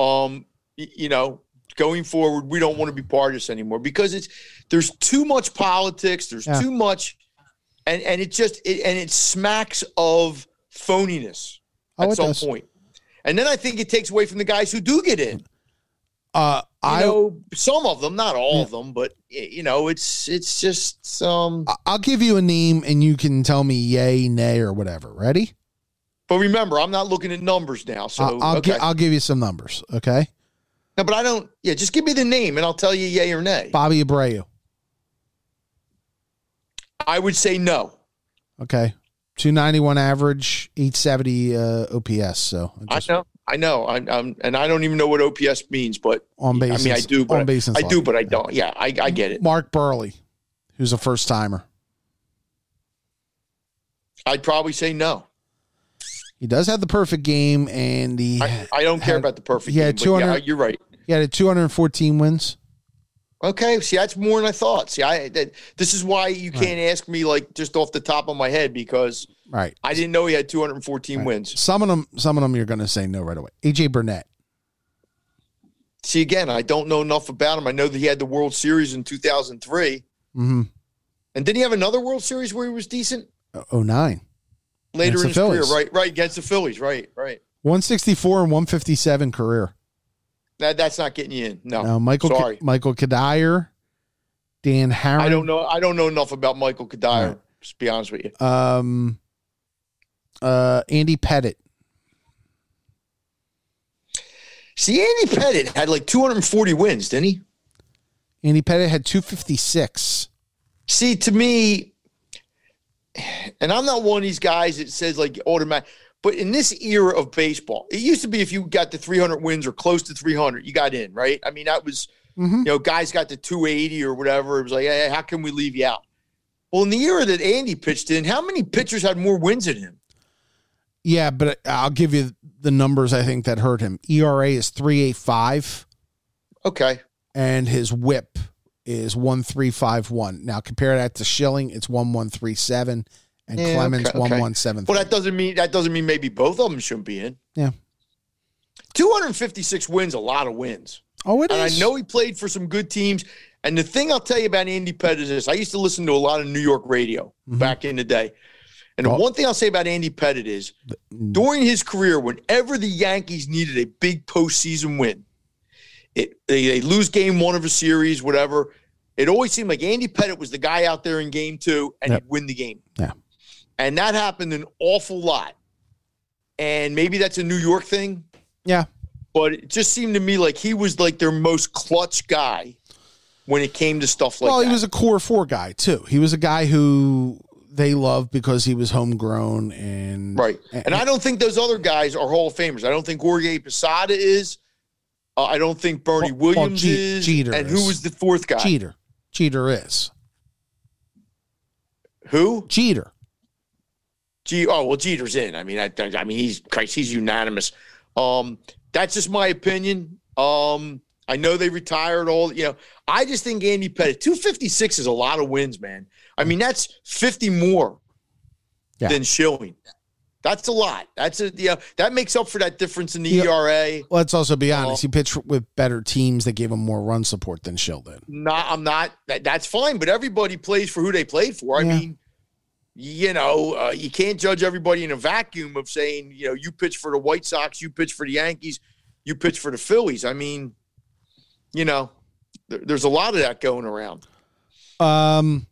S2: Um, y- you know, going forward, we don't want to be part of this anymore because it's there's too much politics. There's
S1: Yeah.
S2: too much, and and it just it, and it smacks of phoniness
S1: Oh,
S2: at some
S1: does.
S2: point. And then I think it takes away from the guys who do get in.
S1: Uh, I
S2: know, some of them, not all of them, but you know, it's it's just um.
S1: I- I'll give you a name and you can tell me yay, nay, or whatever. Ready?
S2: But remember, I'm not looking at numbers now. So
S1: I'll I'll,
S2: okay,
S1: gi- I'll give you some numbers. Okay,
S2: no, but I don't. Yeah, just give me the name and I'll tell you yay or nay.
S1: Bobby Abreu.
S2: I would say no.
S1: Okay, two ninety one average, eight seventy uh, OPS. So
S2: I
S1: just-
S2: know. I know. I, am and I don't even know what OPS means, but
S1: on base.
S2: I mean, I do, but
S1: on base
S2: I, I do, but I don't. Yeah, I, I get it.
S1: Mark Buehrle, who's a first timer.
S2: I'd probably say no.
S1: He does have the perfect game, and he.
S2: I, I don't care
S1: had,
S2: about the perfect.
S1: Had
S2: game,
S1: 200.
S2: Yeah, you're right.
S1: He had 214 wins.
S2: Okay, see, that's more than I thought. See, I that, this is why you can't right. ask me like just off the top of my head because
S1: right,
S2: I didn't know he had 214
S1: right.
S2: wins.
S1: Some of them, some of them, you're going to say no right away. AJ Burnett.
S2: See, again, I don't know enough about him. I know that he had the World Series in 2003.
S1: Mm-hmm.
S2: And did he have another World Series where he was decent?
S1: Oh nine.
S2: Later against in his career, right? Right against the Phillies, right? Right.
S1: 164 and 157 career.
S2: That that's not getting you in. No.
S1: no Michael
S2: Sorry.
S1: K- Michael Cuddyer, Dan Haren.
S2: I don't know. I don't know enough about Michael Cuddyer. Right. To be honest with you.
S1: Um. Uh, Andy Pettitte.
S2: See, Andy Pettitte had like 240 wins, didn't he?
S1: Andy Pettitte had 256.
S2: See, to me, and I'm not one of these guys that says like automatic. But in this era of baseball, it used to be if you got to 300 wins or close to 300, you got in, right? I mean, that was, mm-hmm. you know, guys got to 280 or whatever. It was like, hey, how can we leave you out? Well, in the era that Andy pitched in, how many pitchers had more wins than him?
S1: Yeah, but I'll give you the numbers I think that hurt him. ERA is 385.
S2: Okay.
S1: And his whip is 1351. Now compare that to Schilling, it's 1137 and yeah, Clemens okay, okay. 1173.
S2: Well, that doesn't mean that doesn't mean maybe both of them shouldn't be in.
S1: Yeah.
S2: 256 wins, a lot of wins.
S1: Oh, it
S2: and
S1: is.
S2: I know he played for some good teams. And the thing I'll tell you about Andy Pettitte is I used to listen to a lot of New York radio mm-hmm. back in the day. And the one thing I'll say about Andy Pettitte is during his career, whenever the Yankees needed a big postseason win, it they, they lose game one of a series, whatever. It always seemed like Andy Pettitte was the guy out there in game two and yep. he'd win the game.
S1: Yeah.
S2: And that happened an awful lot. And maybe that's a New York thing.
S1: Yeah.
S2: But it just seemed to me like he was like their most clutch guy when it came to stuff like
S1: well,
S2: that.
S1: Well, he was a core four guy too. He was a guy who they love because he was homegrown and
S2: right. And, and I don't think those other guys are Hall of Famers. I don't think Jorge Posada is. Uh, I don't think Bernie well, Williams well, is.
S1: Jeter
S2: and
S1: is.
S2: who was the fourth guy?
S1: Jeter. Jeter is.
S2: Who?
S1: Jeter.
S2: G. Oh well, Jeter's in. I mean, I, I mean, he's Christ, he's unanimous. Um, that's just my opinion. Um, I know they retired all. You know, I just think Andy fifty six is a lot of wins, man. I mean, that's 50 more yeah. than Schilling. That's a lot. That's a yeah. That makes up for that difference in the yeah. ERA.
S1: Let's also be honest. Uh, he pitched with better teams that gave him more run support than Schill did.
S2: Not, I'm not. That, that's fine. But everybody plays for who they played for. I mean, you know, uh, you can't judge everybody in a vacuum of saying, you know, you pitch for the White Sox, you pitch for the Yankees, you pitch for the Phillies. I mean, you know, there, there's a lot of that going around.
S1: Um,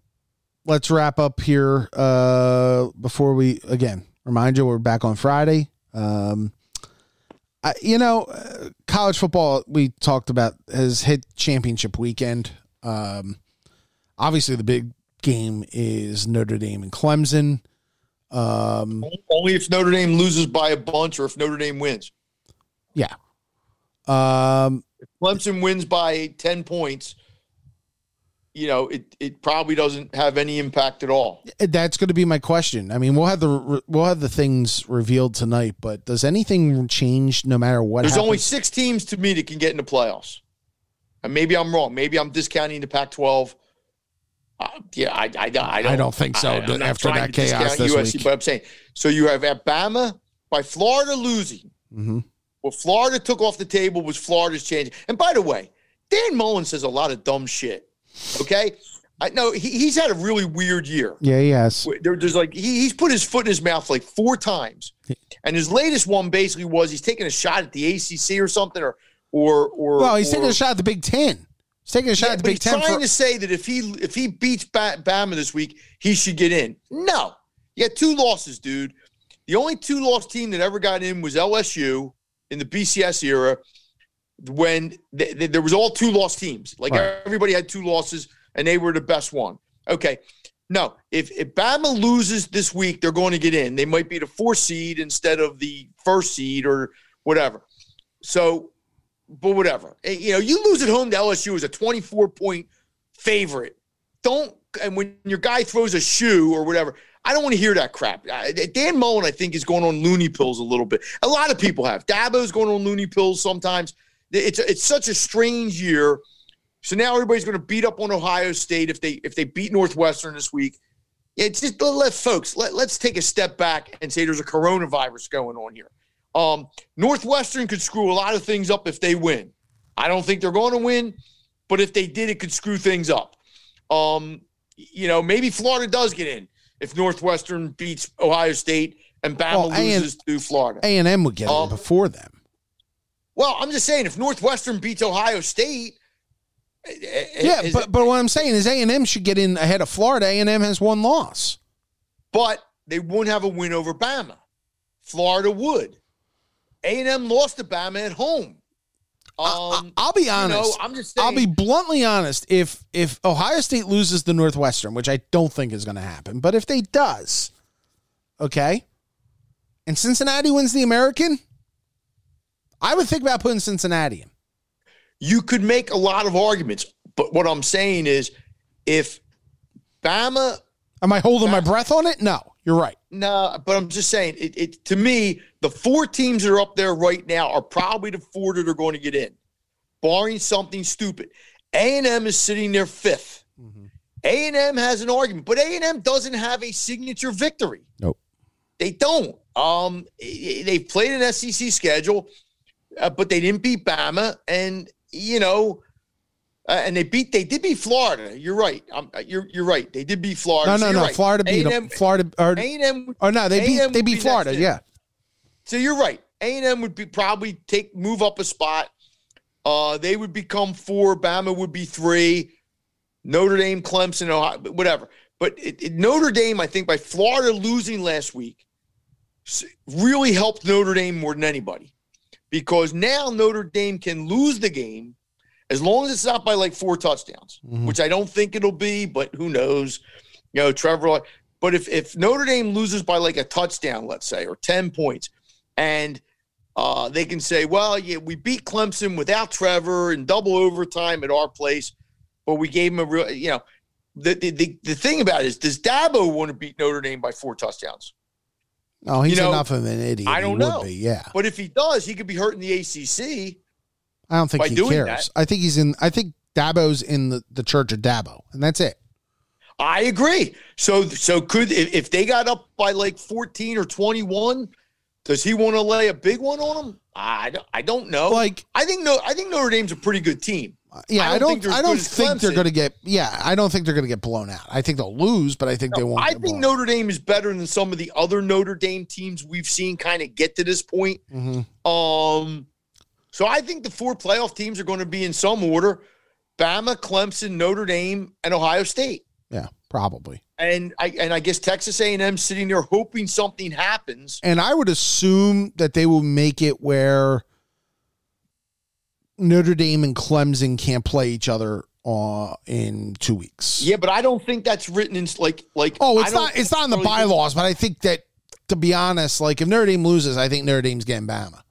S1: let's wrap up here uh, before we again remind you we're back on Friday. Um, I, you know, uh, college football we talked about has hit championship weekend. Um, obviously, the big game is Notre Dame and Clemson. Um,
S2: Only if Notre Dame loses by a bunch, or if Notre Dame wins.
S1: Yeah. Um,
S2: if Clemson wins by ten points, you know, it, it probably doesn't have any impact at all.
S1: That's going to be my question. I mean, we'll have the we'll have the things revealed tonight, but does anything change no matter what?
S2: There's
S1: happens?
S2: only six teams to me that can get in the playoffs, and maybe I'm wrong. Maybe I'm discounting the Pac-12. Uh, yeah, I, I, I, don't.
S1: I don't think so. I, after that chaos this USC, week,
S2: but I'm saying so. You have Alabama by Florida losing.
S1: Mm-hmm.
S2: What Florida took off the table was Florida's change. And by the way, Dan Mullen says a lot of dumb shit. Okay. I know he, he's had a really weird year.
S1: Yeah, he has.
S2: There, there's like he, he's put his foot in his mouth like four times, and his latest one basically was he's taking a shot at the ACC or something, or or or.
S1: Well, he's
S2: or,
S1: taking a shot at the Big Ten. He's taking a shot yeah, at the Big
S2: he's
S1: Ten.
S2: Trying
S1: for-
S2: to say that if he if he beats Bama this week, he should get in. No, he had two losses, dude. The only two loss team that ever got in was LSU in the BCS era when th- th- there was all two loss teams. Like right. everybody had two losses, and they were the best one. Okay. No, if, if Bama loses this week, they're going to get in. They might be the fourth seed instead of the first seed or whatever. so, but whatever. Eh, You know, you lose at home to LSU as a 24 point favorite. Don't, and when your guy throws a shoe or whatever, I don't want to hear that crap. Dan Mullen, I think, is going on loony pills a little bit. A lot of people have. Dabo's going on loony pills sometimes. It's it's such a strange year. So now everybody's going to beat up on Ohio State if they if they beat Northwestern this week. It's just let, folks let, let's take a step back and say there's a coronavirus going on here. Um, Northwestern could screw a lot of things up if they win. I don't think they're going to win, but if they did, it could screw things up. Um, you know, maybe Florida does get in if Northwestern beats Ohio State and Bama
S1: Well, and-
S2: loses to Florida.
S1: A and M would get
S2: Um,
S1: in before them.
S2: well, I'm just saying if Northwestern beats Ohio State, eh,
S1: Yeah,
S2: is-
S1: but but what I'm saying is A and M should get in ahead of Florida. A and M has one loss.
S2: but they wouldn't have a win over Bama. Florida would. A&M lost to Bama at home. Um,
S1: I, will be
S2: you
S1: honest.
S2: know, I'm just saying.
S1: I'll be bluntly honest. If if Ohio State loses the Northwestern, which I don't think is going to happen, but if they does, okay, and Cincinnati wins the American, I would think about putting Cincinnati in.
S2: you could make a lot of arguments, but what I'm saying is, if Bama,
S1: Am I holding my breath on it? No, you're right.
S2: no, but I'm just saying, it, it to me, the four teams that are up there right now are probably the four that are going to get in, barring something stupid. A&M is sitting there 5th A&M has an argument, but A&M doesn't have a signature victory.
S1: Nope.
S2: They don't. Um, they've played an SEC schedule, uh, but they didn't beat Bama, and you know, uh, and they beat. They did beat Florida. You're right. Um, you're you're right. They did beat Florida.
S1: No, no,
S2: you're
S1: no.
S2: right.
S1: Florida beat them.
S2: A&M
S1: Florida or,
S2: A&M.
S1: or no, they beat
S2: A&M
S1: they beat
S2: be
S1: Florida. Yeah.
S2: So you're right. A&M would be probably take move up a spot. Uh, they would become four. Bama would be three. Notre Dame, Clemson, Ohio, whatever. But it, it- Notre Dame, I think, by Florida losing last week, really helped Notre Dame more than anybody, because now Notre Dame can lose the game as long as it's not by like four touchdowns,
S1: Mhm.
S2: which I don't think it'll be, but who knows? You know, Trevor. But if if Notre Dame loses by like a touchdown, let's say, or ten points, and uh, they can say, well, yeah, we beat Clemson without Trevor in double overtime at our place, but we gave him a real, you know, the, the, the, the thing about it is, does Dabo want to beat Notre Dame by four touchdowns?
S1: No, he's
S2: You know,
S1: enough of an idiot.
S2: I don't know.
S1: Be, yeah.
S2: But if he does, he could be hurting the ACC.
S1: I don't think he cares.
S2: that-
S1: I think he's in. I think Dabo's in the, the church of Dabo, and that's it.
S2: I agree. So, so could if, if they got up by like 14 or 21, does he want to lay a big one on them? I, don't- I don't know.
S1: Like,
S2: I think no, I think Notre Dame's a pretty good team.
S1: yeah,
S2: I
S1: I
S2: don't think
S1: I don't
S2: good
S1: think they're going to get. Yeah, I don't think they're going to get blown out. I think they'll lose, but I think they won't.
S2: I think. Notre Dame is better than some of the other Notre Dame teams we've seen kind of get to this point.
S1: Mhm.
S2: Um, so I think the four playoff teams are going to be in some order: Bama, Clemson, Notre Dame, and Ohio State.
S1: Yeah, probably.
S2: And I and I guess Texas A&M sitting there hoping something happens.
S1: And I would assume that they will make it where Notre Dame and Clemson can't play each other uh, in two weeks.
S2: Yeah, but I don't think that's written in like like.
S1: Oh, it's
S2: don't.
S1: It's not in the
S2: really
S1: bylaws, but I think that to be honest, like if Notre Dame loses, I think Notre Dame's getting Bama,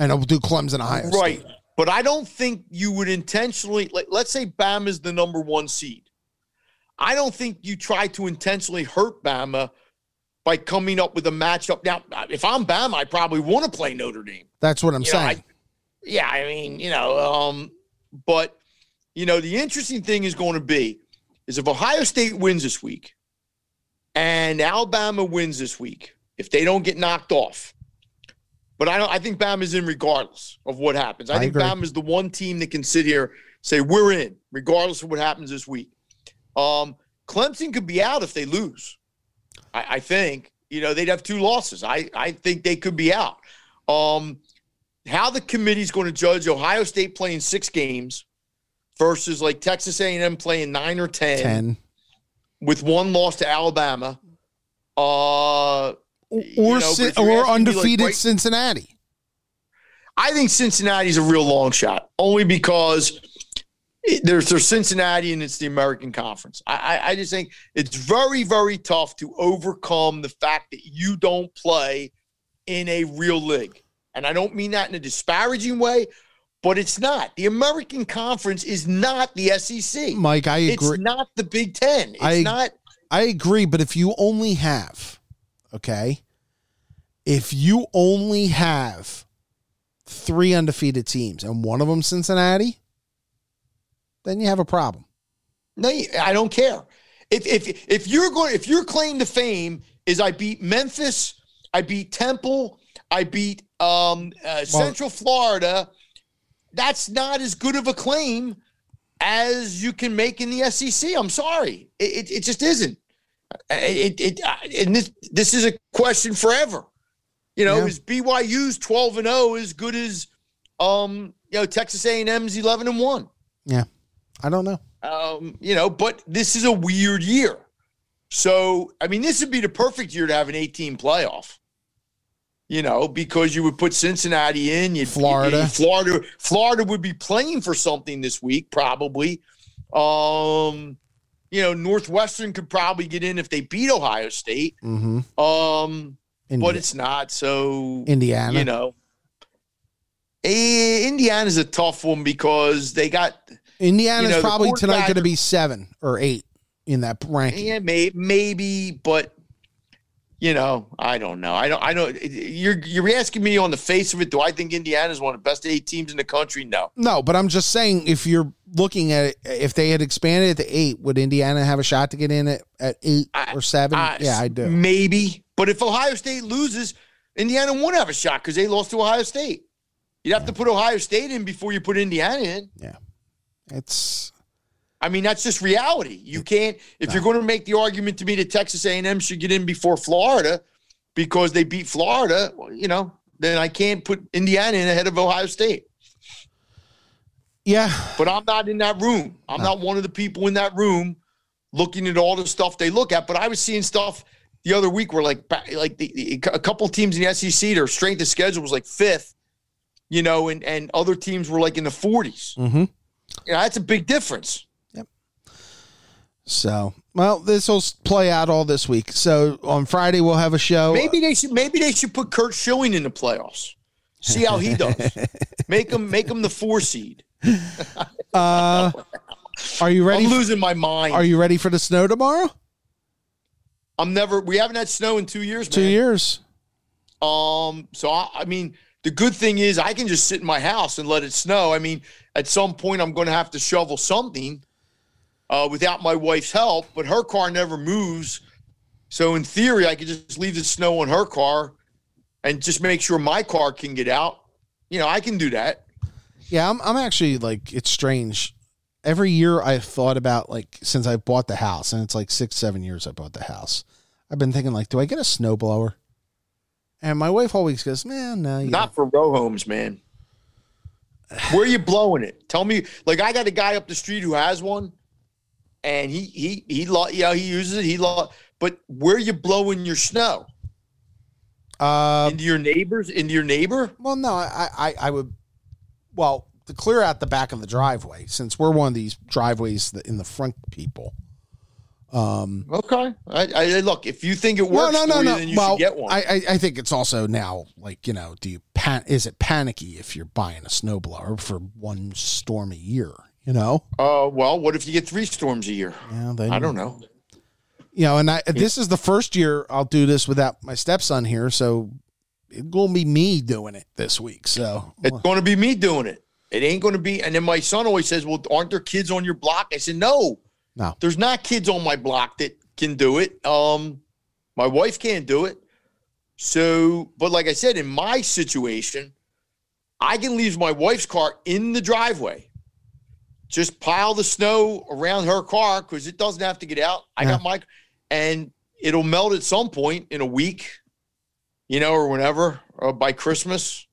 S1: and it'll do Clemson, Ohio
S2: Right.
S1: State.
S2: But I don't think you would intentionally like let's say Bama Bama's the number one seed. I don't think you try to intentionally hurt Bama by coming up with a matchup. Now, if I'm Bama, I probably want to play Notre Dame.
S1: That's what I'm
S2: You know, I-
S1: saying.
S2: Yeah, I mean, you know, um, but you know, the interesting thing is going to be is if Ohio State wins this week and Alabama wins this week, if they don't get knocked off. But I don't I think Bama's in regardless of what happens. I,
S1: I
S2: think
S1: agree.
S2: Bama's the one team that can sit here say we're in, regardless of what happens this week. Um, Clemson could be out if they lose. I, I think. You know, they'd have two losses. I, I think they could be out. Um, how the committee's going to judge Ohio State playing six games versus like Texas A&M playing nine or ten,
S1: 10.
S2: with one loss to Alabama. Uh,
S1: or
S2: you know, but
S1: Cin-
S2: if you're
S1: or
S2: me, like,
S1: undefeated Cincinnati.
S2: I think Cincinnati's a real long shot, only because there's there's Cincinnati and it's the American Conference. I, I I just think it's very very tough to overcome the fact that you don't play in a real league. And I don't mean that in a disparaging way, but it's not. The American Conference is not the SEC.
S1: Mike, I agree.
S2: It's not the Big Ten. It's
S1: I-
S2: not.
S1: I agree, but if you only have, okay, if you only have three undefeated teams and one of them Cincinnati, then you have a problem.
S2: No, I don't care. If if if you're going, if your claim to fame is I beat Memphis, I beat Temple, I beat um, uh, Central Florida, that's not as good of a claim as you can make in the SEC. I'm sorry, it, it, it just isn't. It, it, it and this this is a question forever. You know,
S1: Yeah.
S2: is BYU's 12 and 0 as good as um you know Texas A&M's 11 and 1?
S1: Yeah, I don't know.
S2: Um, you know, but this is a weird year. So, I mean, this would be the perfect year to have an 18 playoff. You know, because you would put Cincinnati in, you'd
S1: Florida.
S2: you- Florida, Florida would be playing for something this week, probably. Um, you know, Northwestern could probably get in if they beat Ohio State.
S1: Mm-hmm.
S2: Um,
S1: Indi-
S2: but it's not. So
S1: Indiana.
S2: you know, eh, Indiana's a tough one because they got
S1: Indiana's
S2: you know,
S1: probably tonight going to be seven or eight in that ranking.
S2: Yeah, may, maybe, but you know, I don't know. I don't. I don't. You're you're asking me on the face of it. Do I think Indiana is one of the best eight teams in the country? No.
S1: No, but I'm just saying if you're looking at it, if they had expanded it to eight, would Indiana have a shot to get in at, at eight
S2: I-
S1: or seven?
S2: I-
S1: yeah, I do.
S2: Maybe, but if Ohio State loses, Indiana won't have a shot because they lost to Ohio State. You'd have to put Ohio State in before you put Indiana in.
S1: Yeah, it's
S2: I mean, that's just reality. You can't if you're going to make the argument to me that Texas A&M should get in before Florida because they beat Florida. You know, then I can't put Indiana in ahead of Ohio State.
S1: yeah,
S2: But I'm not in that room. I'm not one of the people in that room looking at all the stuff they look at. But I was seeing stuff the other week where like like the, a couple teams in the SEC, their strength of schedule was like fifth, you know, and and other teams were like in the 40s.
S1: mm-hmm.
S2: You know, that's a big difference.
S1: So well, this will play out all this week. So on Friday we'll have a show.
S2: Maybe they should maybe they should put Curt Schilling in the playoffs. See how he does. [laughs] make him make him the four seed. [laughs]
S1: Uh, are you ready?
S2: I'm losing my mind.
S1: are you ready for the snow tomorrow?
S2: I'm never. We haven't had snow in two years.
S1: Two
S2: man.
S1: years.
S2: Um, so I, I mean, the good thing is I can just sit in my house and let it snow. I mean, at some point I'm going to have to shovel something uh, without my wife's help, but her car never moves. So in theory, I could just leave the snow on her car and just make sure my car can get out. You know, I can do that.
S1: Yeah, I'm. I'm actually like it's strange. Every year I've thought about like since I bought the house, and it's like six, seven years I bought the house. I've been thinking like, do I get a snowblower? And my wife always goes, "Man, no, you
S2: Not for row homes, man. Where are you blowing it? Tell me. Like I got a guy up the street who has one, and he he he you know he uses it. He lo- but where you blowing your snow
S1: don't." Uh,
S2: into your neighbors? Into your neighbor?
S1: well, no, I, I, I would. Well, to clear out the back of the driveway, since we're one of these driveways that in the front people. Um,
S2: Okay. I, I look. If you think it works
S1: no, no,
S2: for you,
S1: no.
S2: then you
S1: well,
S2: should get one.
S1: I, I, I think it's also now like you know, do you pan? Is it panicky if you're buying a snowblower for one storm a year? You know,
S2: uh, well, what if you get three storms a year?
S1: yeah,
S2: I don't know.
S1: you know, and I this is the first year I'll do this without my stepson here, so it's gonna be me doing it this week. So
S2: It's going to be me doing it. It ain't going to be. And then my son always says, "Well, aren't there kids on your block?" I said, "No,
S1: No.
S2: there's not kids on my block that can do it. Um, my wife can't do it. So, but like I said, in my situation, I can leave my wife's car in the driveway. Just pile the snow around her car because it doesn't have to get out. I got my, and it'll melt at some point in a week, you know, or whenever, or by Christmas.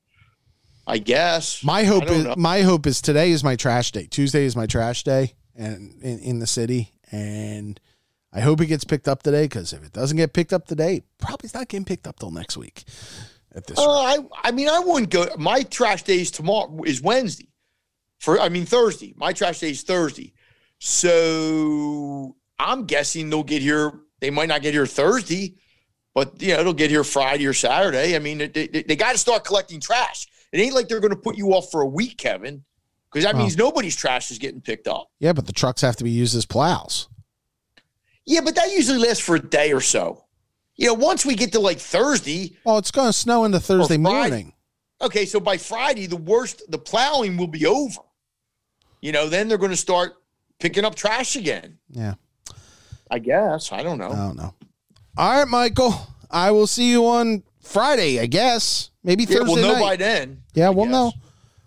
S2: I guess.
S1: my hope is
S2: know.
S1: my hope is today is my trash day. Tuesday is my trash day, and in, in the city, and I hope it gets picked up today. Because if it doesn't get picked up today, probably it's not getting picked up till next week. At this,
S2: Uh. I I mean I wouldn't go. My trash day is tomorrow is Wednesday. For I mean Thursday. My trash day is Thursday. So I'm guessing they'll get here. They might not get here Thursday, but you know it'll get here Friday or Saturday. I mean, they, they, they got to start collecting trash. It ain't like they're going to put you off for a week, Kevin, because that
S1: Oh.
S2: means nobody's trash is getting picked up.
S1: Yeah, but the trucks have to be used as plows.
S2: Yeah, but that usually lasts for a day or so. You know, once we get to like Thursday,
S1: Well, it's going to snow into Thursday morning.
S2: okay, so by Friday, the worst, the plowing will be over. You know, then they're going to start picking up trash again.
S1: Yeah,
S2: I guess. I don't know.
S1: I don't know. All right, Michael. I will see you on Friday, I guess. Maybe
S2: yeah,
S1: Thursday
S2: we'll know
S1: night.
S2: by then.
S1: yeah,
S2: I
S1: we'll
S2: guess.
S1: know.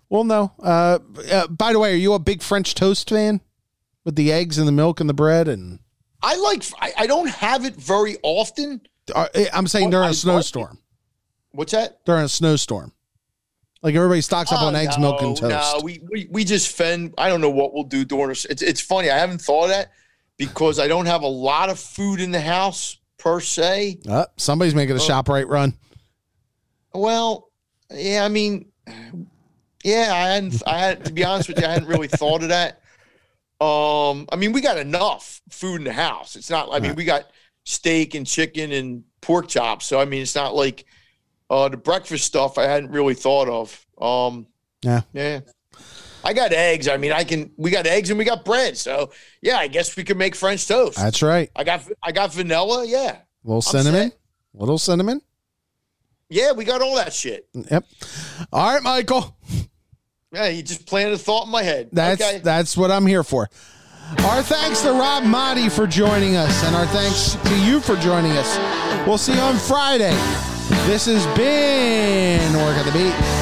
S1: We'll know. Uh, uh, by the way, are you a big French toast fan with the eggs and the milk and the bread? And
S2: I like. I, I don't have it very often.
S1: uh, I'm saying during
S2: I
S1: a snowstorm.
S2: What's that?
S1: During a snowstorm, like everybody stocks up
S2: Oh,
S1: on eggs, milk, and toast.
S2: No, we, we we just fend. I don't know what we'll do during. It's it's funny. I haven't thought of that because I don't have a lot of food in the house per se.
S1: Uh, somebody's making a
S2: Oh.
S1: ShopRite run.
S2: Well, yeah, I mean, yeah, I hadn't. I had to be honest with you, I hadn't really thought of that. Um, I mean, we got enough food in the house. It's not. I mean,
S1: Right.
S2: we got steak and chicken and pork chops. So I mean, it's not like uh, the breakfast stuff. I hadn't really thought of. Um,
S1: Yeah.
S2: yeah. I got eggs. I mean, I can. We got eggs and we got bread. So yeah, I guess we could make French toast.
S1: That's right.
S2: I got. I got vanilla. Yeah.
S1: little cinnamon. Little cinnamon.
S2: Yeah, we got all that shit.
S1: Yep. All right, Michael.
S2: Yeah, you just planted a thought in my head.
S1: That's
S2: okay.
S1: that's what I'm here for. Our thanks to Rob Maaddi for joining us, and our thanks to you for joining us. We'll see you on Friday. This has been Work at the Beat.